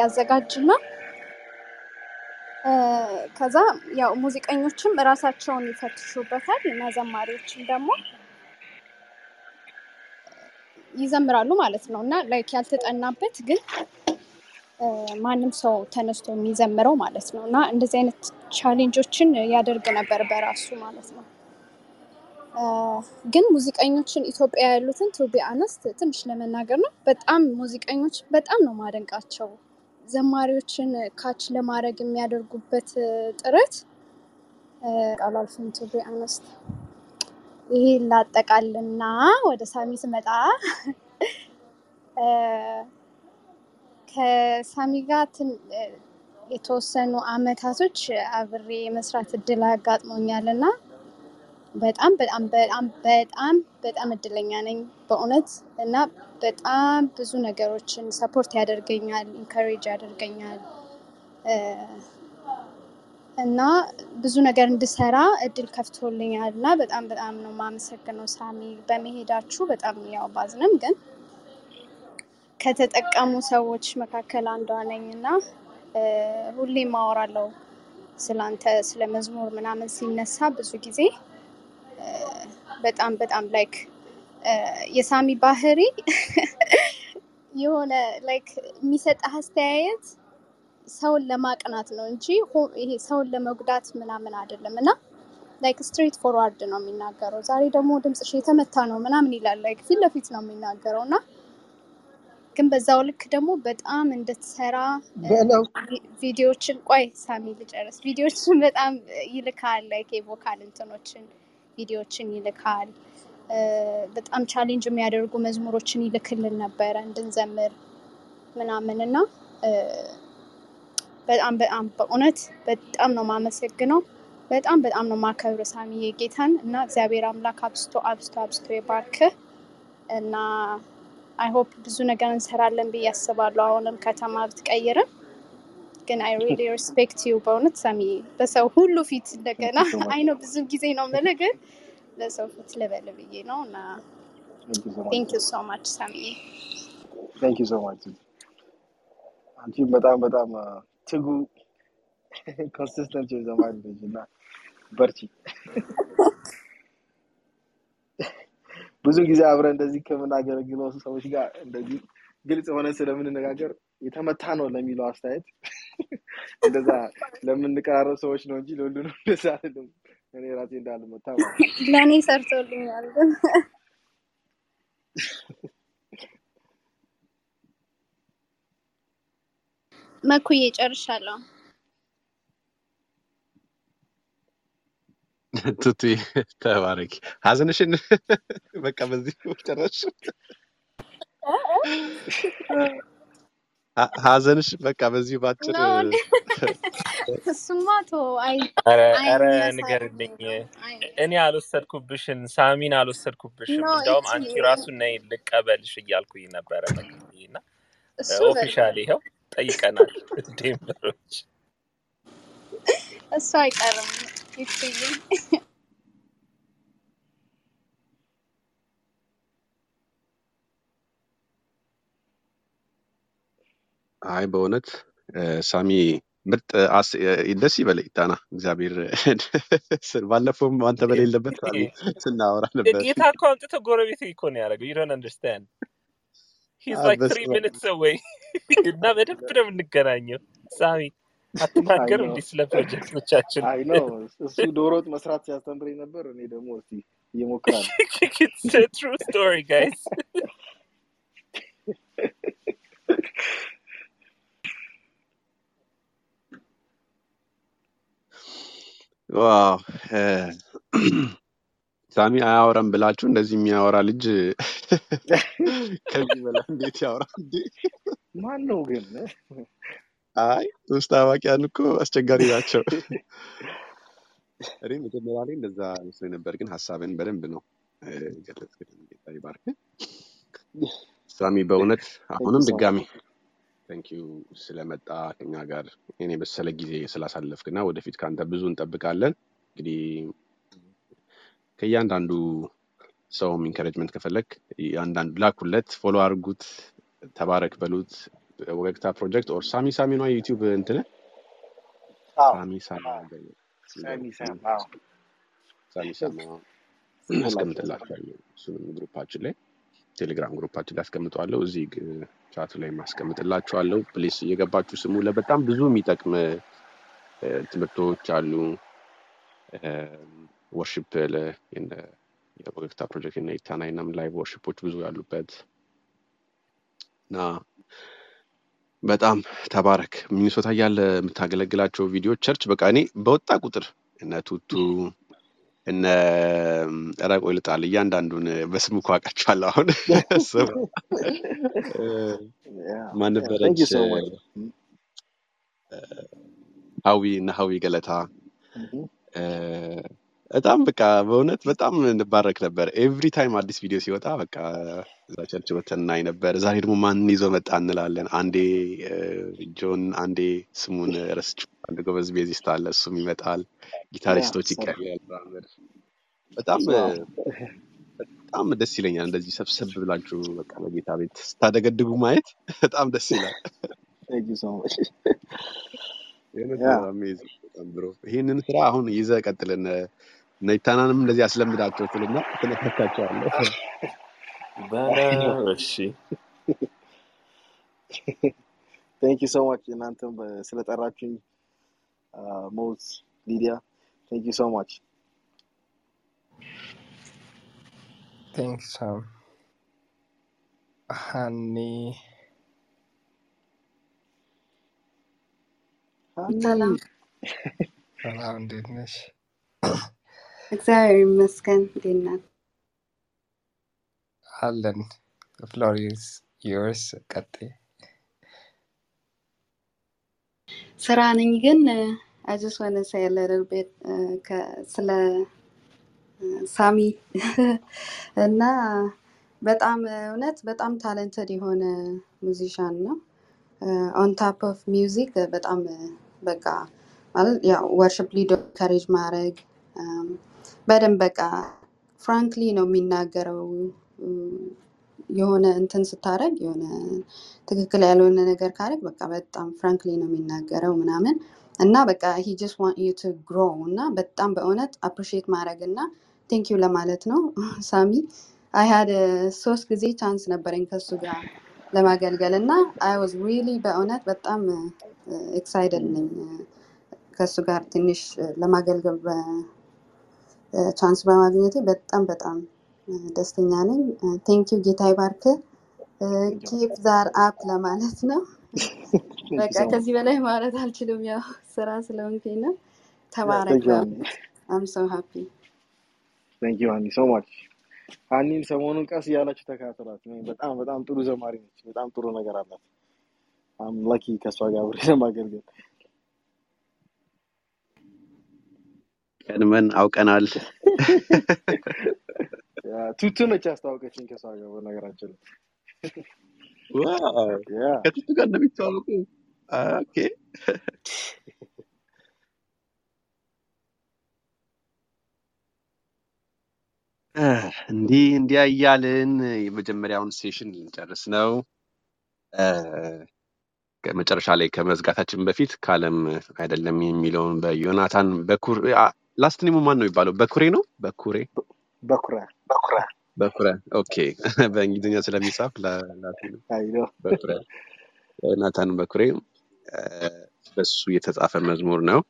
ያዘጋጅና ከዛ ያው ሙዚቀኞችም እራሳቸውን ይፈትሹበታል እና ዘማሪዎችም ደግሞ ይዘምራሉ ማለት ነው እና like ያልተጠናበት ግን ማንም ሰው ተነስቶ የሚዘምረው ማለት ነው። እና እንደዚህ አይነት ቻሌንጆችን ያደርግ ነበር በራሱ ማለት ነው። ግን ሙዚቀኞችን ኢትዮጵያ ያሉትን to be honest ትንሽ ለመናገር ነው። በጣም ሙዚቀኞች በጣም ነው ማደንቃቸው። ዘማሪዎችን catch ለማድረግ የሚያደርጉበት ጥረት እ፣ ቃል አልፍም to be honest ይሄ ላጠቃልና ወደ ሳሚ ስመጣ ከሳሚ ጋር የተወሰኑ አመታቶች አብሬ የመስራት እድል አጋጥሞኛል እና በጣም በጣም በጣም በጣም በጣም እድለኛ ነኝ በእውነት እና በጣም ብዙ ነገሮችን support ያደርገኛል፣ encourage ያደርገኛል እና ብዙ ነገር እንድሰራ እድል ከፍቶልኛል እና በጣም በጣም ነው የማመሰግነው ሳሚ። በመሄዳችሁ በጣም ያው ባዝንም ግን ከተጠቀሙ ሰዎች መካከል አንዷ ነኝ እና እ፣ ሁሌም አወራለሁ ስላንተ ስለ መዝሙር ምናምን ሲነሳ ብዙ ጊዜ በጣም በጣም like የሳሚ ባህሪ የሆነ like የሚሰጥህ አስተያየት ሰውን ለማቅናት ነው እንጂ ይሄ ሰውን ለመጉዳት ምናምን አይደለም እና like straightforward ነው የሚናገረው። ዛሬ ደግሞ ድምፅሽ የተመታ ነው ምናምን ይላል። like ፊት ለፊት ነው የሚናገረው እና ግን በዛው ልክ ደግሞ በጣም እንድትሰራ ቪዲዮዎችን ቆይ ሳሚ ልጨርስ። ቪዲዮዎችን በጣም ይልካል። like የ vocal እንትኖችን ቪዲዮዎችን ይልካል። በጣም challenge የሚያደርጉ መዝሙሮችን ይልክልን ነበረ እንድንዘምር ምናምን እና በጣም በጣም በእውነት በጣም ነው የማመሰግነው። በጣም በጣም ነው የማከብር ሳሚዬ ጌታን እና እግዚአብሔር አምላክ አብስቶ አብስቶ አብስቶ ይባርክህ እና I hope ብዙ ነገር እንሰራለን ብዬ አስባለሁ። አሁንም ከተማ ብትቀይርም ግን I really respect you በእውነት ሳሚዬ፣ በሰው ሁሉ ፊት እንደገና thank you so much አይ ነው ብዙ ጊዜ ነው የምልህ፣ ግን በሰው ፊት ልበል ብዬ ነው እና thank you so much thank you so much ሳሚዬ። thank you so much አንቺም በጣም በጣም አ፣ ትጉ consistent ዘማሪ ነች እና በርቺ። ብዙ ጊዜ አብረን እንደዚህ ከምናገለግለው ሰዎች ጋር እንደዚህ ግልጽ ሆነ ስለምንነጋገር የተመታ ነው ለሚለው አስተያየት እንደዛ ለምንቀራረብ ሰዎች ነው እንጂ ለሁሉንም እንደዛ አይደለም። እኔ ራሴ እንዳልመታ ነው። ለእኔ ሰርቶልኛል መኩዬ ጨርሻለሁ። ቱቱ ተባረኪ። ሀዘንሽን በቃ በዚህ ጨረሽ። ሀዘንሽ በቃ በዚሁ ባጭር? እሱማ ቶ አይ ኧረ ንገርልኝ። እኔ አልወሰድኩብሽን፣ ሳሚን አልወሰድኩብሽም። እቺ አንቺ ራሱ ነይ ልቀበልሽ እያልኩኝ ነበረ እና officially ይኸው ጠይቀናል። ዴምበሮች እሱ አይቀርም ይትዬ አይ በእውነት ሳሚ ምርጥ አስ- ደስ ይበለኝ ጣና እግዚአብሔር ባለፈውም አንተ በሌለበት ሳሚ ስናወራ ነበር። ጌታ እኮ አምጥቶ ጎረቤት እኮ ነው ያደረገው። You don't understand He's uh, like three በስመ minutes away እና በደንብ ነው የምንገናኘው። ሳሚ አትናገር ነው እንዲህ ስለ ፕሮጀክቶቻችን አይ ነው እሱ ዶሮ ወጥ መስራት ሲያስተምረኝ ነበር። እኔ ደግሞ እስቲ story, guys. ዋው እ፣ ሳሚ አያወራም ብላችሁ እንደዚህ የሚያወራ ልጅ ከዚህ በላይ እንዴት ያወራ እንዴ? ማን ነው ግን? አይ ውስጥ አዋቂያን እኮ አስቸጋሪ ናቸው። እኔ መጀመሪያ ላይ እንደዛ መስሎኝ ነበር፣ ግን ሀሳብን በደንብ ነው እ፣ ገለጽክልኝ። ጌታ ይባርክ ሳሚ። በእውነት አሁንም ድጋሚ thank you ስለመጣ ከኛ ጋር እኔ በሰለ ጊዜ ስላሳለፍክና ወደፊት ከአንተ ብዙ እንጠብቃለን። እንግዲህ ከእያንዳንዱ ሰውም encouragement ከፈለግ አንዳንዱ ላኩለት፣ follow አድርጉት፣ ተባረክ በሉት። ወገግታ ፕሮጀክት or ሳሚ ሳሚ ነው ዩቲዩብ እንትን አዎ ሳሚ እሱንም group ኣችን ላይ ቴሌግራም group ኣችን ላይ አስቀምጠዋለሁ። እዚህ ቻቱ ላይ ማስቀምጥላችኋለሁ። Please እየገባችሁ ስሙ። ለበጣም ብዙ የሚጠቅም ትምህርቶች አሉ። worship የወገግታ ፕሮጀክት እና ኢታናይናም live worship ኦች ብዙ ያሉበት እና በጣም ተባረክ። ሚኒሶታ እያለ የምታገለግላቸው ቪዲዮዎች church በቃ እኔ በወጣ ቁጥር እነ ቱቱ እነ ረቆ ይልጣል እያንዳንዱን በስም እኮ አውቃቸዋለሁ። አሁን ማን ነበረች? ሀዊ እና ሀዊ ገለታ እ፣ በጣም በቃ በእውነት በጣም እንባረክ ነበር። every time አዲስ ቪዲዮ ሲወጣ በቃ እዛ church ወተን እናይ ነበር። ዛሬ ደግሞ ማን ይዞ መጣ እንላለን። አንዴ ጆን፣ አንዴ ስሙን ረስቼው፣ አንድ ጎበዝ bassist አለ፣ እሱም ይመጣል። guitarist ኦች brother በጣም በጣም ደስ ይለኛል። እንደዚህ ሰብሰብ ብላችሁ በቃ በጌታ ቤት ስታደገድጉ ማየት በጣም ደስ ይላል። ይህንን ስራ አሁን ይዘህ ቀጥልን። ነይታናንም እንደዚህ አስለምዳቸው ትልና ትነካካቸዋለህ። በለው። እሺ። Thank you so much እናንተም ስለጠራችሁኝ ሞዝ ሊዲያ thank you so much Thanks ሳም ሀኒ ሰላም ሰላም፣ እንዴት ነሽ? እግዚአብሔር ይመስገን። እንዴት ናት? አለን is yours። ቀጥይ። ስራ ነኝ ግን I just wanna say a little bit ስለ ሳሚ እና በጣም እውነት በጣም talented የሆነ musician ነው። On top of music በጣም በቃ ማለት ያው worship leader encourage ማድረግ በደንብ በቃ frankly ነው የሚናገረው። የሆነ እንትን ስታደርግ የሆነ ትክክል ያልሆነ ነገር ካደረግ በቃ በጣም frankly ነው የሚናገረው ምናምን እና በቃ he just want you to grow እና በጣም በእውነት appreciate ማድረግ እና thank you ለማለት ነው። ሳሚ I had ሶስት ጊዜ chance ነበረኝ ከሱ ጋር ለማገልገል እና I was really በእውነት በጣም excited ነኝ ከሱ ጋር ትንሽ ለማገልገል chance በማግኘቴ በጣም በጣም ደስተኛ ነኝ። Thank you ጌታ ይባርክ። Keep that up ለማለት ነው። በቃ ከዚህ በላይ ማለት አልችልም። ያው ስራ ስለሆንኩኝ ነው። ተባረክ I'm so happy። Thank you ሃኒ so much ሃኒን ሰሞኑን ቀስ እያላችሁ እኔ በጣም በጣም ጥሩ ዘማሪ ነች። በጣም ጥሩ ነገር አላት። I'm lucky ከእሷ ጋር አብሬ ለማገልገል ቀድመን አውቀናል። ቱቱ ነች ያስተዋወቀችኝ ከእሷ ጋር በነገራችን ከቱቱ ጋር እንደሚተዋወቁ Okay። እንዲህ እንዲያ እያልን የመጀመሪያውን session ልንጨርስ ነው። እ፣ ከመጨረሻ ላይ ከመዝጋታችን በፊት ከአለም አይደለም የሚለውን በዮናታን በኩር last name ኡ ማን ነው የሚባለው? በኩሬ ነው? በኩሬ? በኩራ በኩረ okay። በእንግሊዝኛ ስለሚጻፍ በኩረ ዮናታን በኩሬ። በሱ የተጻፈ መዝሙር ነው።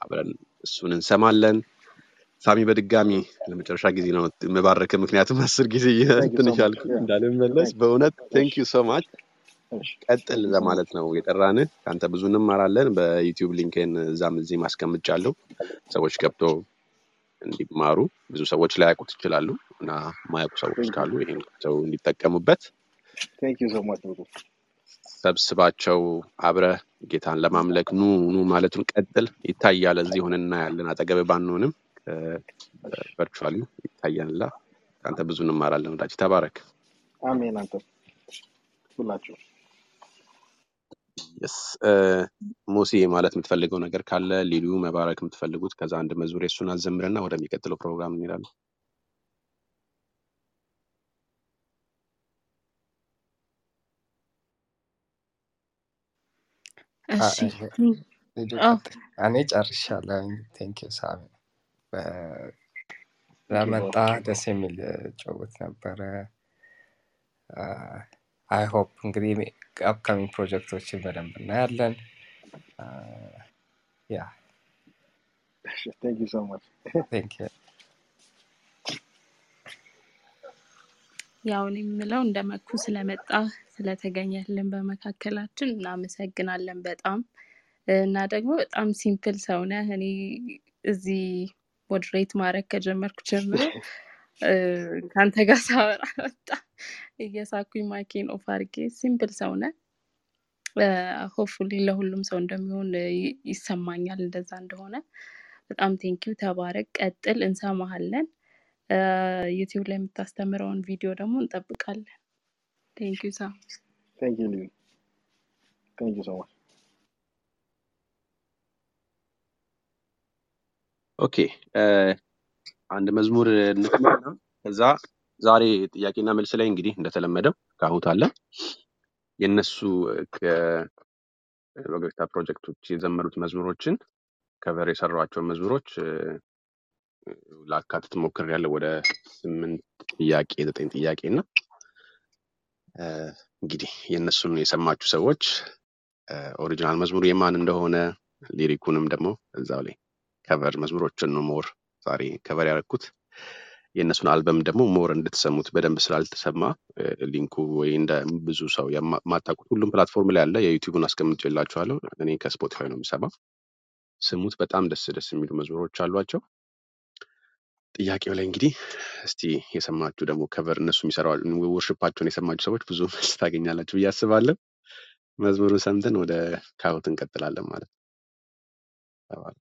አብረን እሱን እንሰማለን። ሳሚ በድጋሚ ለመጨረሻ ጊዜ ነው የምባረክ፣ ምክንያቱም አስር ጊዜ ያ እንዳልመለስ። በእውነት thank you so much። ቀጥል ለማለት ነው የጠራንህ። ከአንተ ብዙ እንማራለን። በዩቲዩብ ሊንክን እዛም እዚህ ማስቀምጫለሁ። ሰዎች ገብቶ እንዲማሩ ብዙ ሰዎች ላያውቁት ይችላሉ እና ማያውቁ ሰዎች ካሉ ይህን ሰው እንዲጠቀሙበት ሰብስባቸው አብረህ ጌታን ለማምለክ ኑ ኑ ማለቱን ቀጥል። ይታያል። እዚህ ሆነን እናያለን። አጠገብ ባንሆንም virtually ይታያልና ከአንተ ብዙ እንማራለን። ወዳጅ ተባረክ። አሜን። አንተ ሁላችሁ ሞሲ ማለት የምትፈልገው ነገር ካለ ሊሉ መባረክ የምትፈልጉት ከዛ አንድ መዝሙር የሱን አዘምርና ወደሚቀጥለው ፕሮግራም እንሄዳለን። እሺ እኔ ጨርሻለሁ። thank you ሳሚ። ለመጣ ደስ የሚል ጭውውት ነበረ። I hope እንግዲህ upcoming ፕሮጀክቶችን በደንብ እናያለን። uh, yeah ያው እኔ የምለው እንደ መኩ ስለመጣ ስለተገኘልን በመካከላችን እናመሰግናለን በጣም። እና ደግሞ በጣም simple ሰው እኔ እዚህ moderate ማድረግ ከጀመርኩ ጀምሮ ከአንተ ጋር ሳወራ በጣም እየሳኩኝ mic ኬን off አድርጌ simple ሰው ነህ። hopefully ለሁሉም ሰው እንደሚሆን ይሰማኛል እንደዛ እንደሆነ። በጣም thank you፣ ተባረክ፣ ቀጥል፣ እንሰማሃለን። ዩቲዩብ ላይ የምታስተምረውን ቪዲዮ ደግሞ እንጠብቃለን። thank you ሳ so much okay አንድ መዝሙር እንስማና ከዛ ዛሬ ጥያቄና መልስ ላይ እንግዲህ እንደተለመደው Kahoot አለ የእነሱ በገግታ ፕሮጀክቶች የዘመሩት መዝሙሮችን cover የሰሯቸውን መዝሙሮች እ፣ ላካትት ሞክሬያለሁ። ወደ ስምንት ጥያቄ ዘጠኝ ጥያቄ እና እንግዲህ የእነሱን የሰማችሁ ሰዎች original መዝሙሩ የማን እንደሆነ lyric ኡንም ደግሞ እዛው ላይ cover መዝሙሮችን more ዛሬ cover ያደረኩት። የእነሱን አልበም ደግሞ more እንድትሰሙት በደንብ ስላልተሰማ link ኡ ወይ እንደ ብዙ ሰው የማ- የማታውቁት ሁሉም platform ላይ አለ። የዩቲዩቡን አስቀምጬላችኋለሁ። እኔ ከስፖቲፋይ ነው የምሰማው። ስሙት። በጣም ደስ ደስ የሚሉ መዝሙሮች አሏቸው። ጥያቄው ላይ እንግዲህ እስቲ የሰማችሁ ደግሞ ከቨር እነሱ የሚሰራ ውርሽፓቸውን የሰማችሁ ሰዎች ብዙ መልስ ታገኛላችሁ ብዬ አስባለሁ። መዝሙሩን ሰምተን ወደ ካሁት እንቀጥላለን ማለት ነው።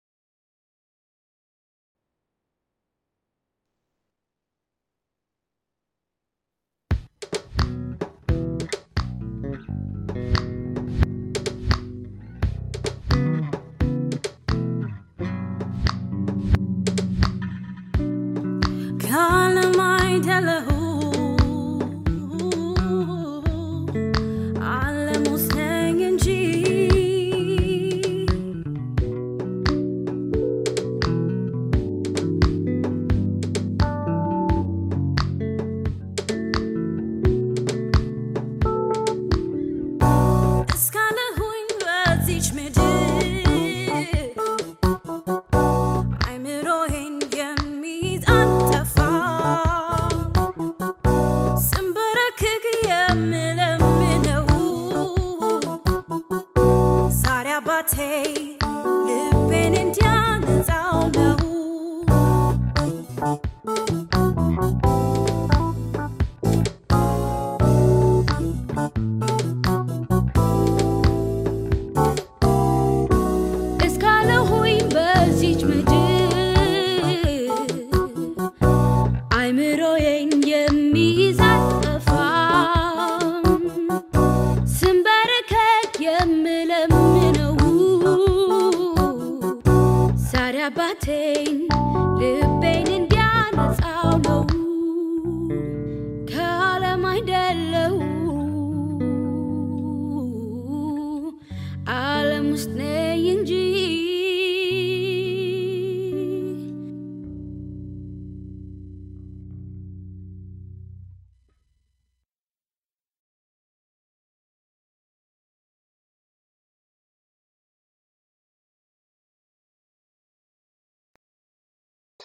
ዛሬ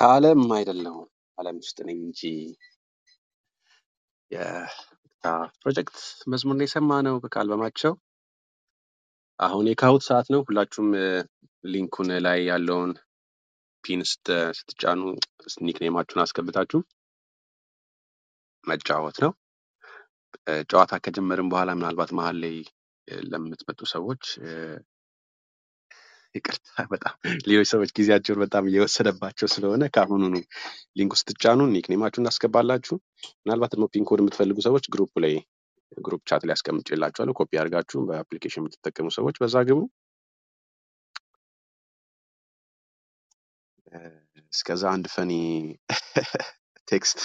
ከዓለም አይደለሁም ዓለም ውስጥ ነኝ እንጂ ፕሮጀክት መዝሙር ነው የሰማነው ከአልበማቸው። አሁን የ Kahoot ሰዓት ነው። ሁላችሁም link ኡን ላይ ያለውን pin ስት- ስትጫኑ nickname ኣችሁን አስገብታችሁ መጫወት ነው። ጨዋታ ከጀመርን በኋላ ምናልባት መሀል ላይ ለምትመጡ ሰዎች ይቅርታ በጣም ሌሎች ሰዎች ጊዜያቸውን በጣም እየወሰደባቸው ስለሆነ ከአሁኑኑ link ውስጥ ትጫኑ nickname ኣችሁን ታስገባላችሁ። ምናልባት ደግሞ pin code የምትፈልጉ ሰዎች group ላይ group chat ላይ አስቀምጬላችኋለሁ። ኮፒ አድርጋችሁ በ application የምትጠቀሙ ሰዎች በዛ ግቡ። እስከዛ አንድ funny text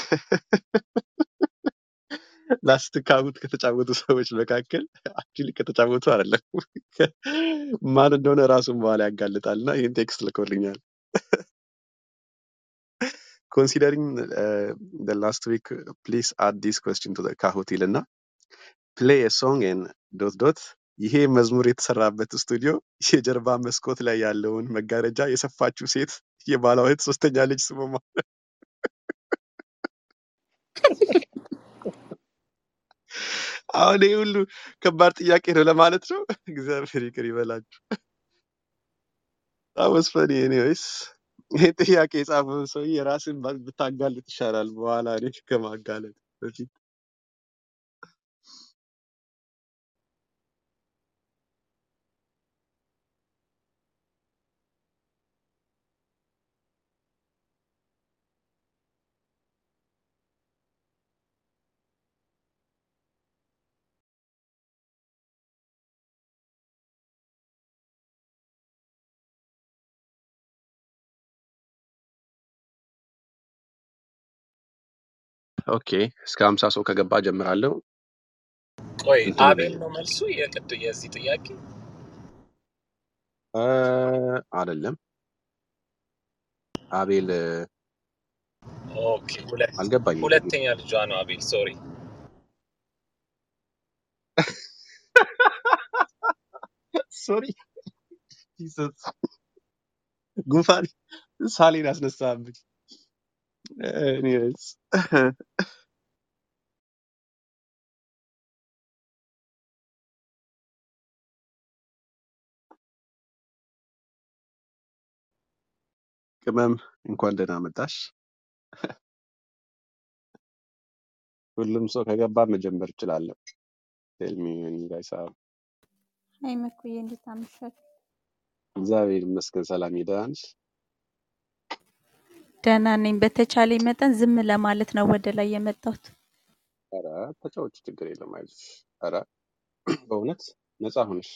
last Kahoot ከተጫወቱ ሰዎች መካከል actually ከተጫወቱ አይደለም። ማን እንደሆነ ራሱን በኋላ ያጋልጣል እና ይህን text ልኮልኛል። considering last week please add this question Kahoot ይልና play song dot dot ይሄ መዝሙር የተሰራበት ስቱዲዮ የጀርባ መስኮት ላይ ያለውን መጋረጃ የሰፋችው ሴት የባሏ እህት ሶስተኛ ልጅ ማ- አሁን ይህ ሁሉ ከባድ ጥያቄ ነው ለማለት ነው። እግዚአብሔር ይቅር ይበላችሁ። it was funny anyways ይህ ጥያቄ የጻፈው ሰውዬ የራስን ብታጋልጥ ይሻላል፣ በኋላ እኔ ከማጋለጥ በፊት። okay እስከ ሀምሳ ሰው ከገባ ጀምራለሁ። ቆይ አቤል ነው መልሱ የቅድ የዚህ ጥያቄ? እ፣ አይደለም አቤል okay አልገባኝም። ሁለተኛ ልጇ ነው አቤል። sorry sorry ጉንፋን ሳሌን አስነሳብኝ። anyways ቅመም እንኳን ደህና መጣሽ። ሁሉም ሰው ከገባ መጀመር እችላለሁ። tell me guys አይ መኩዬ እንዴት አመሻችሁ? እግዚአብሔር ይመስገን ሰላም ነሽ? ደህና ነኝ። በተቻለኝ መጠን ዝም ለማለት ነው ወደ ላይ የመጣሁት። ኧረ ተጫወች፣ ችግር የለም አይዞሽ። ኧረ በእውነት ነፃ ሆነሽ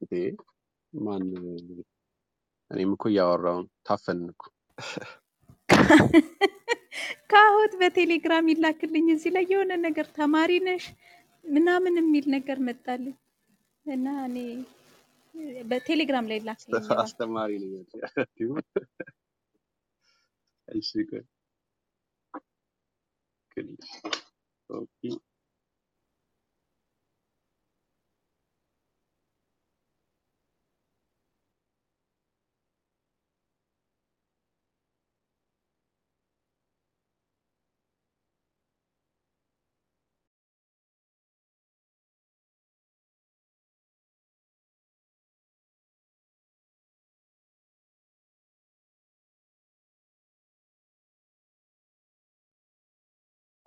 እንዴ? ማን እኔም እኮ እያወራውን ታፈንን እኮ ከአሁት በቴሌግራም ይላክልኝ እዚህ ላይ የሆነ ነገር ተማሪ ነሽ ምናምን የሚል ነገር መጣልኝ እና እኔ በቴሌግራም ላይ እባክህ። አስተማሪ ነኝ እሺ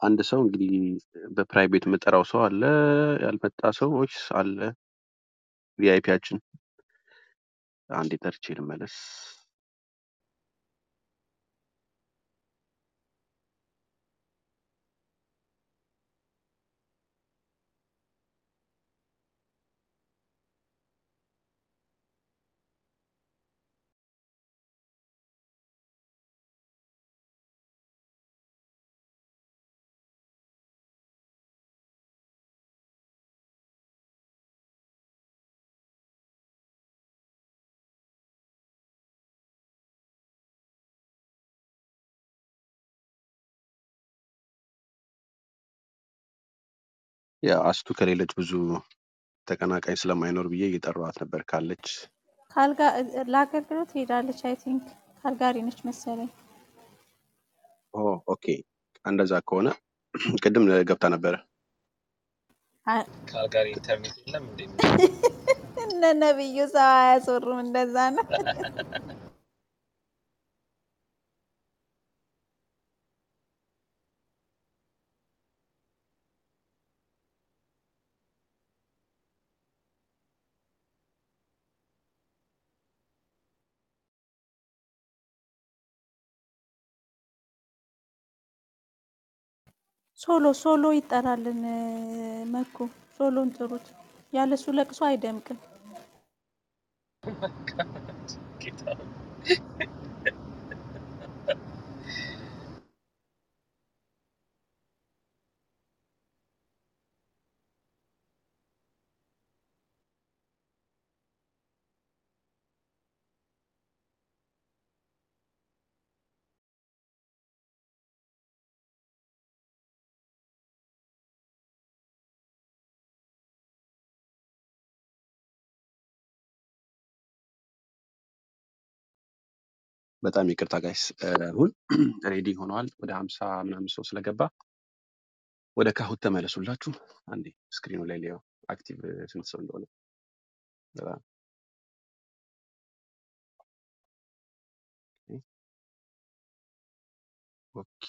አንድ ሰው እንግዲህ በ private የምጠራው ሰው አለ፣ ያልመጣ ሰዎች አለ። VIP ያችን አንዴ ጠርቼ ልመለስ። አስቱ ከሌለች ብዙ ተቀናቃኝ ስለማይኖር ብዬ እየጠራኋት ነበር። ካለች ለአገልግሎት ሄዳለች። I think ካልጋሪ ነች መሰለኝ። oh okay፣ እንደዛ ከሆነ ቅድም ገብታ ነበረ። ካልጋሪ ኢንተርኔት የለም እንዴ? እነ ነብዩ ሰው አያስወሩም። እንደዛ ነው። ሶሎ ሶሎ ይጠራልን መኩ ሶሎን ጥሩት። ያለሱ ለቅሶ አይደምቅም። በጣም ይቅርታ guys። አሁን ready ሆነዋል። ወደ ሀምሳ ምናምን ሰው ስለገባ ወደ Kahoot ተመለሱላችሁ። አንዴ screen ኑ ላይ ሊያው active ስንት ሰው እንደሆነ okay።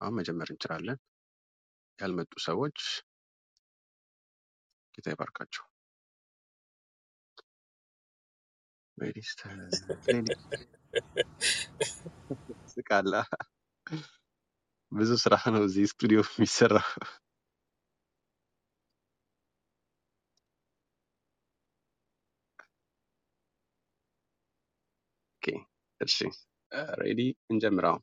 አሁን መጀመር እንችላለን። ያልመጡ ሰዎች ጌታ ይባርካቸው። ስቃላ ብዙ ስራ ነው እዚህ ስቱዲዮ የሚሰራው። እሺ ሬዲ እንጀምራው።